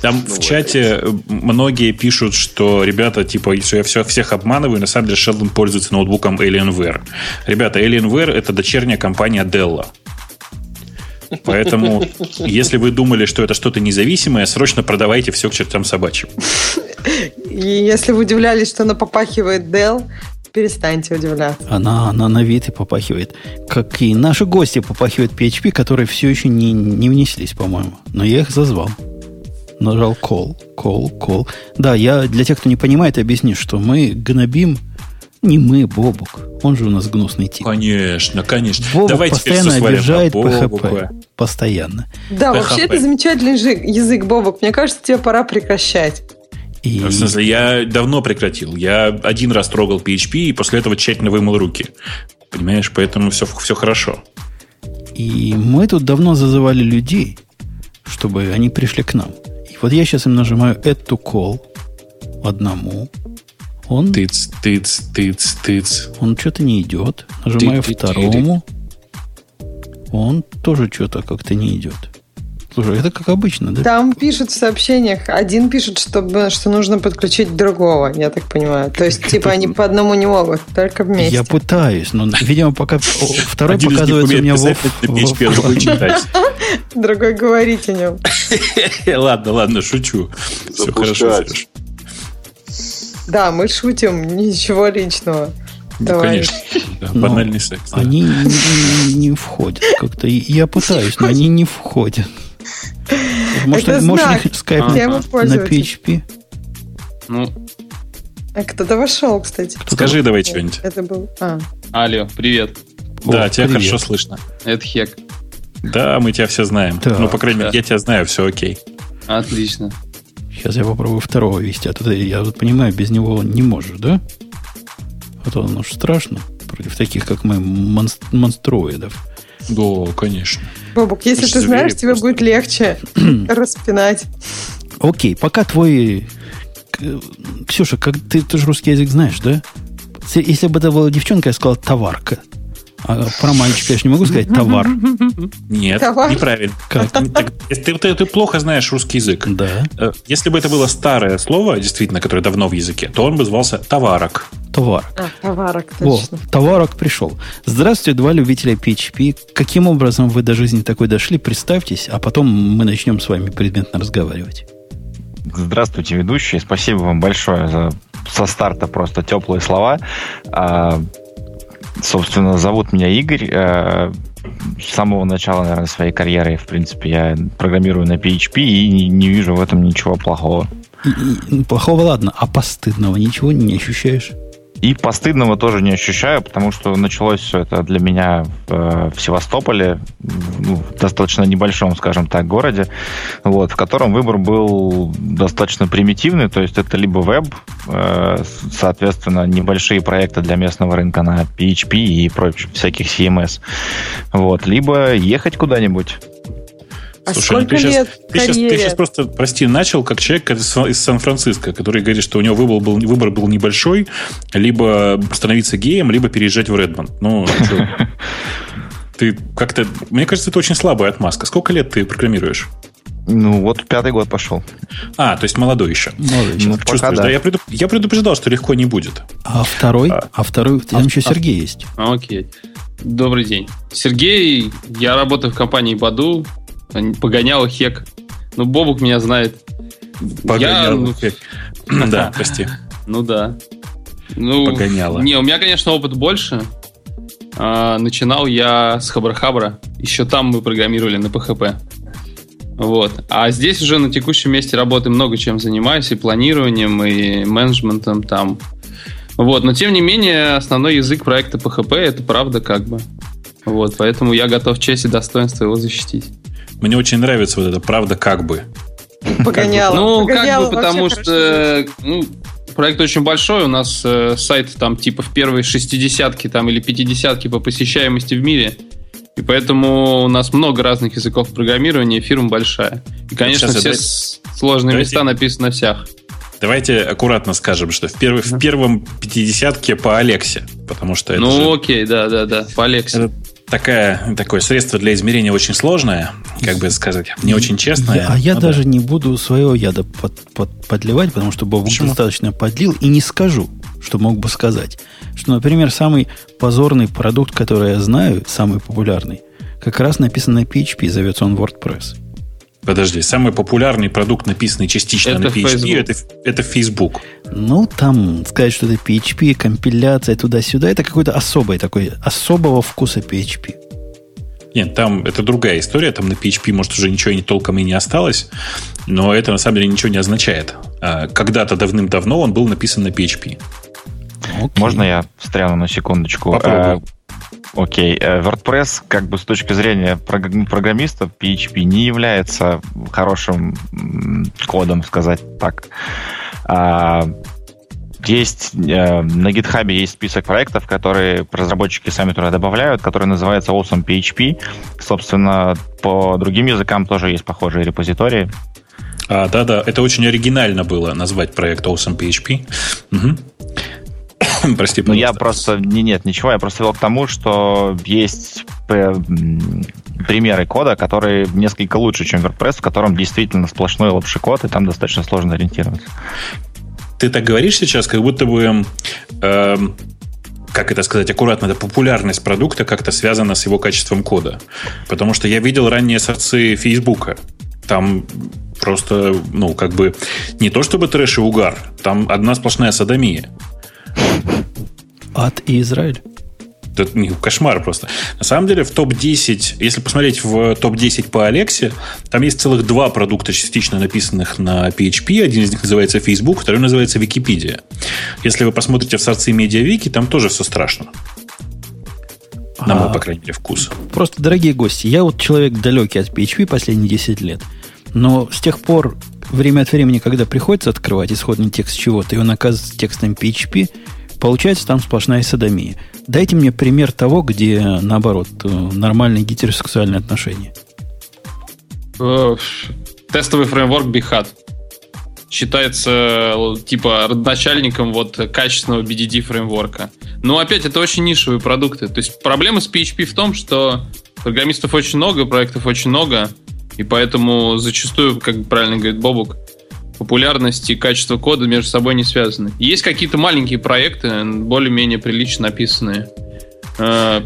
Там ну, в чате вот. многие пишут, что ребята, типа, что я все, всех обманываю, на самом деле Sheldon пользуется ноутбуком Alienware. Ребята, Alienware это дочерняя компания Dell. Поэтому, если вы думали, что это что-то независимое, срочно продавайте все к чертям собачьим. И если вы удивлялись, что она попахивает Dell, перестаньте удивляться. Она, она на вид и попахивает. Как и наши гости попахивают PHP, которые все еще не, не внеслись, по-моему. Но я их зазвал. Нажал call, call, call. Да, я для тех, кто не понимает, объясню, что мы гнобим не мы, Бобук. Он же у нас гнусный тип. Конечно, конечно. Бобук Давайте постоянно обижает PHP. Постоянно. Да, PHP. вообще это замечательный язык, Бобук. Мне кажется, тебе пора прекращать. И... В смысле, я давно прекратил. Я один раз трогал PHP и после этого тщательно вымыл руки. Понимаешь, поэтому все, все хорошо. И мы тут давно зазывали людей, чтобы они пришли к нам. И вот я сейчас им нажимаю add to call одному, он... Тыц, тыц, тыц, тыц. Он что-то не идет. Нажимаю ты, второму. Он тоже что-то как-то не идет. Слушай, это как обычно, да? Там пишут в сообщениях, один пишет, чтобы, что нужно подключить другого, я так понимаю. То есть, типа, они по одному не могут, только вместе. Я пытаюсь, но, видимо, пока второй показывается у меня в Другой говорить о нем. Ладно, ладно, шучу. Все хорошо. Да, мы шутим, ничего личного. Ну, Давай. конечно. Да, банальный секс. Да. Они не, не входят как-то. Я пытаюсь, но они не входят. Может, Это может знак. них скайп на, на PHP? Ну. А кто-то вошел, кстати. Кто Скажи давай что-нибудь. Это был. А. Алло, привет. Да, О, тебя привет. хорошо слышно. Это Хек. Да, мы тебя все знаем. Так. Ну, по крайней мере, да. я тебя знаю, все окей. Отлично. Сейчас я попробую второго вести. А то я вот понимаю, без него не можешь, да? А то оно уж страшно против таких, как мы, монст- монструидов. Да, конечно. Бобук, если ты знаешь, тебе будет легче распинать. Окей, пока твой... Ксюша, как ты, ты же русский язык знаешь, да? Если бы это была девчонка, я сказал товарка. А про мальчика я же не могу сказать товар. Нет, товар? неправильно. Как? Ты, ты, ты плохо знаешь русский язык. Да. Э, если бы это было старое слово, действительно, которое давно в языке, то он бы звался товарок. Товарок. А, товарок, точно. О, товарок пришел. Здравствуйте, два любителя PHP. Каким образом вы до жизни такой дошли? Представьтесь, а потом мы начнем с вами предметно разговаривать. Здравствуйте, ведущие. Спасибо вам большое за со старта просто теплые слова. Собственно, зовут меня Игорь. А, с самого начала, наверное, своей карьеры, в принципе, я программирую на PHP и не, вижу в этом ничего плохого. И, плохого ладно, а постыдного ничего не ощущаешь? И постыдного тоже не ощущаю, потому что началось все это для меня в, э, в Севастополе, ну, в достаточно небольшом, скажем так, городе, вот, в котором выбор был достаточно примитивный, то есть это либо веб, э, соответственно, небольшие проекты для местного рынка на PHP и прочих всяких CMS, вот, либо ехать куда-нибудь а Слушай, ну сколько ты лет сейчас, ты сейчас, ты сейчас просто, прости, начал как человек из Сан-Франциско, который говорит, что у него выбор был, выбор был небольшой, либо становиться геем, либо переезжать в Редмонд. Ну, ты как-то... Мне кажется, это очень слабая отмазка. Сколько лет ты программируешь? Ну, вот пятый год пошел. А, то есть молодой еще. Молодой еще. Ну, Чувствуешь, да. да? Я, предуп... я предупреждал, что легко не будет. А второй? А, а второй? Там а, еще а, Сергей есть. Окей. Добрый день. Сергей, я работаю в компании Баду, Погонял хек. Ну, Бобук меня знает. Погонял я... хек. Да, прости. Ну да. Ну, Погоняло. Не, у меня, конечно, опыт больше. А, начинал я с Хабра-Хабра. Еще там мы программировали на PHP. Вот. А здесь уже на текущем месте работы много чем занимаюсь. И планированием, и менеджментом там. Вот. Но, тем не менее, основной язык проекта PHP это правда как бы. Вот. Поэтому я готов честь и достоинство его защитить. Мне очень нравится вот это «правда как бы». Погоняло. Ну, как бы, потому что ну, проект очень большой. У нас э, сайт там типа в первой шестидесятке там, или пятидесятке по посещаемости в мире. И поэтому у нас много разных языков программирования, фирма большая. И, конечно, Сейчас все это... сложные Давайте... места написаны на всех. Давайте аккуратно скажем, что в, первый, в первом пятидесятке по Алексе, потому что это Ну, же... окей, да-да-да, по Алексе. Это такая, такое средство для измерения очень сложное, как бы сказать, не очень честное. Я, а я ну, даже да. не буду своего яда под, под, подливать, потому что Бог достаточно подлил, и не скажу, что мог бы сказать. Что, например, самый позорный продукт, который я знаю, самый популярный, как раз написан на PHP, зовется он WordPress. Подожди, самый популярный продукт, написанный частично это на PHP, это, это Facebook. Ну, там сказать, что это PHP, компиляция туда-сюда, это какой-то особый такой, особого вкуса PHP. Нет, там это другая история, там на PHP, может, уже ничего не толком и не осталось, но это на самом деле ничего не означает. А, когда-то давным-давно он был написан на PHP. Okay. Можно я встряну на секундочку? Попробуй. Окей, okay. WordPress, как бы с точки зрения программиста, PHP не является хорошим кодом, сказать так. А, есть э, на GitHub есть список проектов, которые разработчики сами туда добавляют, который называется Awesome PHP. Собственно, по другим языкам тоже есть похожие репозитории. А, да-да, это очень оригинально было назвать проект Awesome PHP. Угу. Прости, Ну, я просто... Не, нет, ничего. Я просто вел к тому, что есть примеры кода, которые несколько лучше, чем WordPress, в котором действительно сплошной лапший код, и там достаточно сложно ориентироваться. Ты так говоришь сейчас, как будто бы... Э, как это сказать аккуратно, эта популярность продукта как-то связана с его качеством кода. Потому что я видел ранние сорцы Фейсбука. Там просто, ну, как бы не то чтобы трэш и угар, там одна сплошная садомия. Ад и Израиль. Это не кошмар просто. На самом деле в топ-10, если посмотреть в топ-10 по Алексе, там есть целых два продукта, частично написанных на PHP. Один из них называется Facebook, второй называется Википедия. Если вы посмотрите в сорцы медиавики, там тоже все страшно. На мой, а, по крайней мере, вкус. Просто, дорогие гости, я вот человек далекий от PHP последние 10 лет. Но с тех пор, время от времени, когда приходится открывать исходный текст чего-то, и он оказывается текстом PHP, Получается там сплошная садомия. Дайте мне пример того, где, наоборот, э, нормальные гетеросексуальные отношения. Э, тестовый фреймворк BigHat. считается типа родоначальником вот качественного BDD фреймворка. Но опять это очень нишевые продукты. То есть проблема с PHP в том, что программистов очень много, проектов очень много, и поэтому зачастую, как правильно говорит Бобук, популярность и качество кода между собой не связаны. Есть какие-то маленькие проекты, более-менее прилично написанные. А,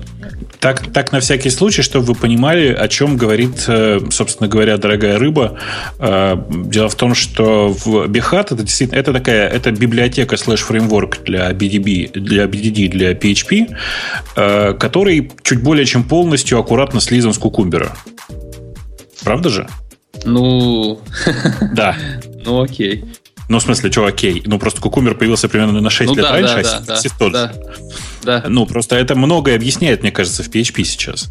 так, так на всякий случай, чтобы вы понимали, о чем говорит, э, собственно говоря, дорогая рыба. Э, дело в том, что в Behat это действительно это такая это библиотека слэш фреймворк для BDB, для BDD, для PHP, э, который чуть более чем полностью аккуратно слизан с кукумбера. Правда же? Ну, да. Ну, окей. Ну, в смысле, что окей? Ну, просто кукумбер появился примерно на 6 ну, лет да, раньше, да, а да, тот да, да. Ну, просто это многое объясняет, мне кажется, в PHP сейчас.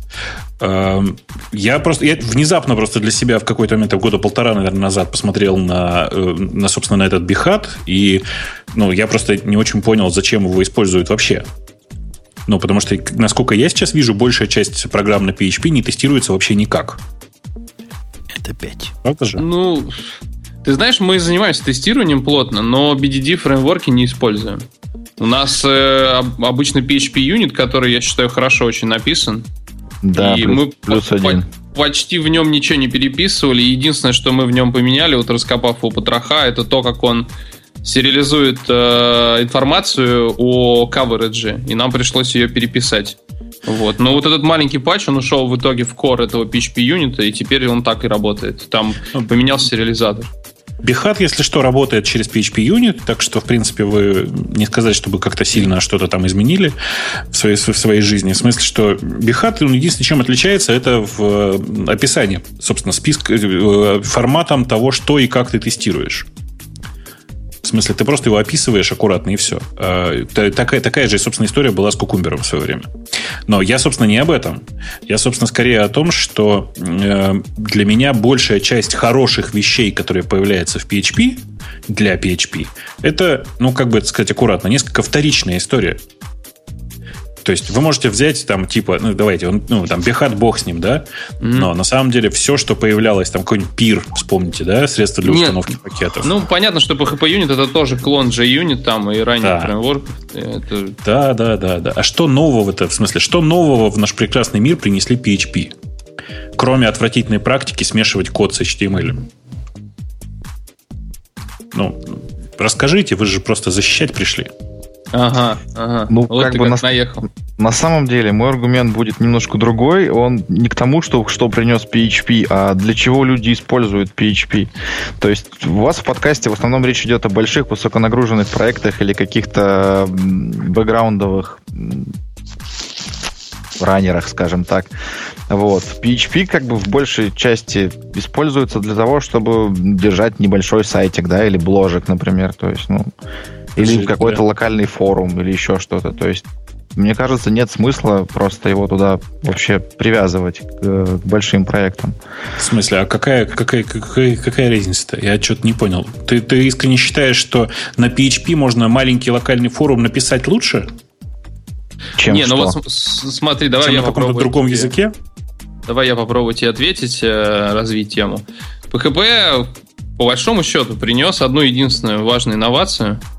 Эм, я просто, я внезапно просто для себя в какой-то момент, года полтора, наверное, назад посмотрел на, э, на собственно, на этот бихат, и, ну, я просто не очень понял, зачем его используют вообще. Ну, потому что, насколько я сейчас вижу, большая часть программ на PHP не тестируется вообще никак. Это 5. Правда же? Ну, ты знаешь, мы занимаемся тестированием плотно, но BDD фреймворки не используем. У нас э, обычно PHP юнит, который, я считаю, хорошо очень написан. Да, и плюс, мы плюс один. почти в нем ничего не переписывали. Единственное, что мы в нем поменяли, вот раскопав его потроха, это то, как он сериализует э, информацию о каверидже, и нам пришлось ее переписать. Вот. Но вот этот маленький патч, он ушел в итоге в core этого PHP юнита, и теперь он так и работает. Там ну, поменялся сериализатор. Behat, если что, работает через PHP Unit, так что, в принципе, вы не сказать, чтобы как-то сильно что-то там изменили в своей, в своей жизни. В смысле, что Behat, он единственное, чем отличается, это в э, описании, собственно, списк, э, форматом того, что и как ты тестируешь. В смысле, ты просто его описываешь аккуратно и все. А, такая, такая же, собственно, история была с Кукумбером в свое время. Но я, собственно, не об этом. Я, собственно, скорее о том, что э, для меня большая часть хороших вещей, которые появляются в PHP, для PHP, это, ну, как бы это сказать аккуратно, несколько вторичная история. То есть вы можете взять там типа, ну давайте, он, ну там Бехат бог с ним, да, mm-hmm. но на самом деле все, что появлялось, там какой-нибудь пир, вспомните, да, средства для установки Нет. пакетов. Ну понятно, что PHP Unit это тоже клон JUnit там и ранний да. фреймворк. Это... Да, да, да, да. А что нового-то, в смысле, что нового в наш прекрасный мир принесли PHP? Кроме отвратительной практики смешивать код с HTML. Ну, расскажите, вы же просто защищать пришли. Ага, ага. Ну, вот как бы как на, наехал. на самом деле мой аргумент будет немножко другой. Он не к тому, что, что принес PHP, а для чего люди используют PHP. То есть у вас в подкасте в основном речь идет о больших высоконагруженных проектах или каких-то бэкграундовых раннерах, скажем так. Вот. PHP как бы в большей части используется для того, чтобы держать небольшой сайтик, да, или бложек, например. То есть, ну, или какой-то локальный форум, или еще что-то. То есть, мне кажется, нет смысла просто его туда вообще привязывать к, к большим проектам. В смысле, а какая, какая, какая, какая разница-то? Я что-то не понял. Ты, ты искренне считаешь, что на PHP можно маленький локальный форум написать лучше? Чем не, ну что? ну вот смотри, давай Чем я на каком-то другом тебе, языке? Давай я попробую тебе ответить, э, развить тему. PHP, по большому счету, принес одну единственную важную инновацию –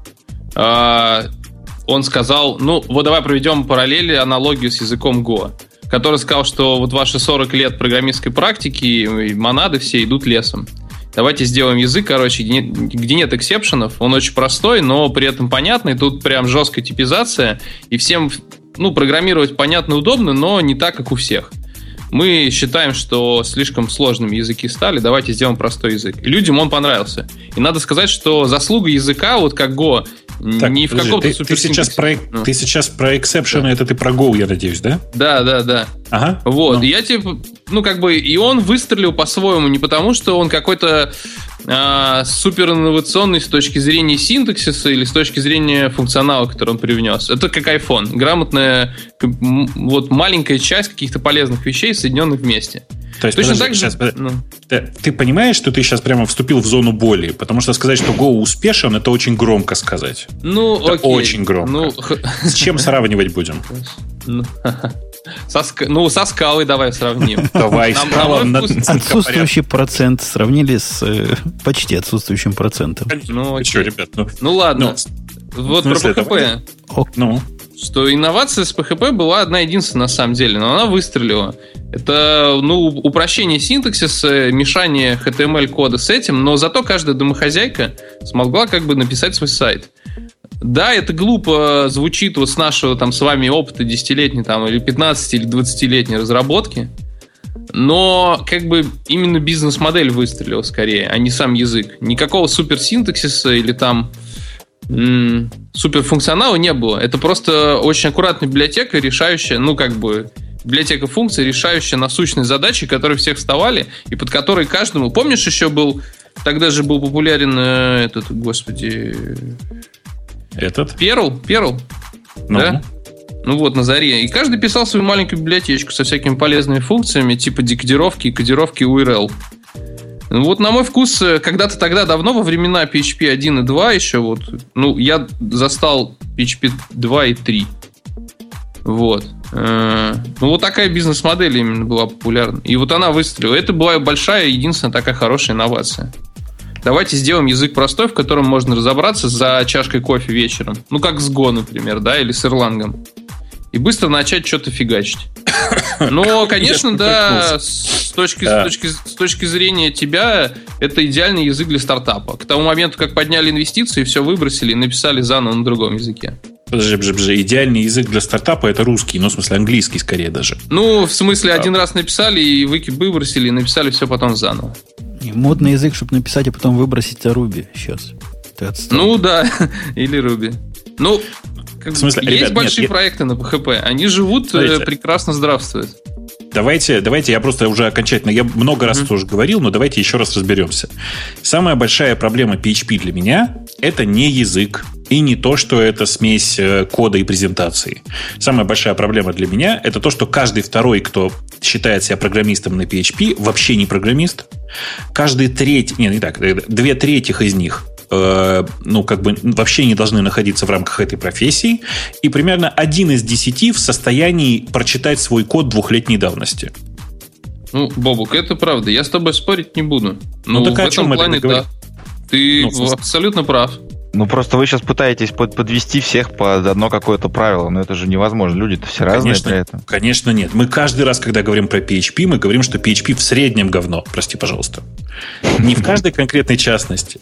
он сказал, ну, вот давай проведем параллели, аналогию с языком Go, который сказал, что вот ваши 40 лет программистской практики, монады все идут лесом. Давайте сделаем язык, короче, где нет, где нет эксепшенов. Он очень простой, но при этом понятный. Тут прям жесткая типизация. И всем, ну, программировать понятно и удобно, но не так, как у всех. Мы считаем, что слишком сложными языки стали, давайте сделаем простой язык. И людям он понравился. И надо сказать, что заслуга языка, вот как Go, так, не в каком-то ты, ты сейчас про ну. ты сейчас про эксепшены, да. это ты про Go, я надеюсь, да? Да, да, да. Ага. Вот, ну. я типа, ну как бы, и он выстрелил по-своему, не потому что он какой-то а, супер инновационный с точки зрения синтаксиса или с точки зрения функционала, который он привнес. Это как iPhone, грамотная, вот маленькая часть каких-то полезных вещей, соединенных вместе. То есть, Точно подожди, так же, сейчас, ну. ты, ты понимаешь, что ты сейчас прямо вступил в зону боли? Потому что сказать, что Go успешен, это очень громко сказать. Ну, это окей. очень громко. Ну... С чем сравнивать будем? Ну, Со, ну, со скалой давай сравним. Давай, скала Отсутствующий процент сравнили с э, почти отсутствующим процентом. Ну, что, ребят? Ну, ну ладно. Ну, вот про ПХП. Ну что инновация с PHP была одна единственная на самом деле, но она выстрелила. Это ну, упрощение синтаксиса, мешание HTML-кода с этим, но зато каждая домохозяйка смогла как бы написать свой сайт. Да, это глупо звучит вот с нашего там с вами опыта десятилетней там или 15 или 20-летней разработки, но как бы именно бизнес-модель выстрелила скорее, а не сам язык. Никакого суперсинтаксиса или там м- суперфункционала не было. Это просто очень аккуратная библиотека, решающая, ну как бы библиотека функций, решающая насущные задачи, которые всех вставали, и под которые каждому... Помнишь, еще был... Тогда же был популярен э, этот, господи... Этот? Перл? Перл? Ну. Да? Ну вот, на заре. И каждый писал свою маленькую библиотечку со всякими полезными функциями, типа декодировки и кодировки URL. Ну, вот на мой вкус, э, когда-то тогда давно, во времена PHP 1 и 2 еще, вот, ну, я застал PHP 2 и 3. Вот. Э, ну, вот такая бизнес-модель именно была популярна. И вот она выстрелила. Это была большая, единственная такая хорошая инновация. Давайте сделаем язык простой, в котором можно разобраться за чашкой кофе вечером. Ну, как с Go, например, да, или с Erlang и быстро начать что-то фигачить. Но, конечно, да, с точки, с, точки, с точки зрения тебя, это идеальный язык для стартапа. К тому моменту, как подняли инвестиции, все выбросили и написали заново на другом языке. Подожди, подожди, подожди. Идеальный язык для стартапа это русский, ну, в смысле, английский скорее даже. Ну, в смысле, один раз написали и выбросили, и написали все потом заново. И модный язык, чтобы написать, а потом выбросить, это Руби сейчас. Ну да, или Руби. Ну, как в смысле, есть ребят, большие нет, проекты я... на PHP, они живут, э, Смотрите. прекрасно здравствуют. Давайте, давайте, я просто уже окончательно, я много раз mm-hmm. тоже говорил, но давайте еще раз разберемся. Самая большая проблема PHP для меня – это не язык, и не то, что это смесь э, кода и презентации. Самая большая проблема для меня – это то, что каждый второй, кто считает себя программистом на PHP, вообще не программист. Каждый третий, нет, не так, э, две трети из них Э, ну, как бы вообще не должны находиться в рамках этой профессии, и примерно один из десяти в состоянии прочитать свой код двухлетней давности. Ну, Бобук, это правда. Я с тобой спорить не буду. Ну, ну так в о чем этом плане, да. Ты ну, абсолютно прав. Ну, просто вы сейчас пытаетесь под, подвести всех под одно какое-то правило, но это же невозможно. Люди-то все разные конечно, при этом. Конечно, нет. Мы каждый раз, когда говорим про PHP, мы говорим, что PHP в среднем говно. Прости, пожалуйста. Не в каждой конкретной частности.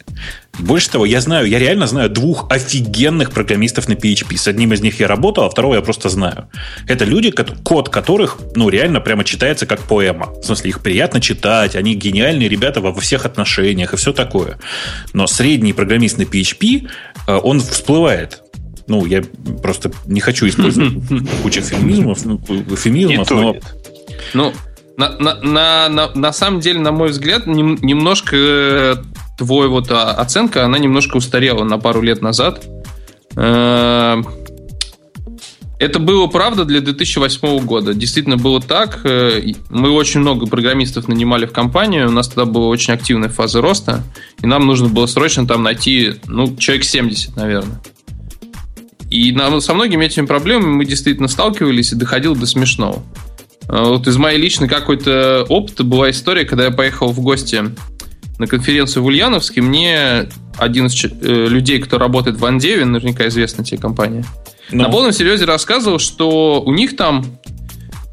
Больше того, я знаю, я реально знаю двух офигенных программистов на PHP. С одним из них я работал, а второго я просто знаю. Это люди, код которых, ну, реально прямо читается как поэма. В смысле, их приятно читать, они гениальные ребята во всех отношениях и все такое. Но средний программист на PHP Э, он всплывает. Ну, я просто не хочу использовать кучу феминизмов, ну, эфемизмов, но... Ну, на, на, на, на, на самом деле, на мой взгляд, нем, немножко э, твой вот а, оценка, она немножко устарела на пару лет назад. Э, это было правда для 2008 года. Действительно было так. Мы очень много программистов нанимали в компанию. У нас тогда была очень активная фаза роста. И нам нужно было срочно там найти, ну, человек 70, наверное. И нам, со многими этими проблемами мы действительно сталкивались и доходило до смешного. Вот из моей личной какой-то опыта была история, когда я поехал в гости на конференцию в Ульяновске, мне один из э, людей, кто работает в Андеве, наверняка известна тебе компания, ну. на полном серьезе рассказывал, что у них там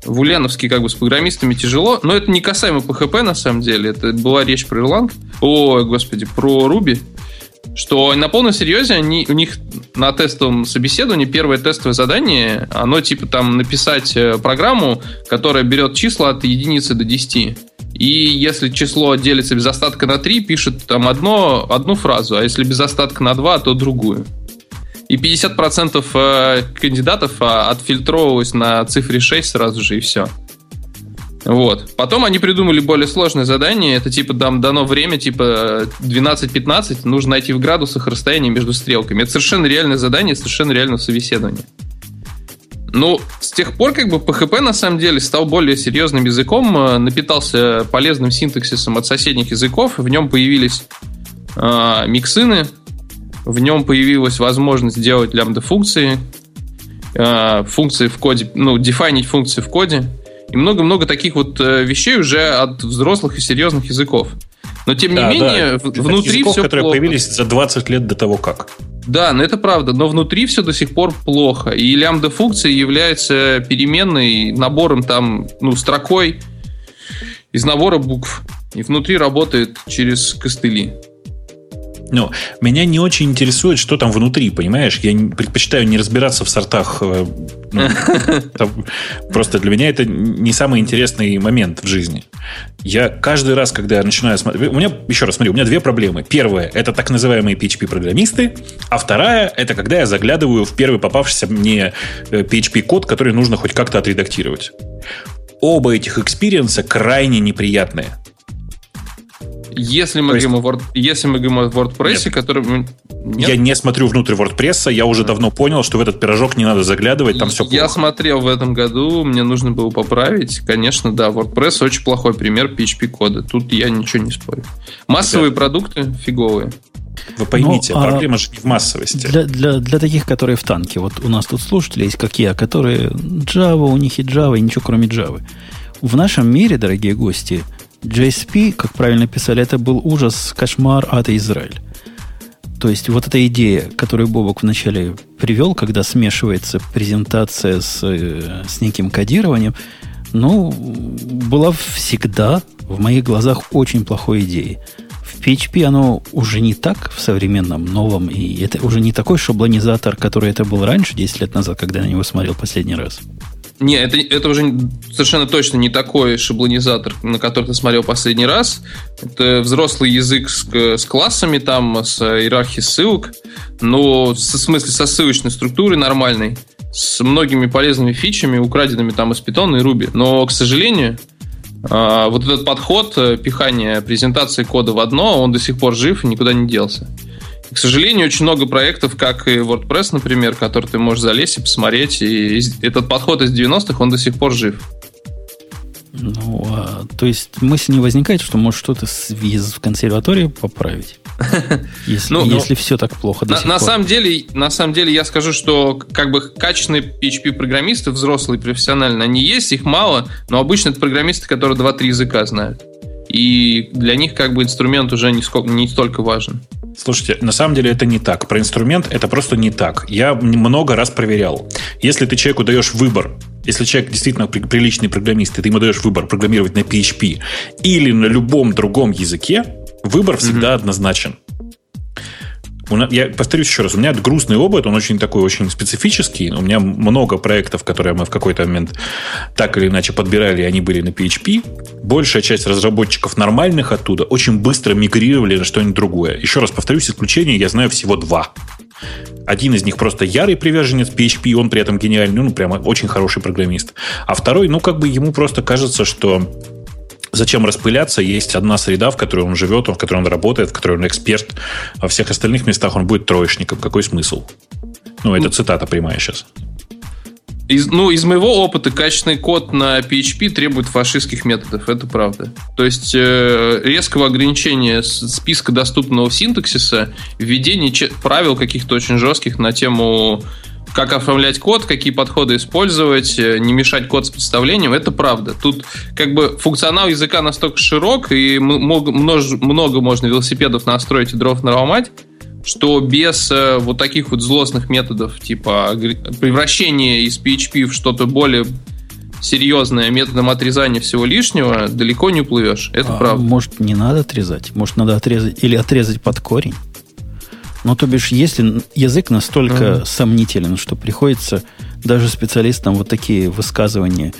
в Ульяновске как бы с программистами тяжело, но это не касаемо PHP на самом деле, это была речь про Erlang, о, господи, про Ruby, что на полном серьезе они, у них на тестовом собеседовании первое тестовое задание, оно типа там написать э, программу, которая берет числа от единицы до 10. И если число делится без остатка на 3, пишет там одно, одну фразу, а если без остатка на 2, то другую. И 50% э, кандидатов а, отфильтровывалось на цифре 6 сразу же, и все. Вот. Потом они придумали более сложное задание. Это типа там дано время, типа 12-15. Нужно найти в градусах расстояние между стрелками. Это совершенно реальное задание, совершенно реальное собеседование. Ну, с тех пор, как бы PHP на самом деле стал более серьезным языком, э, напитался полезным синтаксисом от соседних языков, в нем появились э, миксины, в нем появилась возможность делать лямбда-функции, э, функции в коде, ну, дефайнить функции в коде, и много-много таких вот э, вещей уже от взрослых и серьезных языков. Но тем да, не менее, да. внутри языков, все которые плохо. появились за 20 лет до того как. Да, но это правда, но внутри все до сих пор плохо. И лямбда функция является переменной набором там, ну, строкой из набора букв. И внутри работает через костыли. Но меня не очень интересует, что там внутри, понимаешь? Я предпочитаю не разбираться в сортах. Э, ну, просто для меня это не самый интересный момент в жизни. Я каждый раз, когда я начинаю смотреть... У меня, еще раз смотри, у меня две проблемы. Первая – это так называемые PHP-программисты, а вторая – это когда я заглядываю в первый попавшийся мне PHP-код, э, который нужно хоть как-то отредактировать. Оба этих experience а крайне неприятные. Если мы, есть... говорим о Word, если мы говорим о WordPress, Нет. который... Нет? Я не смотрю внутрь WordPress, я уже давно понял, что в этот пирожок не надо заглядывать, там все плохо. Я смотрел в этом году, мне нужно было поправить. Конечно, да, WordPress очень плохой пример PHP-кода. Тут я ничего не спорю. Массовые да. продукты фиговые. Вы поймите, ну, проблема а же не в массовости. Для, для, для таких, которые в танке. Вот у нас тут слушатели есть, как я, которые Java, у них и Java, и ничего кроме Java. В нашем мире, дорогие гости, JSP, как правильно писали, это был ужас, кошмар, ад и Израиль. То есть вот эта идея, которую Бобок вначале привел, когда смешивается презентация с, э, с неким кодированием, ну, была всегда в моих глазах очень плохой идеей. В PHP оно уже не так в современном, новом, и это уже не такой шаблонизатор, который это был раньше, 10 лет назад, когда я на него смотрел последний раз. Не, это, это уже совершенно точно не такой шаблонизатор, на который ты смотрел последний раз. Это взрослый язык с, с классами, там, с иерархией ссылок, но в смысле со ссылочной структурой нормальной, с многими полезными фичами, украденными там из Python и Ruby. Но, к сожалению, а, вот этот подход э, пихания презентации кода в одно, он до сих пор жив и никуда не делся. К сожалению, очень много проектов, как и WordPress, например, который ты можешь залезть и посмотреть. И этот подход из 90-х, он до сих пор жив. Ну, а, то есть мысль не возникает, что может что-то в консерватории поправить? Если, ну, если ну, все так плохо на, на самом деле, на самом деле я скажу, что как бы качественные PHP-программисты, взрослые, профессиональные, они есть, их мало, но обычно это программисты, которые 2-3 языка знают. И для них как бы инструмент уже не, сколько, не столько важен. Слушайте, на самом деле это не так. Про инструмент это просто не так. Я много раз проверял. Если ты человеку даешь выбор, если человек действительно приличный программист, и ты ему даешь выбор программировать на PHP или на любом другом языке, выбор всегда mm-hmm. однозначен я повторюсь еще раз, у меня грустный опыт, он очень такой, очень специфический. У меня много проектов, которые мы в какой-то момент так или иначе подбирали, они были на PHP. Большая часть разработчиков нормальных оттуда очень быстро мигрировали на что-нибудь другое. Еще раз повторюсь, исключений я знаю всего два. Один из них просто ярый приверженец PHP, он при этом гениальный, ну, прямо очень хороший программист. А второй, ну, как бы ему просто кажется, что Зачем распыляться? Есть одна среда, в которой он живет, в которой он работает, в которой он эксперт. Во всех остальных местах он будет троечником. Какой смысл? Ну, это цитата прямая сейчас. Из, ну, из моего опыта качественный код на PHP требует фашистских методов, это правда. То есть э, резкого ограничения списка доступного синтаксиса, введение правил каких-то очень жестких на тему как оформлять код, какие подходы использовать, э, не мешать код с представлением, это правда. Тут как бы функционал языка настолько широк, и много, много можно велосипедов настроить и дров наломать, что без э, вот таких вот злостных методов, типа превращения из PHP в что-то более серьезное методом отрезания всего лишнего, далеко не уплывешь. Это а, правда. Может, не надо отрезать? Может, надо отрезать или отрезать под корень? Ну, то бишь, если язык настолько mm-hmm. сомнителен, что приходится даже специалистам вот такие высказывания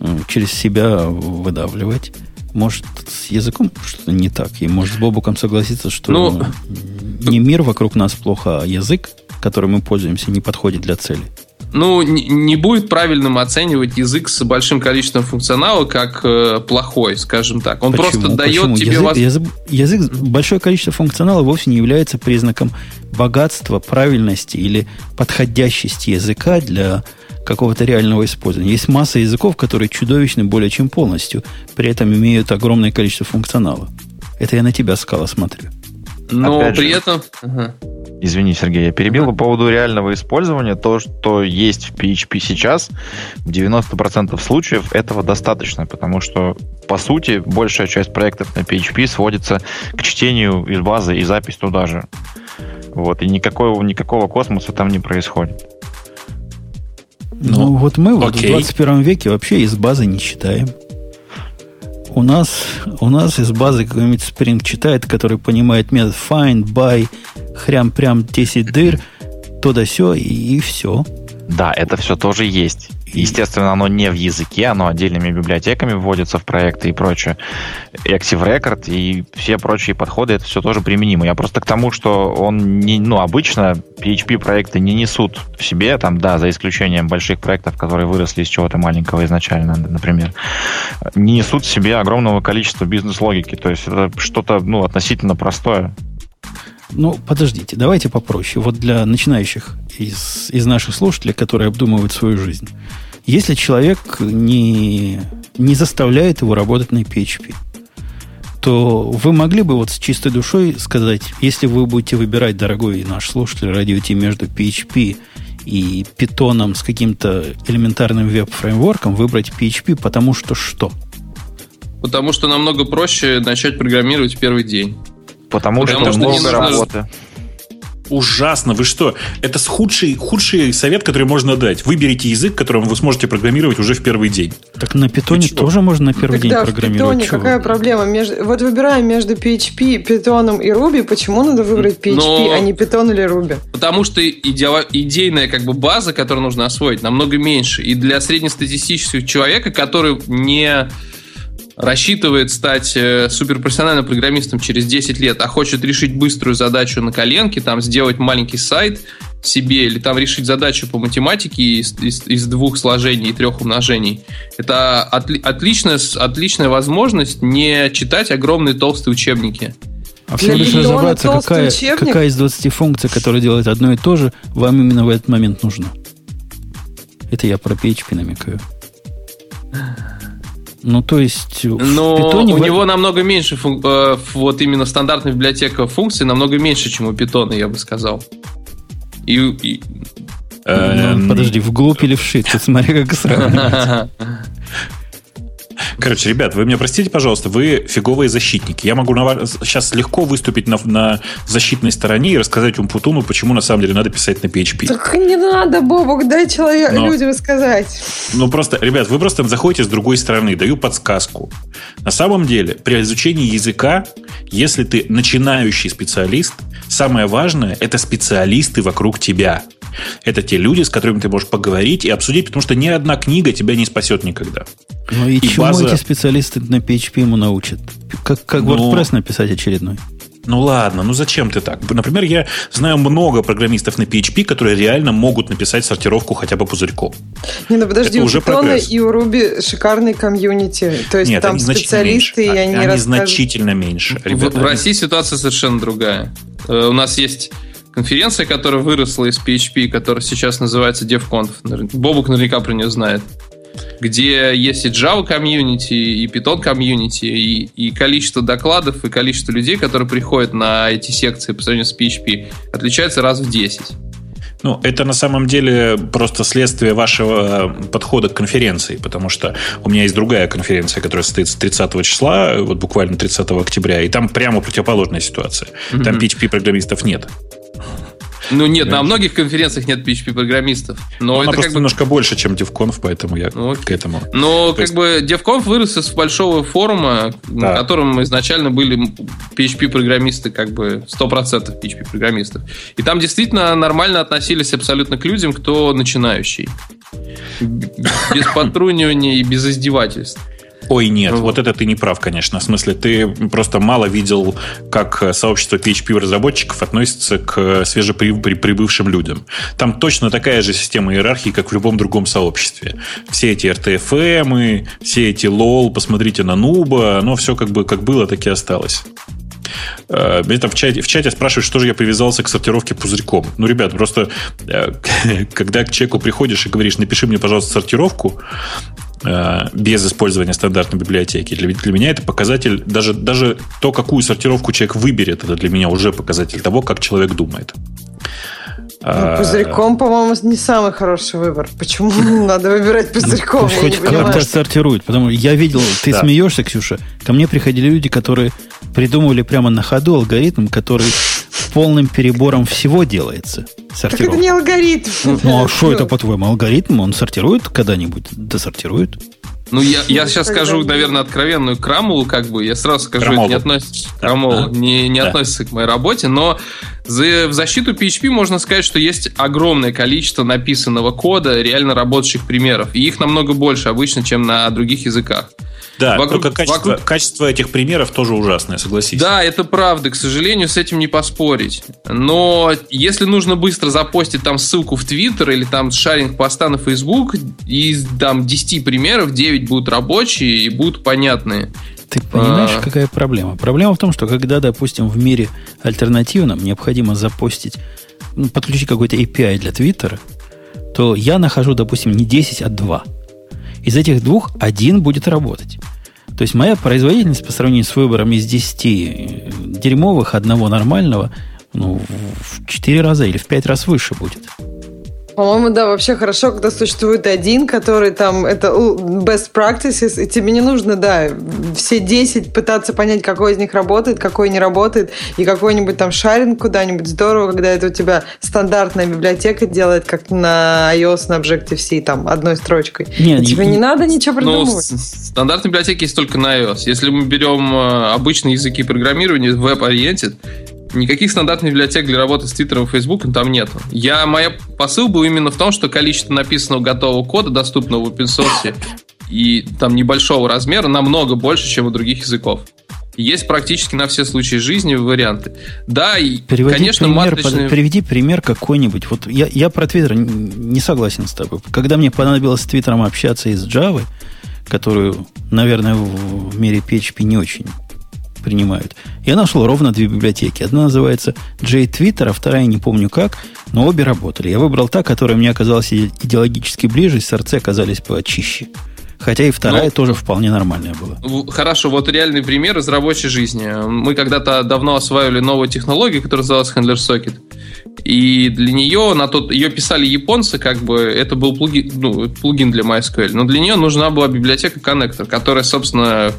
э, через себя выдавливать, может, с языком что-то не так? И может с Бобуком согласиться, что ну, не мир вокруг нас плохо, а язык, которым мы пользуемся, не подходит для цели? Ну, не будет правильным оценивать язык с большим количеством функционала как э, плохой, скажем так. Он Почему? просто дает Почему? тебе... Язык, вас... язык, язык, большое количество функционала вовсе не является признаком богатства, правильности или подходящести языка для какого-то реального использования. Есть масса языков, которые чудовищны более чем полностью, при этом имеют огромное количество функционала. Это я на тебя, Скала, смотрю. Но Опять при же, этом... Ага. Извини, Сергей, я перебил по поводу реального использования. То, что есть в PHP сейчас, в 90% случаев этого достаточно, потому что, по сути, большая часть проектов на PHP сводится к чтению из базы и запись туда же. Вот, и никакого, никакого космоса там не происходит. Ну, ну вот мы вот в 21 веке вообще из базы не читаем. У нас, у нас из базы какой-нибудь Spring читает, который понимает метод find, by, хрям-прям 10 дыр, то да все и, и все. Да, это все тоже есть. Естественно, оно не в языке, оно отдельными библиотеками вводится в проекты и прочее. Active Record и все прочие подходы, это все тоже применимо. Я просто к тому, что он не, ну, обычно PHP-проекты не несут в себе, там, да, за исключением больших проектов, которые выросли из чего-то маленького изначально, например, не несут в себе огромного количества бизнес-логики. То есть это что-то, ну, относительно простое. Ну, подождите, давайте попроще. Вот для начинающих из, из наших слушателей, которые обдумывают свою жизнь. Если человек не, не заставляет его работать на PHP, то вы могли бы вот с чистой душой сказать, если вы будете выбирать, дорогой наш слушатель, радио между PHP и питоном с каким-то элементарным веб-фреймворком, выбрать PHP, потому что что? Потому что намного проще начать программировать первый день. Потому, Потому что, что много работы. Ужасно. Вы что? Это худший, худший совет, который можно дать. Выберите язык, которым вы сможете программировать уже в первый день. Так на питоне тоже можно на первый Тогда день программировать. в питоне какая проблема? Между, вот выбираем между PHP, питоном и Ruby. Почему надо выбрать PHP, Но... а не питон или Ruby? Потому что иде... идейная как бы база, которую нужно освоить, намного меньше. И для среднестатистического человека, который не рассчитывает стать э, суперпрофессиональным программистом через 10 лет, а хочет решить быструю задачу на коленке, там сделать маленький сайт себе или там решить задачу по математике из, из, из двух сложений и трех умножений, это отли, отличная, отличная возможность не читать огромные толстые учебники. А всего лишь разобраться, какая, какая из 20 функций, которая делает одно и то же, вам именно в этот момент нужна. Это я про PHP намекаю. Ну, то есть... Но у в... него намного меньше, фун... э, вот именно стандартная библиотека функций намного меньше, чем у питона, я бы сказал. И... и... Ну, подожди, вглубь или вшит? Ты смотри, как сравнивать. Короче, ребят, вы меня простите, пожалуйста, вы фиговые защитники. Я могу на вас сейчас легко выступить на, на защитной стороне и рассказать Умпутуну, почему на самом деле надо писать на PHP. Так не надо, Бобок, дай человек, Но, людям сказать. Ну просто, ребят, вы просто заходите с другой стороны, даю подсказку. На самом деле, при изучении языка, если ты начинающий специалист, самое важное – это специалисты вокруг тебя. Это те люди, с которыми ты можешь поговорить и обсудить, потому что ни одна книга тебя не спасет никогда. Ну и, и чему база... эти специалисты на PHP ему научат? Как, как ну... WordPress написать очередной? Ну ладно, ну зачем ты так? Например, я знаю много программистов на PHP, которые реально могут написать сортировку хотя бы пузырьком. Не, ну подожди, Это у уже Python и у Ruby шикарный комьюнити. То есть Нет, там они специалисты, и они, они расскажут... значительно меньше. В, в России ситуация совершенно другая. Э, у нас есть конференция, которая выросла из PHP, которая сейчас называется DevConf. Бобук наверняка про нее знает. Где есть и Java комьюнити, и Python комьюнити, и, и количество докладов, и количество людей, которые приходят на эти секции по сравнению с PHP, отличается раз в 10. Ну, это на самом деле просто следствие вашего подхода к конференции, потому что у меня есть другая конференция, которая состоится 30 числа, вот буквально 30 октября, и там прямо противоположная ситуация. Там PHP-программистов нет. Ну нет, на многих конференциях нет PHP-программистов. Но ну, Она это просто как бы... немножко больше, чем DevConf, поэтому я ну, к этому. Но То как есть... бы DevConf вырос из большого форума, да. на котором изначально были PHP-программисты, как бы 100% PHP-программистов. И там действительно нормально относились абсолютно к людям, кто начинающий. Без потрунивания и без издевательств. Ой, нет, ну, вот это ты не прав, конечно. В смысле, ты просто мало видел, как сообщество PHP-разработчиков относится к свежеприбывшим людям. Там точно такая же система иерархии, как в любом другом сообществе. Все эти RTFM, все эти LOL, посмотрите на Нуба, оно все как бы как было, так и осталось. Э, мне там в чате, в чате спрашивают, что же я привязался к сортировке пузырьком. Ну, ребят, просто э, когда к человеку приходишь и говоришь, напиши мне, пожалуйста, сортировку, Э, без использования стандартной библиотеки. Для, для меня это показатель, даже, даже то, какую сортировку человек выберет, это для меня уже показатель того, как человек думает. Ну, пузырьком, по-моему, не самый хороший выбор. Почему надо выбирать пузырьком? Ну, хоть как-то сортирует. Потому что я видел, ты смеешься, Ксюша. Ко мне приходили люди, которые придумывали прямо на ходу алгоритм, который полным перебором всего делается. Так это не алгоритм. Ну, а что это, по-твоему, алгоритм? Он сортирует когда-нибудь? Досортирует? Ну, я, я сейчас скажу, наверное, откровенную крамулу, как бы. Я сразу скажу, Крамолу. это не относится, крамолу, не, не да. относится к моей работе, но за, в защиту PHP можно сказать, что есть огромное количество написанного кода, реально работающих примеров. И их намного больше обычно, чем на других языках. Да, вокруг, только качество, вокруг... качество этих примеров тоже ужасное, согласись. Да, это правда, к сожалению, с этим не поспорить. Но если нужно быстро запостить там ссылку в Твиттер или там шаринг поста на Facebook, из там 10 примеров 9 будут рабочие и будут понятные. Ты понимаешь, а... какая проблема? Проблема в том, что когда, допустим, в мире альтернативном необходимо запостить, ну, подключить какой-то API для Твиттера, то я нахожу, допустим, не 10, а 2. Из этих двух один будет работать. То есть моя производительность по сравнению с выбором из 10 э, дерьмовых, одного нормального, ну, в 4 раза или в 5 раз выше будет. По-моему, да, вообще хорошо, когда существует один, который там, это best practices, и тебе не нужно, да, все 10 пытаться понять, какой из них работает, какой не работает, и какой-нибудь там шаринг куда-нибудь. Здорово, когда это у тебя стандартная библиотека делает, как на iOS, на Objective-C, там, одной строчкой. Нет, тебе не, не надо ничего придумывать. Ну, стандартные библиотеки есть только на iOS. Если мы берем э, обычные языки программирования, веб-ориентед, Никаких стандартных библиотек для работы с Твиттером и Фейсбуком там нет. Я, моя посыл был именно в том, что количество написанного готового кода, доступного в open source, и там небольшого размера, намного больше, чем у других языков. Есть практически на все случаи жизни варианты. Да, и, Переводи конечно, пример, матричные... Приведи пример какой-нибудь. Вот я, я про Твиттер не согласен с тобой. Когда мне понадобилось с Твиттером общаться из Java, которую, наверное, в мире PHP не очень принимают. Я нашел ровно две библиотеки. Одна называется JTwitter, а вторая не помню как, но обе работали. Я выбрал та, которая мне оказалась идеологически ближе, сердце оказались почище. Хотя и вторая ну, тоже вполне нормальная была. Хорошо, вот реальный пример из рабочей жизни. Мы когда-то давно осваивали новую технологию, которая называлась Handler Socket. И для нее, на тот, ее писали японцы, как бы это был плагин, ну, плагин для MySQL. Но для нее нужна была библиотека коннектор, которая, собственно,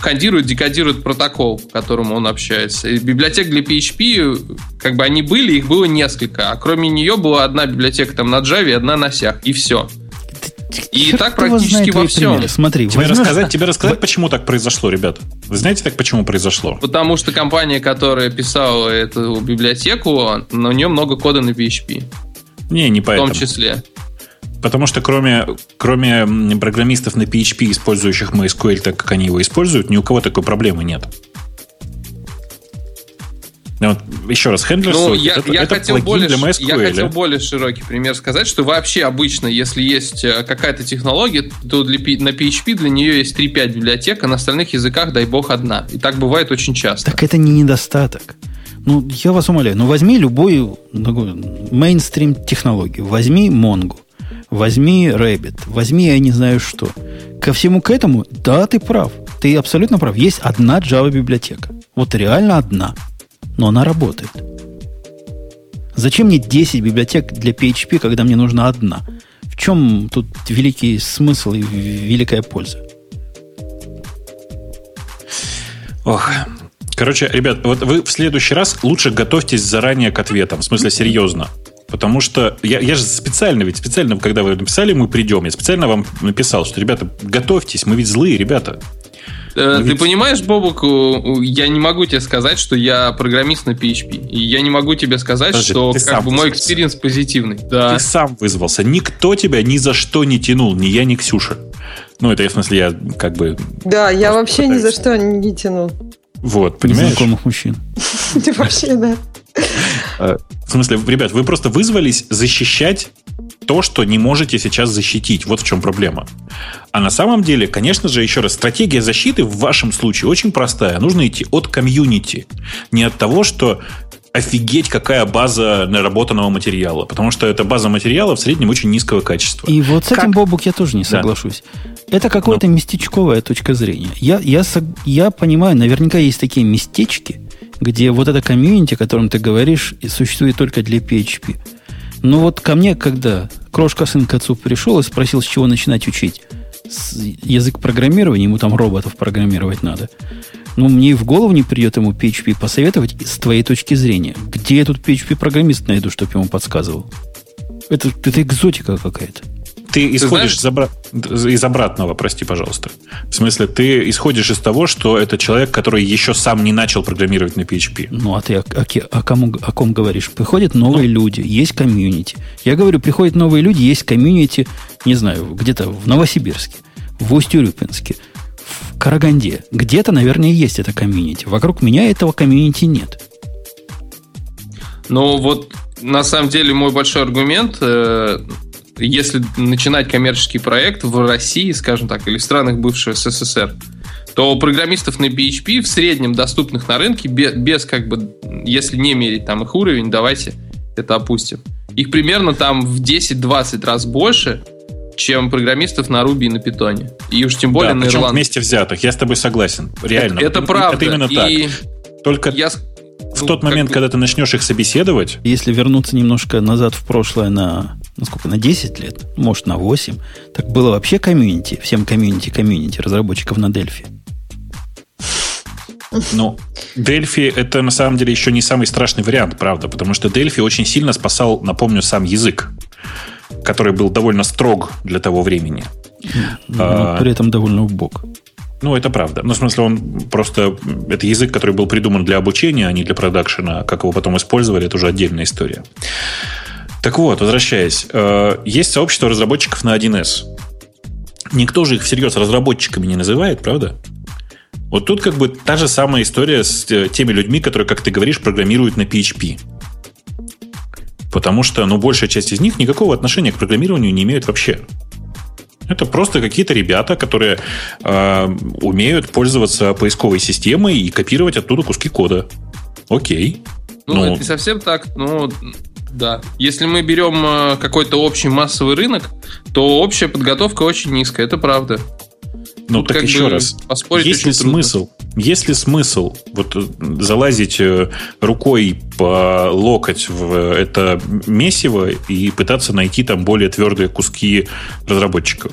кодирует, декодирует протокол, к которому он общается. И библиотек для PHP, как бы они были, их было несколько. А кроме нее была одна библиотека там на Java и одна на сях. И все. И Черт так практически во всем. Примеры. Смотри, тебе возьмешь... рассказать, тебе рассказать, почему так произошло, ребят. Вы знаете так, почему произошло? Потому что компания, которая писала эту библиотеку, на нее много кода на PHP. Не, не поэтому. В том числе. Потому что кроме, кроме программистов на PHP, использующих MySQL так, как они его используют, ни у кого такой проблемы нет. Вот, еще раз, Handler ну, я, это, я это хотел более, для MySQL. Я хотел более широкий пример сказать, что вообще обычно, если есть э, какая-то технология, то для, на PHP для нее есть 3-5 библиотек, а на остальных языках, дай бог, одна. И так бывает очень часто. Так это не недостаток. Ну, я вас умоляю, ну возьми любую мейнстрим технологию, возьми Mongo, возьми Rabbit, возьми я не знаю что. Ко всему к этому, да, ты прав. Ты абсолютно прав. Есть одна Java библиотека. Вот реально одна но она работает. Зачем мне 10 библиотек для PHP, когда мне нужна одна? В чем тут великий смысл и великая польза? Ох, Короче, ребят, вот вы в следующий раз лучше готовьтесь заранее к ответам. В смысле, серьезно. Потому что я, я же специально, ведь специально, когда вы написали, мы придем, я специально вам написал, что, ребята, готовьтесь, мы ведь злые ребята. Э, ты ведь... понимаешь, Бобук, я не могу тебе сказать, что я программист на PHP. И я не могу тебе сказать, Подожди, что как бы мой experience позитивный. Да. Ты сам вызвался. Никто тебя ни за что не тянул, ни я, ни Ксюша. Ну, это, в смысле, я как бы... Да, я вообще пытаюсь. ни за что не тянул. Вот, понимаешь? Незнакомых мужчин. Ты вообще, да. Э, в смысле, ребят, вы просто вызвались защищать то, что не можете сейчас защитить. Вот в чем проблема. А на самом деле, конечно же, еще раз, стратегия защиты в вашем случае очень простая. Нужно идти от комьюнити. Не от того, что офигеть, какая база наработанного материала. Потому что эта база материала в среднем очень низкого качества. И вот с как? этим, Бобук, я тоже не соглашусь. Да. Это какая-то ну. местечковая точка зрения. Я, я, я понимаю, наверняка есть такие местечки, где вот это комьюнити, о котором ты говоришь, существует только для PHP. Но вот ко мне, когда крошка сын к отцу пришел и спросил, с чего начинать учить с язык программирования, ему там роботов программировать надо. Ну, мне и в голову не придет ему PHP посоветовать с твоей точки зрения. Где я тут PHP-программист найду, чтобы ему подсказывал? Это, это экзотика какая-то. Ты исходишь ты из, из обратного, прости, пожалуйста. В смысле, ты исходишь из того, что это человек, который еще сам не начал программировать на PHP. Ну, а ты о, о, о, кому, о ком говоришь? Приходят новые ну, люди, есть комьюнити. Я говорю, приходят новые люди, есть комьюнити, не знаю, где-то в Новосибирске, в Усть-Урюпинске, в Караганде. Где-то, наверное, есть это комьюнити. Вокруг меня этого комьюнити нет. Ну, вот на самом деле мой большой аргумент э, если начинать коммерческий проект в России, скажем так, или в странах бывшего СССР, то программистов на PHP в среднем доступных на рынке без, без как бы, если не мерить там их уровень, давайте это опустим. Их примерно там в 10-20 раз больше, чем программистов на Ruby и на Python. И уж тем более да, на Erlang. вместе взятых, я с тобой согласен. Реально. Это, это правда. Это именно и так. Только я, в ну, тот момент, когда ты начнешь их собеседовать... Если вернуться немножко назад в прошлое на на сколько, на 10 лет, может, на 8. Так было вообще комьюнити, всем комьюнити, комьюнити разработчиков на Дельфи. Ну, Дельфи это на самом деле еще не самый страшный вариант, правда, потому что Дельфи очень сильно спасал, напомню, сам язык, который был довольно строг для того времени. Но а, при этом довольно убог. Ну, это правда. Ну, в смысле, он просто... Это язык, который был придуман для обучения, а не для продакшена. Как его потом использовали, это уже отдельная история. Так вот, возвращаясь, э, есть сообщество разработчиков на 1С. Никто же их всерьез разработчиками не называет, правда? Вот тут как бы та же самая история с э, теми людьми, которые, как ты говоришь, программируют на PHP. Потому что, ну, большая часть из них никакого отношения к программированию не имеют вообще. Это просто какие-то ребята, которые э, умеют пользоваться поисковой системой и копировать оттуда куски кода. Окей. Ну, ну это не совсем так. Ну, да. Если мы берем э, какой-то общий массовый рынок, то общая подготовка очень низкая, это правда. Ну, Тут так еще раз. Есть ли смысл? Есть ли смысл вот э, залазить э, рукой по локоть в это месиво и пытаться найти там более твердые куски разработчиков?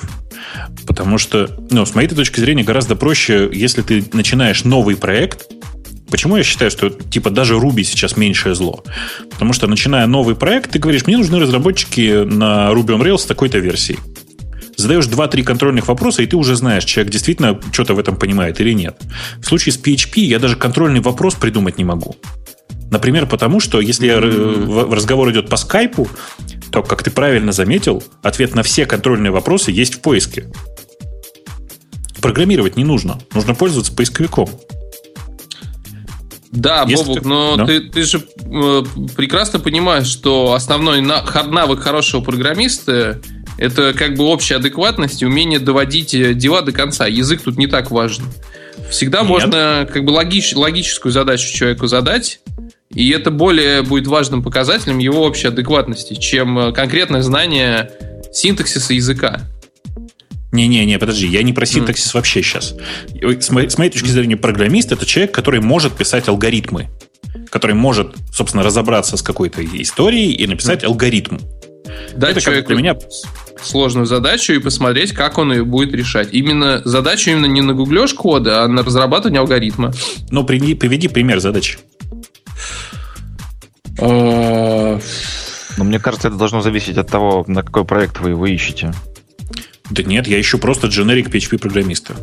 Потому что, ну, с моей точки зрения, гораздо проще, если ты начинаешь новый проект, Почему я считаю, что типа даже Ruby сейчас меньшее зло? Потому что начиная новый проект, ты говоришь, мне нужны разработчики на Ruby on Rails такой-то версией. Задаешь 2-3 контрольных вопроса, и ты уже знаешь, человек действительно что-то в этом понимает или нет. В случае с PHP я даже контрольный вопрос придумать не могу. Например, потому что если mm-hmm. разговор идет по скайпу, то, как ты правильно заметил, ответ на все контрольные вопросы есть в поиске. Программировать не нужно. Нужно пользоваться поисковиком. Да, Если Бобук, ты... но да? Ты, ты же э, прекрасно понимаешь, что основной на, навык хорошего программиста это как бы общая адекватность и умение доводить э, дела до конца. Язык тут не так важен. Всегда Нет. можно как бы логич, логическую задачу человеку задать, и это более будет важным показателем его общей адекватности, чем э, конкретное знание синтаксиса языка. Не-не-не, подожди, я не про синтаксис mm. вообще сейчас. С моей, с моей точки зрения, программист это человек, который может писать алгоритмы, который может, собственно, разобраться с какой-то историей и написать mm. алгоритм. Дать это человеку для меня сложную задачу и посмотреть, как он ее будет решать. Именно задачу именно не на гуглеж кода, а на разрабатывание алгоритма. Ну, приведи, приведи пример задачи. А, Но мне кажется, это должно зависеть от того, на какой проект вы его ищете. Да нет, я ищу просто дженерик PHP программиста.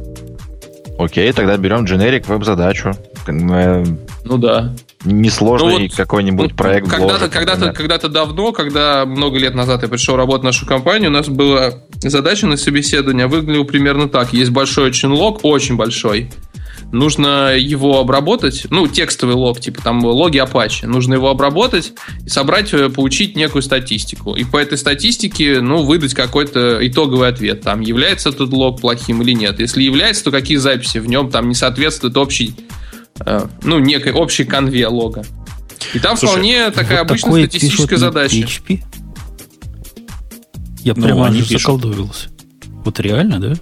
Окей, тогда берем дженерик веб-задачу. Э, ну да. Несложный ну, вот, какой-нибудь ну, проект. Когда-то, когда-то, когда-то давно, когда много лет назад я пришел работать в нашу компанию, у нас была задача на собеседование, выглядела примерно так. Есть большой очень лог, очень большой нужно его обработать, ну, текстовый лог, типа там логи Apache, нужно его обработать и собрать, э, получить некую статистику. И по этой статистике, ну, выдать какой-то итоговый ответ, там, является этот лог плохим или нет. Если является, то какие записи в нем там не соответствуют общей, э, ну, некой общей конве лога. И там Слушай, вполне такая вот обычная статистическая задача. PHP? Я ну, прямо аж заколдовился. Вот реально, да?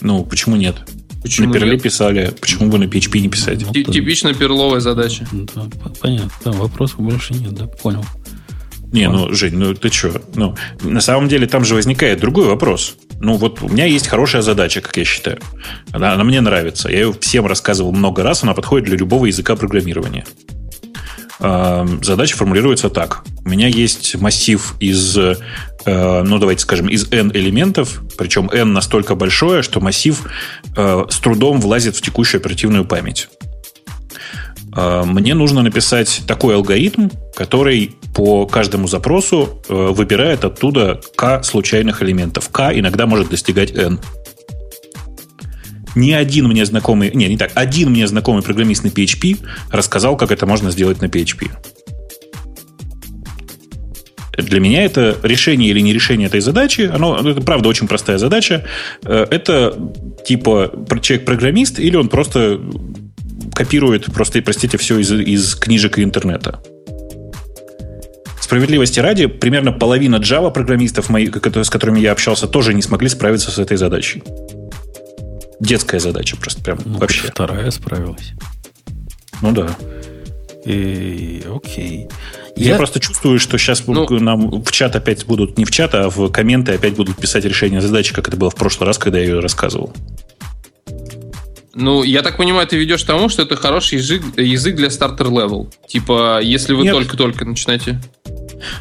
Ну, почему нет? Почему на перле нет? писали, почему бы на PHP не писать? Ну, Типичная перловая задача. Да, понятно, да, вопросов больше нет, да, понял. Не, ну, Жень, ну ты что? Ну, на самом деле там же возникает другой вопрос. Ну, вот у меня есть хорошая задача, как я считаю. Она, она мне нравится. Я ее всем рассказывал много раз, она подходит для любого языка программирования. Задача формулируется так. У меня есть массив из, э, ну, давайте скажем, из n элементов, причем n настолько большое, что массив э, с трудом влазит в текущую оперативную память. А, мне нужно написать такой алгоритм, который по каждому запросу э, выбирает оттуда k случайных элементов. k иногда может достигать n. Ни один мне знакомый, не, не так, один мне знакомый программист на PHP рассказал, как это можно сделать на PHP. Для меня это решение или не решение этой задачи, оно, это правда очень простая задача. Э, это типа человек-программист или он просто копирует просто, простите, все из, из книжек и интернета. Справедливости ради, примерно половина Java программистов, мои, с которыми я общался, тоже не смогли справиться с этой задачей. Детская задача просто прям ну, вообще. Вторая справилась. Ну да. И, окей. Я, я просто чувствую, что сейчас ну, нам в чат опять будут, не в чат, а в комменты опять будут писать решение задачи, как это было в прошлый раз, когда я ее рассказывал. Ну, я так понимаю, ты ведешь к тому, что это хороший язык, язык для starter level. Типа, если вы только-только начинаете.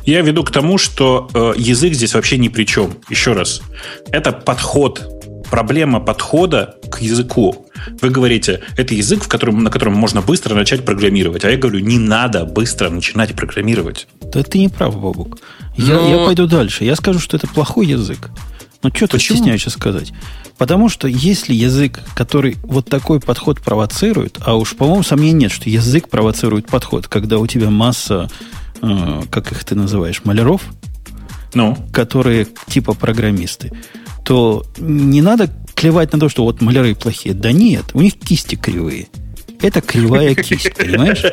Я веду к тому, что э, язык здесь вообще ни при чем. Еще раз. Это подход, проблема подхода к языку. Вы говорите, это язык, в котором, на котором можно быстро начать программировать. А я говорю, не надо быстро начинать программировать. Да ты не прав, Бабук. Я, Но... я пойду дальше. Я скажу, что это плохой язык. Ну, что ты стесняешься сказать? Потому что если язык, который вот такой подход провоцирует, а уж, по-моему, сомнений нет, что язык провоцирует подход, когда у тебя масса, э, как их ты называешь, маляров, ну? которые типа программисты, то не надо клевать на то, что вот маляры плохие. Да нет, у них кисти кривые. Это кривая кисть, понимаешь?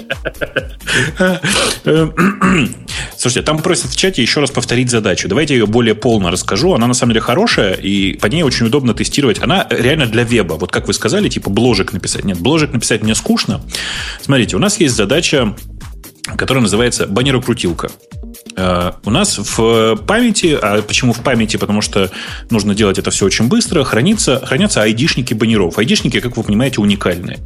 Слушайте, там просят в чате еще раз повторить задачу. Давайте ее более полно расскажу. Она на самом деле хорошая, и по ней очень удобно тестировать. Она реально для веба. Вот как вы сказали, типа бложек написать. Нет, бложек написать мне скучно. Смотрите, у нас есть задача, которая называется баннерокрутилка. Э, у нас в памяти, а почему в памяти? Потому что нужно делать это все очень быстро, хранится, хранятся айдишники баннеров. Айдишники, как вы понимаете, уникальные.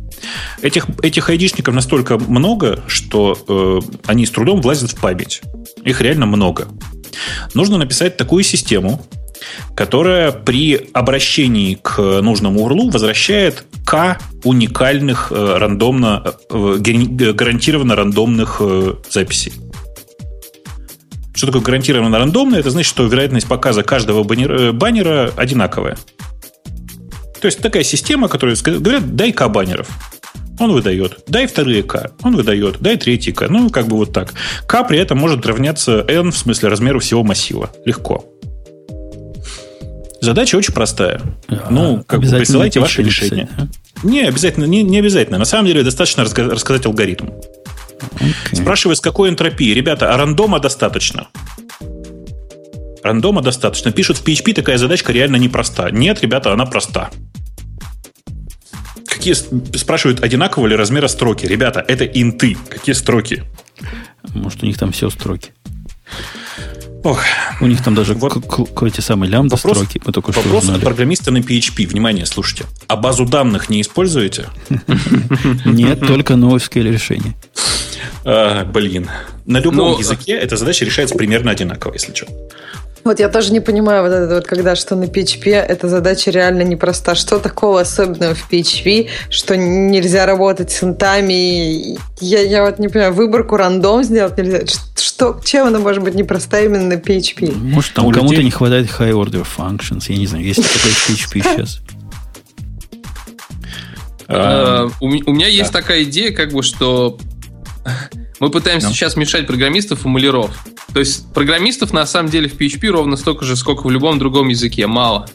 Этих, этих айдишников настолько много, что э, они с трудом влазят в память. Их реально много. Нужно написать такую систему, которая при обращении к нужному урлу возвращает к уникальных э, рандомно, э, гарантированно рандомных э, записей. Что такое гарантированно рандомное? Это значит, что вероятность показа каждого баннера, баннера одинаковая. То есть такая система, которая говорят, дай К баннеров. Он выдает. Дай вторые К. Он выдает. Дай третий К. Ну, как бы вот так. К при этом может равняться N в смысле размеру всего массива. Легко. Задача очень простая. А, ну, как бы присылайте ваше решение. А? Не, обязательно, не, не обязательно. На самом деле достаточно рассказать алгоритм. Okay. Спрашиваю, с какой энтропией. Ребята, а рандома достаточно? Рандома достаточно. Пишут в PHP, такая задачка реально непроста. Нет, ребята, она проста. Какие, спрашивают, одинакового ли размера строки? Ребята, это инты. Какие строки? Может, у них там все строки. Ох. У них там даже вот. эти самые лямбда вопрос, строки. Мы только вопрос что от программиста на PHP. Внимание, слушайте. А базу данных не используете? Нет, только NoSQL решение. А, блин. На любом ну, языке эта задача решается примерно одинаково, если что. Вот я тоже не понимаю, вот это вот, когда что на PHP, эта задача реально непроста. Что такого особенного в PHP, что нельзя работать с интами? Я, я вот не понимаю, выборку рандом сделать нельзя. Что, чем она может быть непроста именно на PHP? Может, там кому-то людей... не хватает high order functions. Я не знаю, есть такое в PHP сейчас. А, у меня есть такая идея, как бы, что мы пытаемся сейчас мешать программистов и маляров. То есть программистов на самом деле в PHP ровно столько же, сколько в любом другом языке. Мало.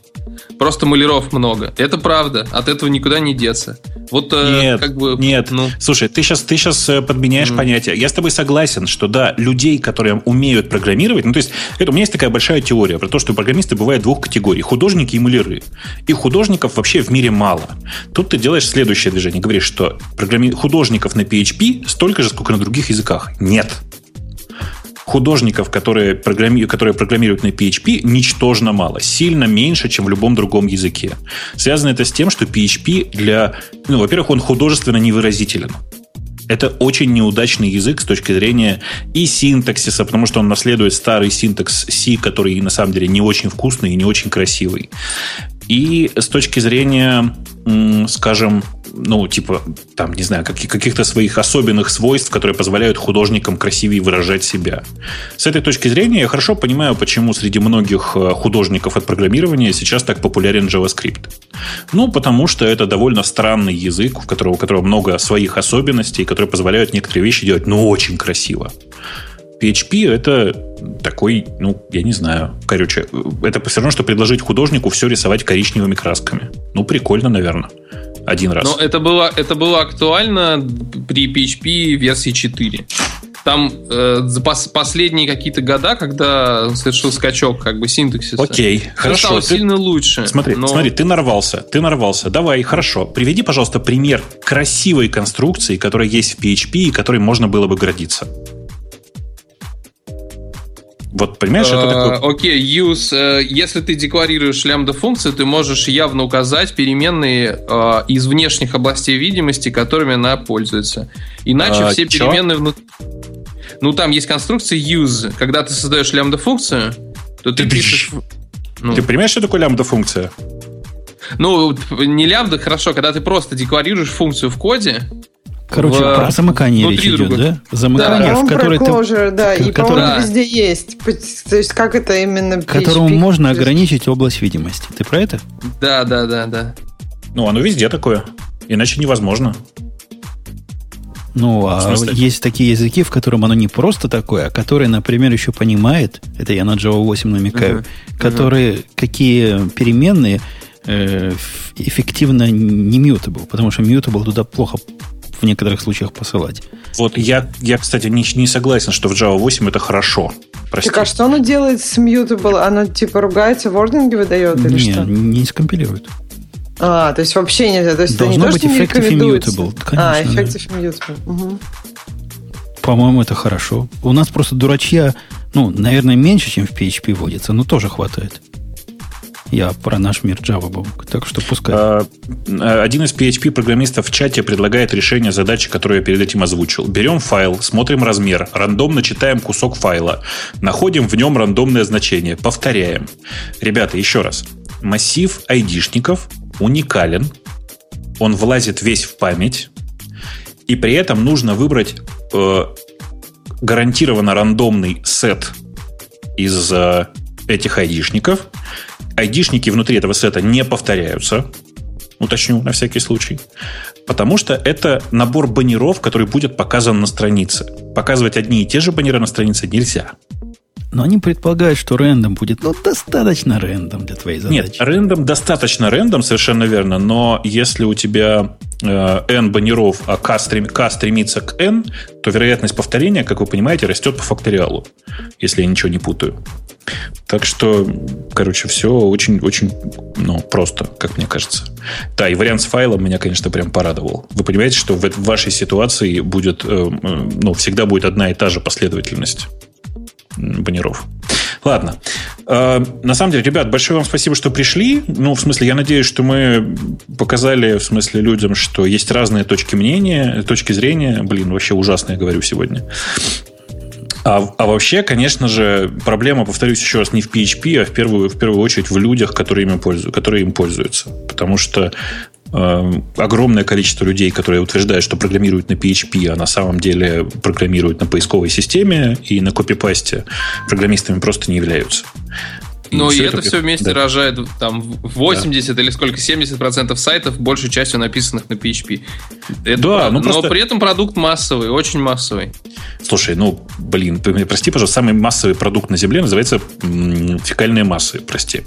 Просто маляров много. Это правда. От этого никуда не деться. Вот э, нет, как бы... Нет, ну... Слушай, ты сейчас, ты сейчас э, подменяешь mm. понятие. Я с тобой согласен, что да, людей, которые умеют программировать, ну то есть это, у меня есть такая большая теория про то, что программисты бывают двух категорий. Художники и маляры. И художников вообще в мире мало. Тут ты делаешь следующее движение. Говоришь, что программи... художников на PHP столько же, сколько на других языках. Нет художников, которые, программи... которые программируют на PHP, ничтожно мало. Сильно меньше, чем в любом другом языке. Связано это с тем, что PHP для... Ну, во-первых, он художественно невыразителен. Это очень неудачный язык с точки зрения и синтаксиса, потому что он наследует старый синтакс C, который на самом деле не очень вкусный и не очень красивый. И с точки зрения, скажем, ну, типа, там, не знаю, каких-то своих особенных свойств, которые позволяют художникам красивее выражать себя. С этой точки зрения я хорошо понимаю, почему среди многих э, художников от программирования сейчас так популярен JavaScript. Ну, потому что это довольно странный язык, у которого, у которого много своих особенностей, которые позволяют некоторые вещи делать, ну, очень красиво. PHP это такой, ну, я не знаю, короче, это все равно, что предложить художнику все рисовать коричневыми красками. Ну, прикольно, наверное. Один раз. Но это было, это было актуально при PHP версии 4 там э, за пос последние какие-то года, когда совершил скачок как бы синтаксиса, Окей, хорошо. стало ты, сильно лучше. Смотри, но... смотри, ты нарвался, ты нарвался. Давай, хорошо. Приведи, пожалуйста, пример красивой конструкции, которая есть в PHP и которой можно было бы гордиться. Вот, понимаешь, это такой... А, окей, use. Э, если ты декларируешь лямбда функцию, ты можешь явно указать переменные э, из внешних областей видимости, которыми она пользуется. Иначе все чё? переменные внутри... Ну, там есть конструкция use. Когда ты создаешь лямбда функцию, то ты, ты пишешь... Ну. Ты понимаешь, что такое лямбда функция? Ну, не лямбда, хорошо, когда ты просто декларируешь функцию в коде, Короче, в, про замыкание речь идет, друга. да? Замыкание, да, в которое ты... Closure, да, и, который, по везде есть. То есть, как это именно Которому PHP? можно ограничить область видимости. Ты про это? Да, да, да, да. Ну, оно везде такое. Иначе невозможно. Ну, а есть такие языки, в котором оно не просто такое, а которые, например, еще понимает, это я на Java 8 намекаю, uh-huh. которые uh-huh. какие переменные э, эффективно не mutable, потому что mutable туда плохо в некоторых случаях посылать. Вот я, я кстати, не, не согласен, что в Java 8 это хорошо. Прости. Так а что оно делает с mutable? Оно типа ругается, вординги выдает или не, что? не скомпилирует. А, то есть вообще нельзя. То есть Должно не быть effective immutable. А, конечно, а, effective да. immutable. Угу. По-моему, это хорошо. У нас просто дурачья, ну, наверное, меньше, чем в PHP водится, но тоже хватает. Я про наш мир Java был. Так что пускай. А, один из PHP-программистов в чате предлагает решение задачи, которую я перед этим озвучил. Берем файл, смотрим размер, рандомно читаем кусок файла, находим в нем рандомное значение, повторяем. Ребята, еще раз. Массив айдишников уникален, он влазит весь в память, и при этом нужно выбрать э, гарантированно рандомный сет из э, этих айдишников, айдишники внутри этого сета не повторяются, уточню на всякий случай, потому что это набор баннеров, который будет показан на странице. Показывать одни и те же баннеры на странице нельзя. Но они предполагают, что рендом будет ну, достаточно рендом для твоей задачи. Нет, рендом достаточно рендом, совершенно верно, но если у тебя э, n баннеров, а k, стрем, k стремится к n, то вероятность повторения, как вы понимаете, растет по факториалу, если я ничего не путаю. Так что, короче, все очень-очень ну, просто, как мне кажется. Да, и вариант с файлом меня, конечно, прям порадовал. Вы понимаете, что в, вашей ситуации будет, э ну, всегда будет одна и та же последовательность баннеров. Ладно. Э, на самом деле, ребят, большое вам спасибо, что пришли. Ну, в смысле, я надеюсь, что мы показали, в смысле, людям, что есть разные точки мнения, точки зрения. Блин, вообще ужасно я говорю сегодня. А, а вообще, конечно же, проблема, повторюсь еще раз, не в PHP, а в первую, в первую очередь в людях, которые, ими пользуют, которые им пользуются. Потому что э, огромное количество людей, которые утверждают, что программируют на PHP, а на самом деле программируют на поисковой системе и на копипасте, программистами просто не являются. Ну и, и это, это все вместе да. рожает там 80 да. или сколько, 70% сайтов большей частью написанных на PHP. Это да, правда. ну просто... Но при этом продукт массовый, очень массовый. Слушай, ну, блин, прости, пожалуйста, самый массовый продукт на Земле называется фекальные массы, прости.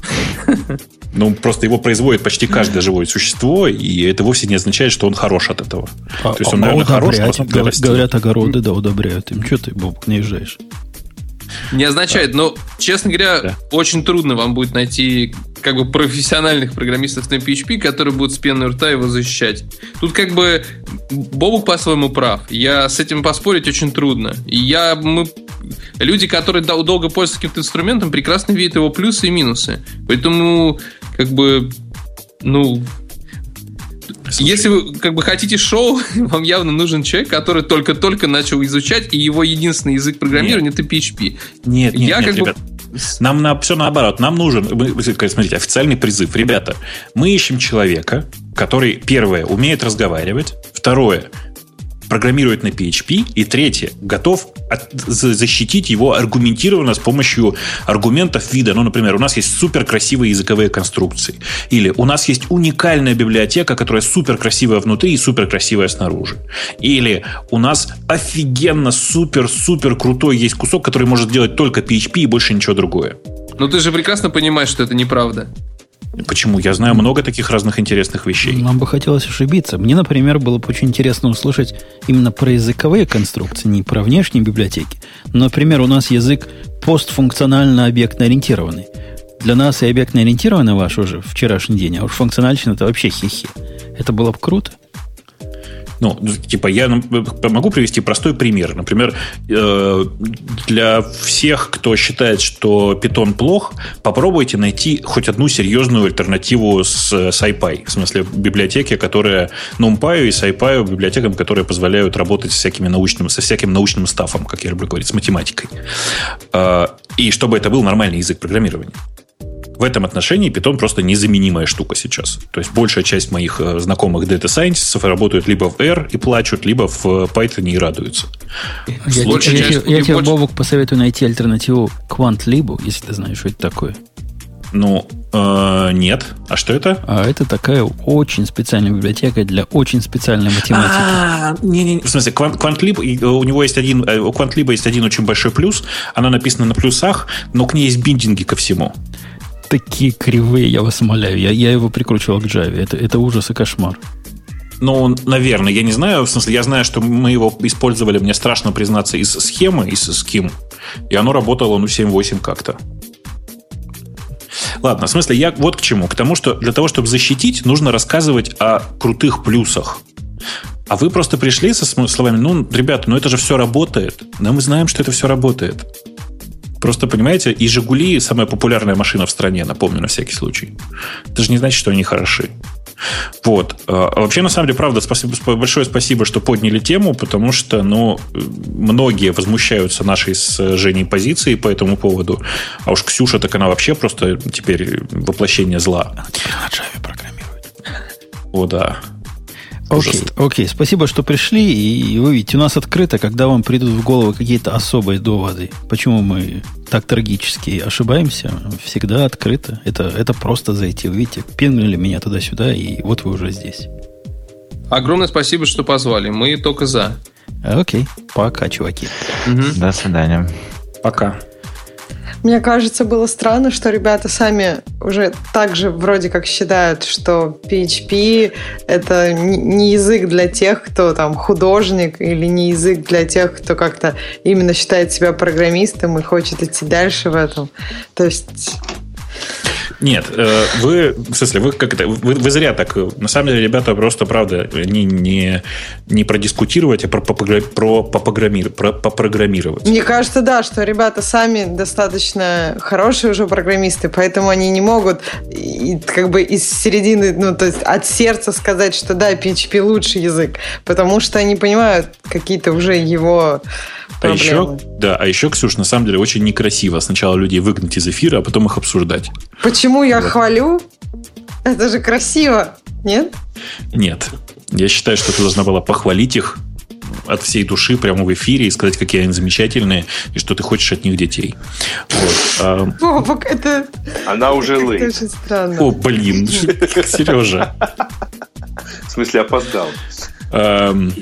Ну, просто его производит почти каждое живое существо, и это вовсе не означает, что он хорош от этого. А, То есть он, а наверное, хорош, говорят, говорят, огороды, да, удобряют им. Что ты, Боб, наезжаешь? Не означает, но, честно говоря, да. очень трудно вам будет найти как бы профессиональных программистов на PHP, которые будут с пеной рта его защищать. Тут как бы Бобук по-своему прав. Я с этим поспорить очень трудно. Я, мы, люди, которые долго пользуются каким-то инструментом, прекрасно видят его плюсы и минусы. Поэтому, как бы, ну, Слушай. Если вы как бы хотите шоу, вам явно нужен человек, который только-только начал изучать, и его единственный язык программирования нет. это PHP. Нет, нет, Я нет, как ребят. Бы... Нам на, все наоборот. Нам нужен, смотрите, официальный призыв. Ребята, мы ищем человека, который, первое, умеет разговаривать, второе, программирует на PHP, и третье, готов от, защитить его аргументированно с помощью аргументов вида. Ну, например, у нас есть супер красивые языковые конструкции. Или у нас есть уникальная библиотека, которая супер красивая внутри и супер красивая снаружи. Или у нас офигенно супер-супер крутой есть кусок, который может делать только PHP и больше ничего другое. Ну, ты же прекрасно понимаешь, что это неправда. Почему? Я знаю много таких разных интересных вещей. Нам бы хотелось ошибиться. Мне, например, было бы очень интересно услышать именно про языковые конструкции, не про внешние библиотеки. Например, у нас язык постфункционально объектно-ориентированный. Для нас и объектно-ориентированный ваш уже вчерашний день, а уж функциональщина это вообще хихи. Это было бы круто. Ну, типа, я могу привести простой пример. Например, э, для всех, кто считает, что Python плох, попробуйте найти хоть одну серьезную альтернативу с SciPy. В смысле, библиотеки, которые NumPy и SciPy библиотекам, которые позволяют работать с всякими научными, со всяким научным стафом, как я люблю говорить, с математикой. Э, и чтобы это был нормальный язык программирования. В этом отношении Python просто незаменимая штука сейчас. То есть большая часть моих э, знакомых Data Scientist работают либо в R и плачут, либо в Python и радуются. Я, я, я, я тебе, Бобок, посоветую найти альтернативу QuantLib, если ты знаешь, что это такое. Ну, э, нет. А что это? А это такая очень специальная библиотека для очень специальной математики. А, не, не, в смысле, QuantLib, у него есть один, э, у QuantLib есть один очень большой плюс. Она написана на плюсах, но к ней есть биндинги ко всему такие кривые, я вас умоляю. Я, я его прикручивал к Java. Это, это ужас и кошмар. Ну, наверное, я не знаю. В смысле, я знаю, что мы его использовали, мне страшно признаться, из схемы, из Scheme. И оно работало, ну, 7-8 как-то. Ладно, в смысле, я вот к чему. К тому, что для того, чтобы защитить, нужно рассказывать о крутых плюсах. А вы просто пришли со словами, ну, ребята, ну это же все работает. Да, мы знаем, что это все работает. Просто, понимаете, и «Жигули» самая популярная машина в стране, напомню, на всякий случай. Это же не значит, что они хороши. Вот. А, а вообще, на самом деле, правда, спасибо, большое спасибо, что подняли тему, потому что, ну, многие возмущаются нашей с Женей позицией по этому поводу. А уж Ксюша, так она вообще просто теперь воплощение зла. Она теперь на Java программирует. О, да. Окей, окей, спасибо, что пришли. И вы видите, у нас открыто, когда вам придут в голову какие-то особые доводы, почему мы так трагически ошибаемся, всегда открыто. Это, это просто зайти. Вы видите, пингнули меня туда-сюда, и вот вы уже здесь. Огромное спасибо, что позвали. Мы только за. Окей, пока, чуваки. Угу. До свидания. Пока. Мне кажется, было странно, что ребята сами уже так же вроде как считают, что PHP — это не язык для тех, кто там художник, или не язык для тех, кто как-то именно считает себя программистом и хочет идти дальше в этом. То есть нет, э, вы, в смысле, вы как это, вы, вы зря так. На самом деле, ребята, просто, правда, не, не, не продискутировать, а про, про, про, попрограммировать, про попрограммировать. Мне кажется, да, что ребята сами достаточно хорошие уже программисты, поэтому они не могут и, как бы из середины, ну, то есть от сердца сказать, что да, PHP лучший язык, потому что они понимают какие-то уже его а еще, да, а еще, Ксюш, на самом деле очень некрасиво сначала людей выгнать из эфира, а потом их обсуждать. Почему я вот. хвалю? Это же красиво, нет? Нет. Я считаю, что ты должна была похвалить их от всей души прямо в эфире и сказать, какие они замечательные, и что ты хочешь от них детей. Вот. А... О, это... Она уже лей. Это очень странно. О, блин, Сережа. В смысле, опоздал. Эм,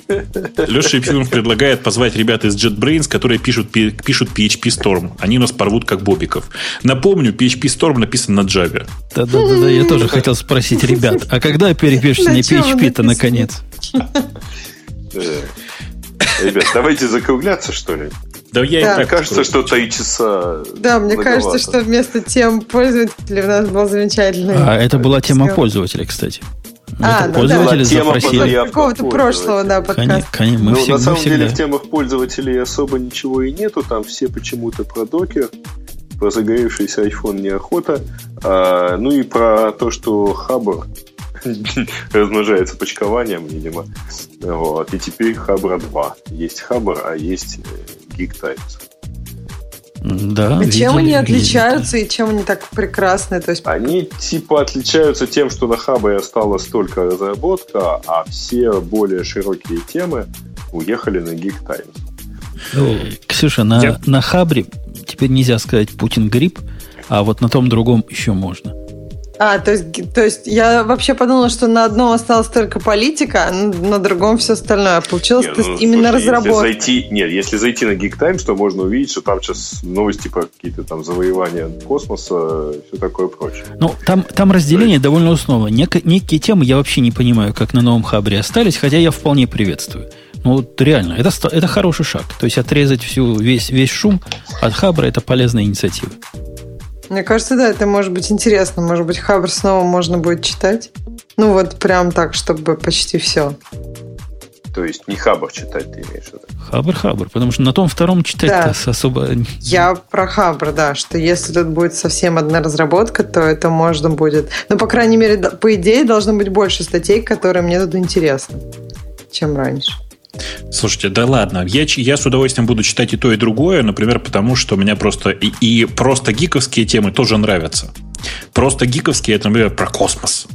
Леша Епифимов предлагает позвать ребят из JetBrains, которые пишут, пишут PHP Storm. Они нас порвут как бобиков. Напомню, PHP Storm написан на Java. Да-да-да, я тоже хотел спросить, ребят, а когда перепишешь на PHP-то наконец? Э, ребят, давайте закругляться, что ли? Да, я да. Мне кажется, что три часа Да, мне многовато. кажется, что вместо тем пользователей у нас был замечательный... А это была тема пользователей, кстати. А, ну, пользователи да. запросили. Какого-то прошлого, да, подкаста. Конечно, мы ну, всегда, на самом всегда. деле в темах пользователей особо ничего и нету. Там все почему-то про докер, про загоревшийся iPhone неохота. А, ну и про то, что Хабр размножается почкованием, видимо. Вот. И теперь Хабра 2. Есть Хабр, а есть Geek Times. Да, и чем они отличаются видели. и чем они так прекрасны? То есть... Они типа отличаются тем, что на Хабе осталась только разработка, а все более широкие темы уехали на Geek Times. Ну, Ксюша, на, Я... на Хабре теперь нельзя сказать Путин грипп, а вот на том другом еще можно. А, то есть, то есть я вообще подумала, что на одном осталась только политика, а на другом все остальное. Получилось нет, ну, именно слушай, разработка. Если зайти, нет, если зайти на Geek Times, то можно увидеть, что там сейчас новости про какие-то там завоевания космоса, все такое прочее. Ну, там, там разделение есть... довольно условно. Нек- некие темы я вообще не понимаю, как на новом хабре остались, хотя я вполне приветствую. Ну, вот реально, это, это хороший шаг. То есть отрезать всю, весь, весь шум от хабра – это полезная инициатива. Мне кажется, да, это может быть интересно. Может быть, Хабр снова можно будет читать. Ну, вот прям так, чтобы почти все. То есть не Хабр читать ты имеешь в виду? Хабр, Хабр, потому что на том втором читать да. особо... Я про Хабр, да, что если тут будет совсем одна разработка, то это можно будет... Ну, по крайней мере, по идее, должно быть больше статей, которые мне тут интересны, чем раньше. Слушайте, да ладно, я, я с удовольствием буду читать и то, и другое, например, потому что меня просто и, и просто гиковские темы тоже нравятся. Просто гиковские, это, например, про космос.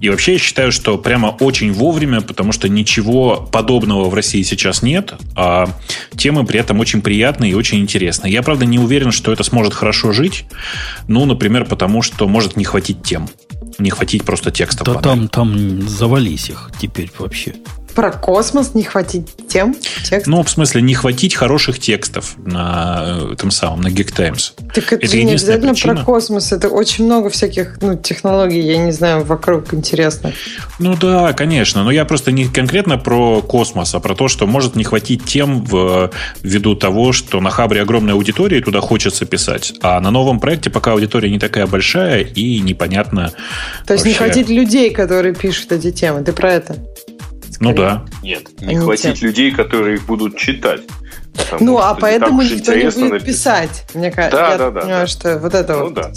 И вообще я считаю, что прямо очень вовремя, потому что ничего подобного в России сейчас нет, а темы при этом очень приятные и очень интересные. Я, правда, не уверен, что это сможет хорошо жить. Ну, например, потому что может не хватить тем. Не хватить просто текста. Да там, там завались их теперь вообще про космос не хватить тем текстов? Ну, в смысле, не хватить хороших текстов на этом самом, на Geek Times. Так это, это же не обязательно причина. про космос. Это очень много всяких ну, технологий, я не знаю, вокруг интересно. Ну да, конечно. Но я просто не конкретно про космос, а про то, что может не хватить тем в, ввиду того, что на Хабре огромная аудитория, и туда хочется писать. А на новом проекте пока аудитория не такая большая и непонятно. То есть вообще... не хватить людей, которые пишут эти темы. Ты про это? Ну да. Нет, не а хватить не людей, которые их будут читать. Ну, а поэтому никто не будет написать. писать. Мне кажется, да, я да, да, понимаю, да. что вот это ну, вот да.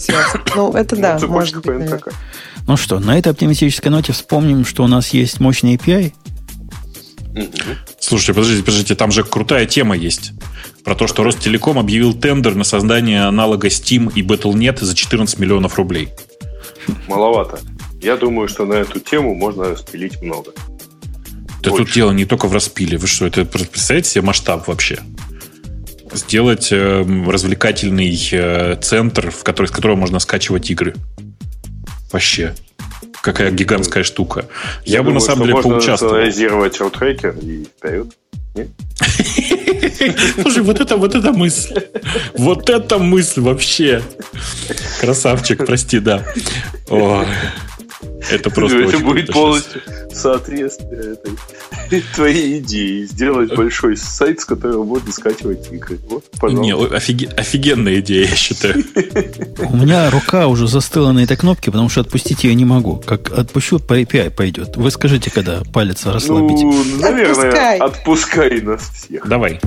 Ну, это да, ну, может быть. Такая. Ну что, на этой оптимистической ноте вспомним, что у нас есть мощный API. Слушайте, подождите, подождите, там же крутая тема есть. Про то, что Ростелеком объявил тендер на создание аналога Steam и Battle.net за 14 миллионов рублей. Маловато. Я думаю, что на эту тему можно распилить много. Да Больше. тут дело не только в распиле. Вы что, это представляете себе масштаб вообще? Сделать э, развлекательный э, центр, в который, с которого можно скачивать игры. Вообще. Какая гигантская штука. Я, Я бы думаю, на самом деле можно поучаствовал. Можно роутрекер и вперед. Слушай, вот это, вот эта мысль. Вот эта мысль вообще. Красавчик, прости, да. О, это просто Это будет полностью соответствие этой твоей идеи. Сделать большой сайт, с которого можно скачивать игры. Вот, Не, офигенная идея, я считаю. У меня рука уже застыла на этой кнопке, потому что отпустить ее не могу. Как отпущу, по API пойдет. Вы скажите, когда палец расслабите. Ну, наверное, отпускай нас всех. Давай.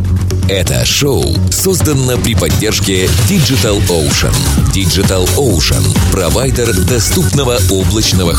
Это шоу создано при поддержке Digital Ocean. Digital Ocean – провайдер доступного облачного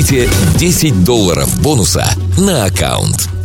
получите 10 долларов бонуса на аккаунт.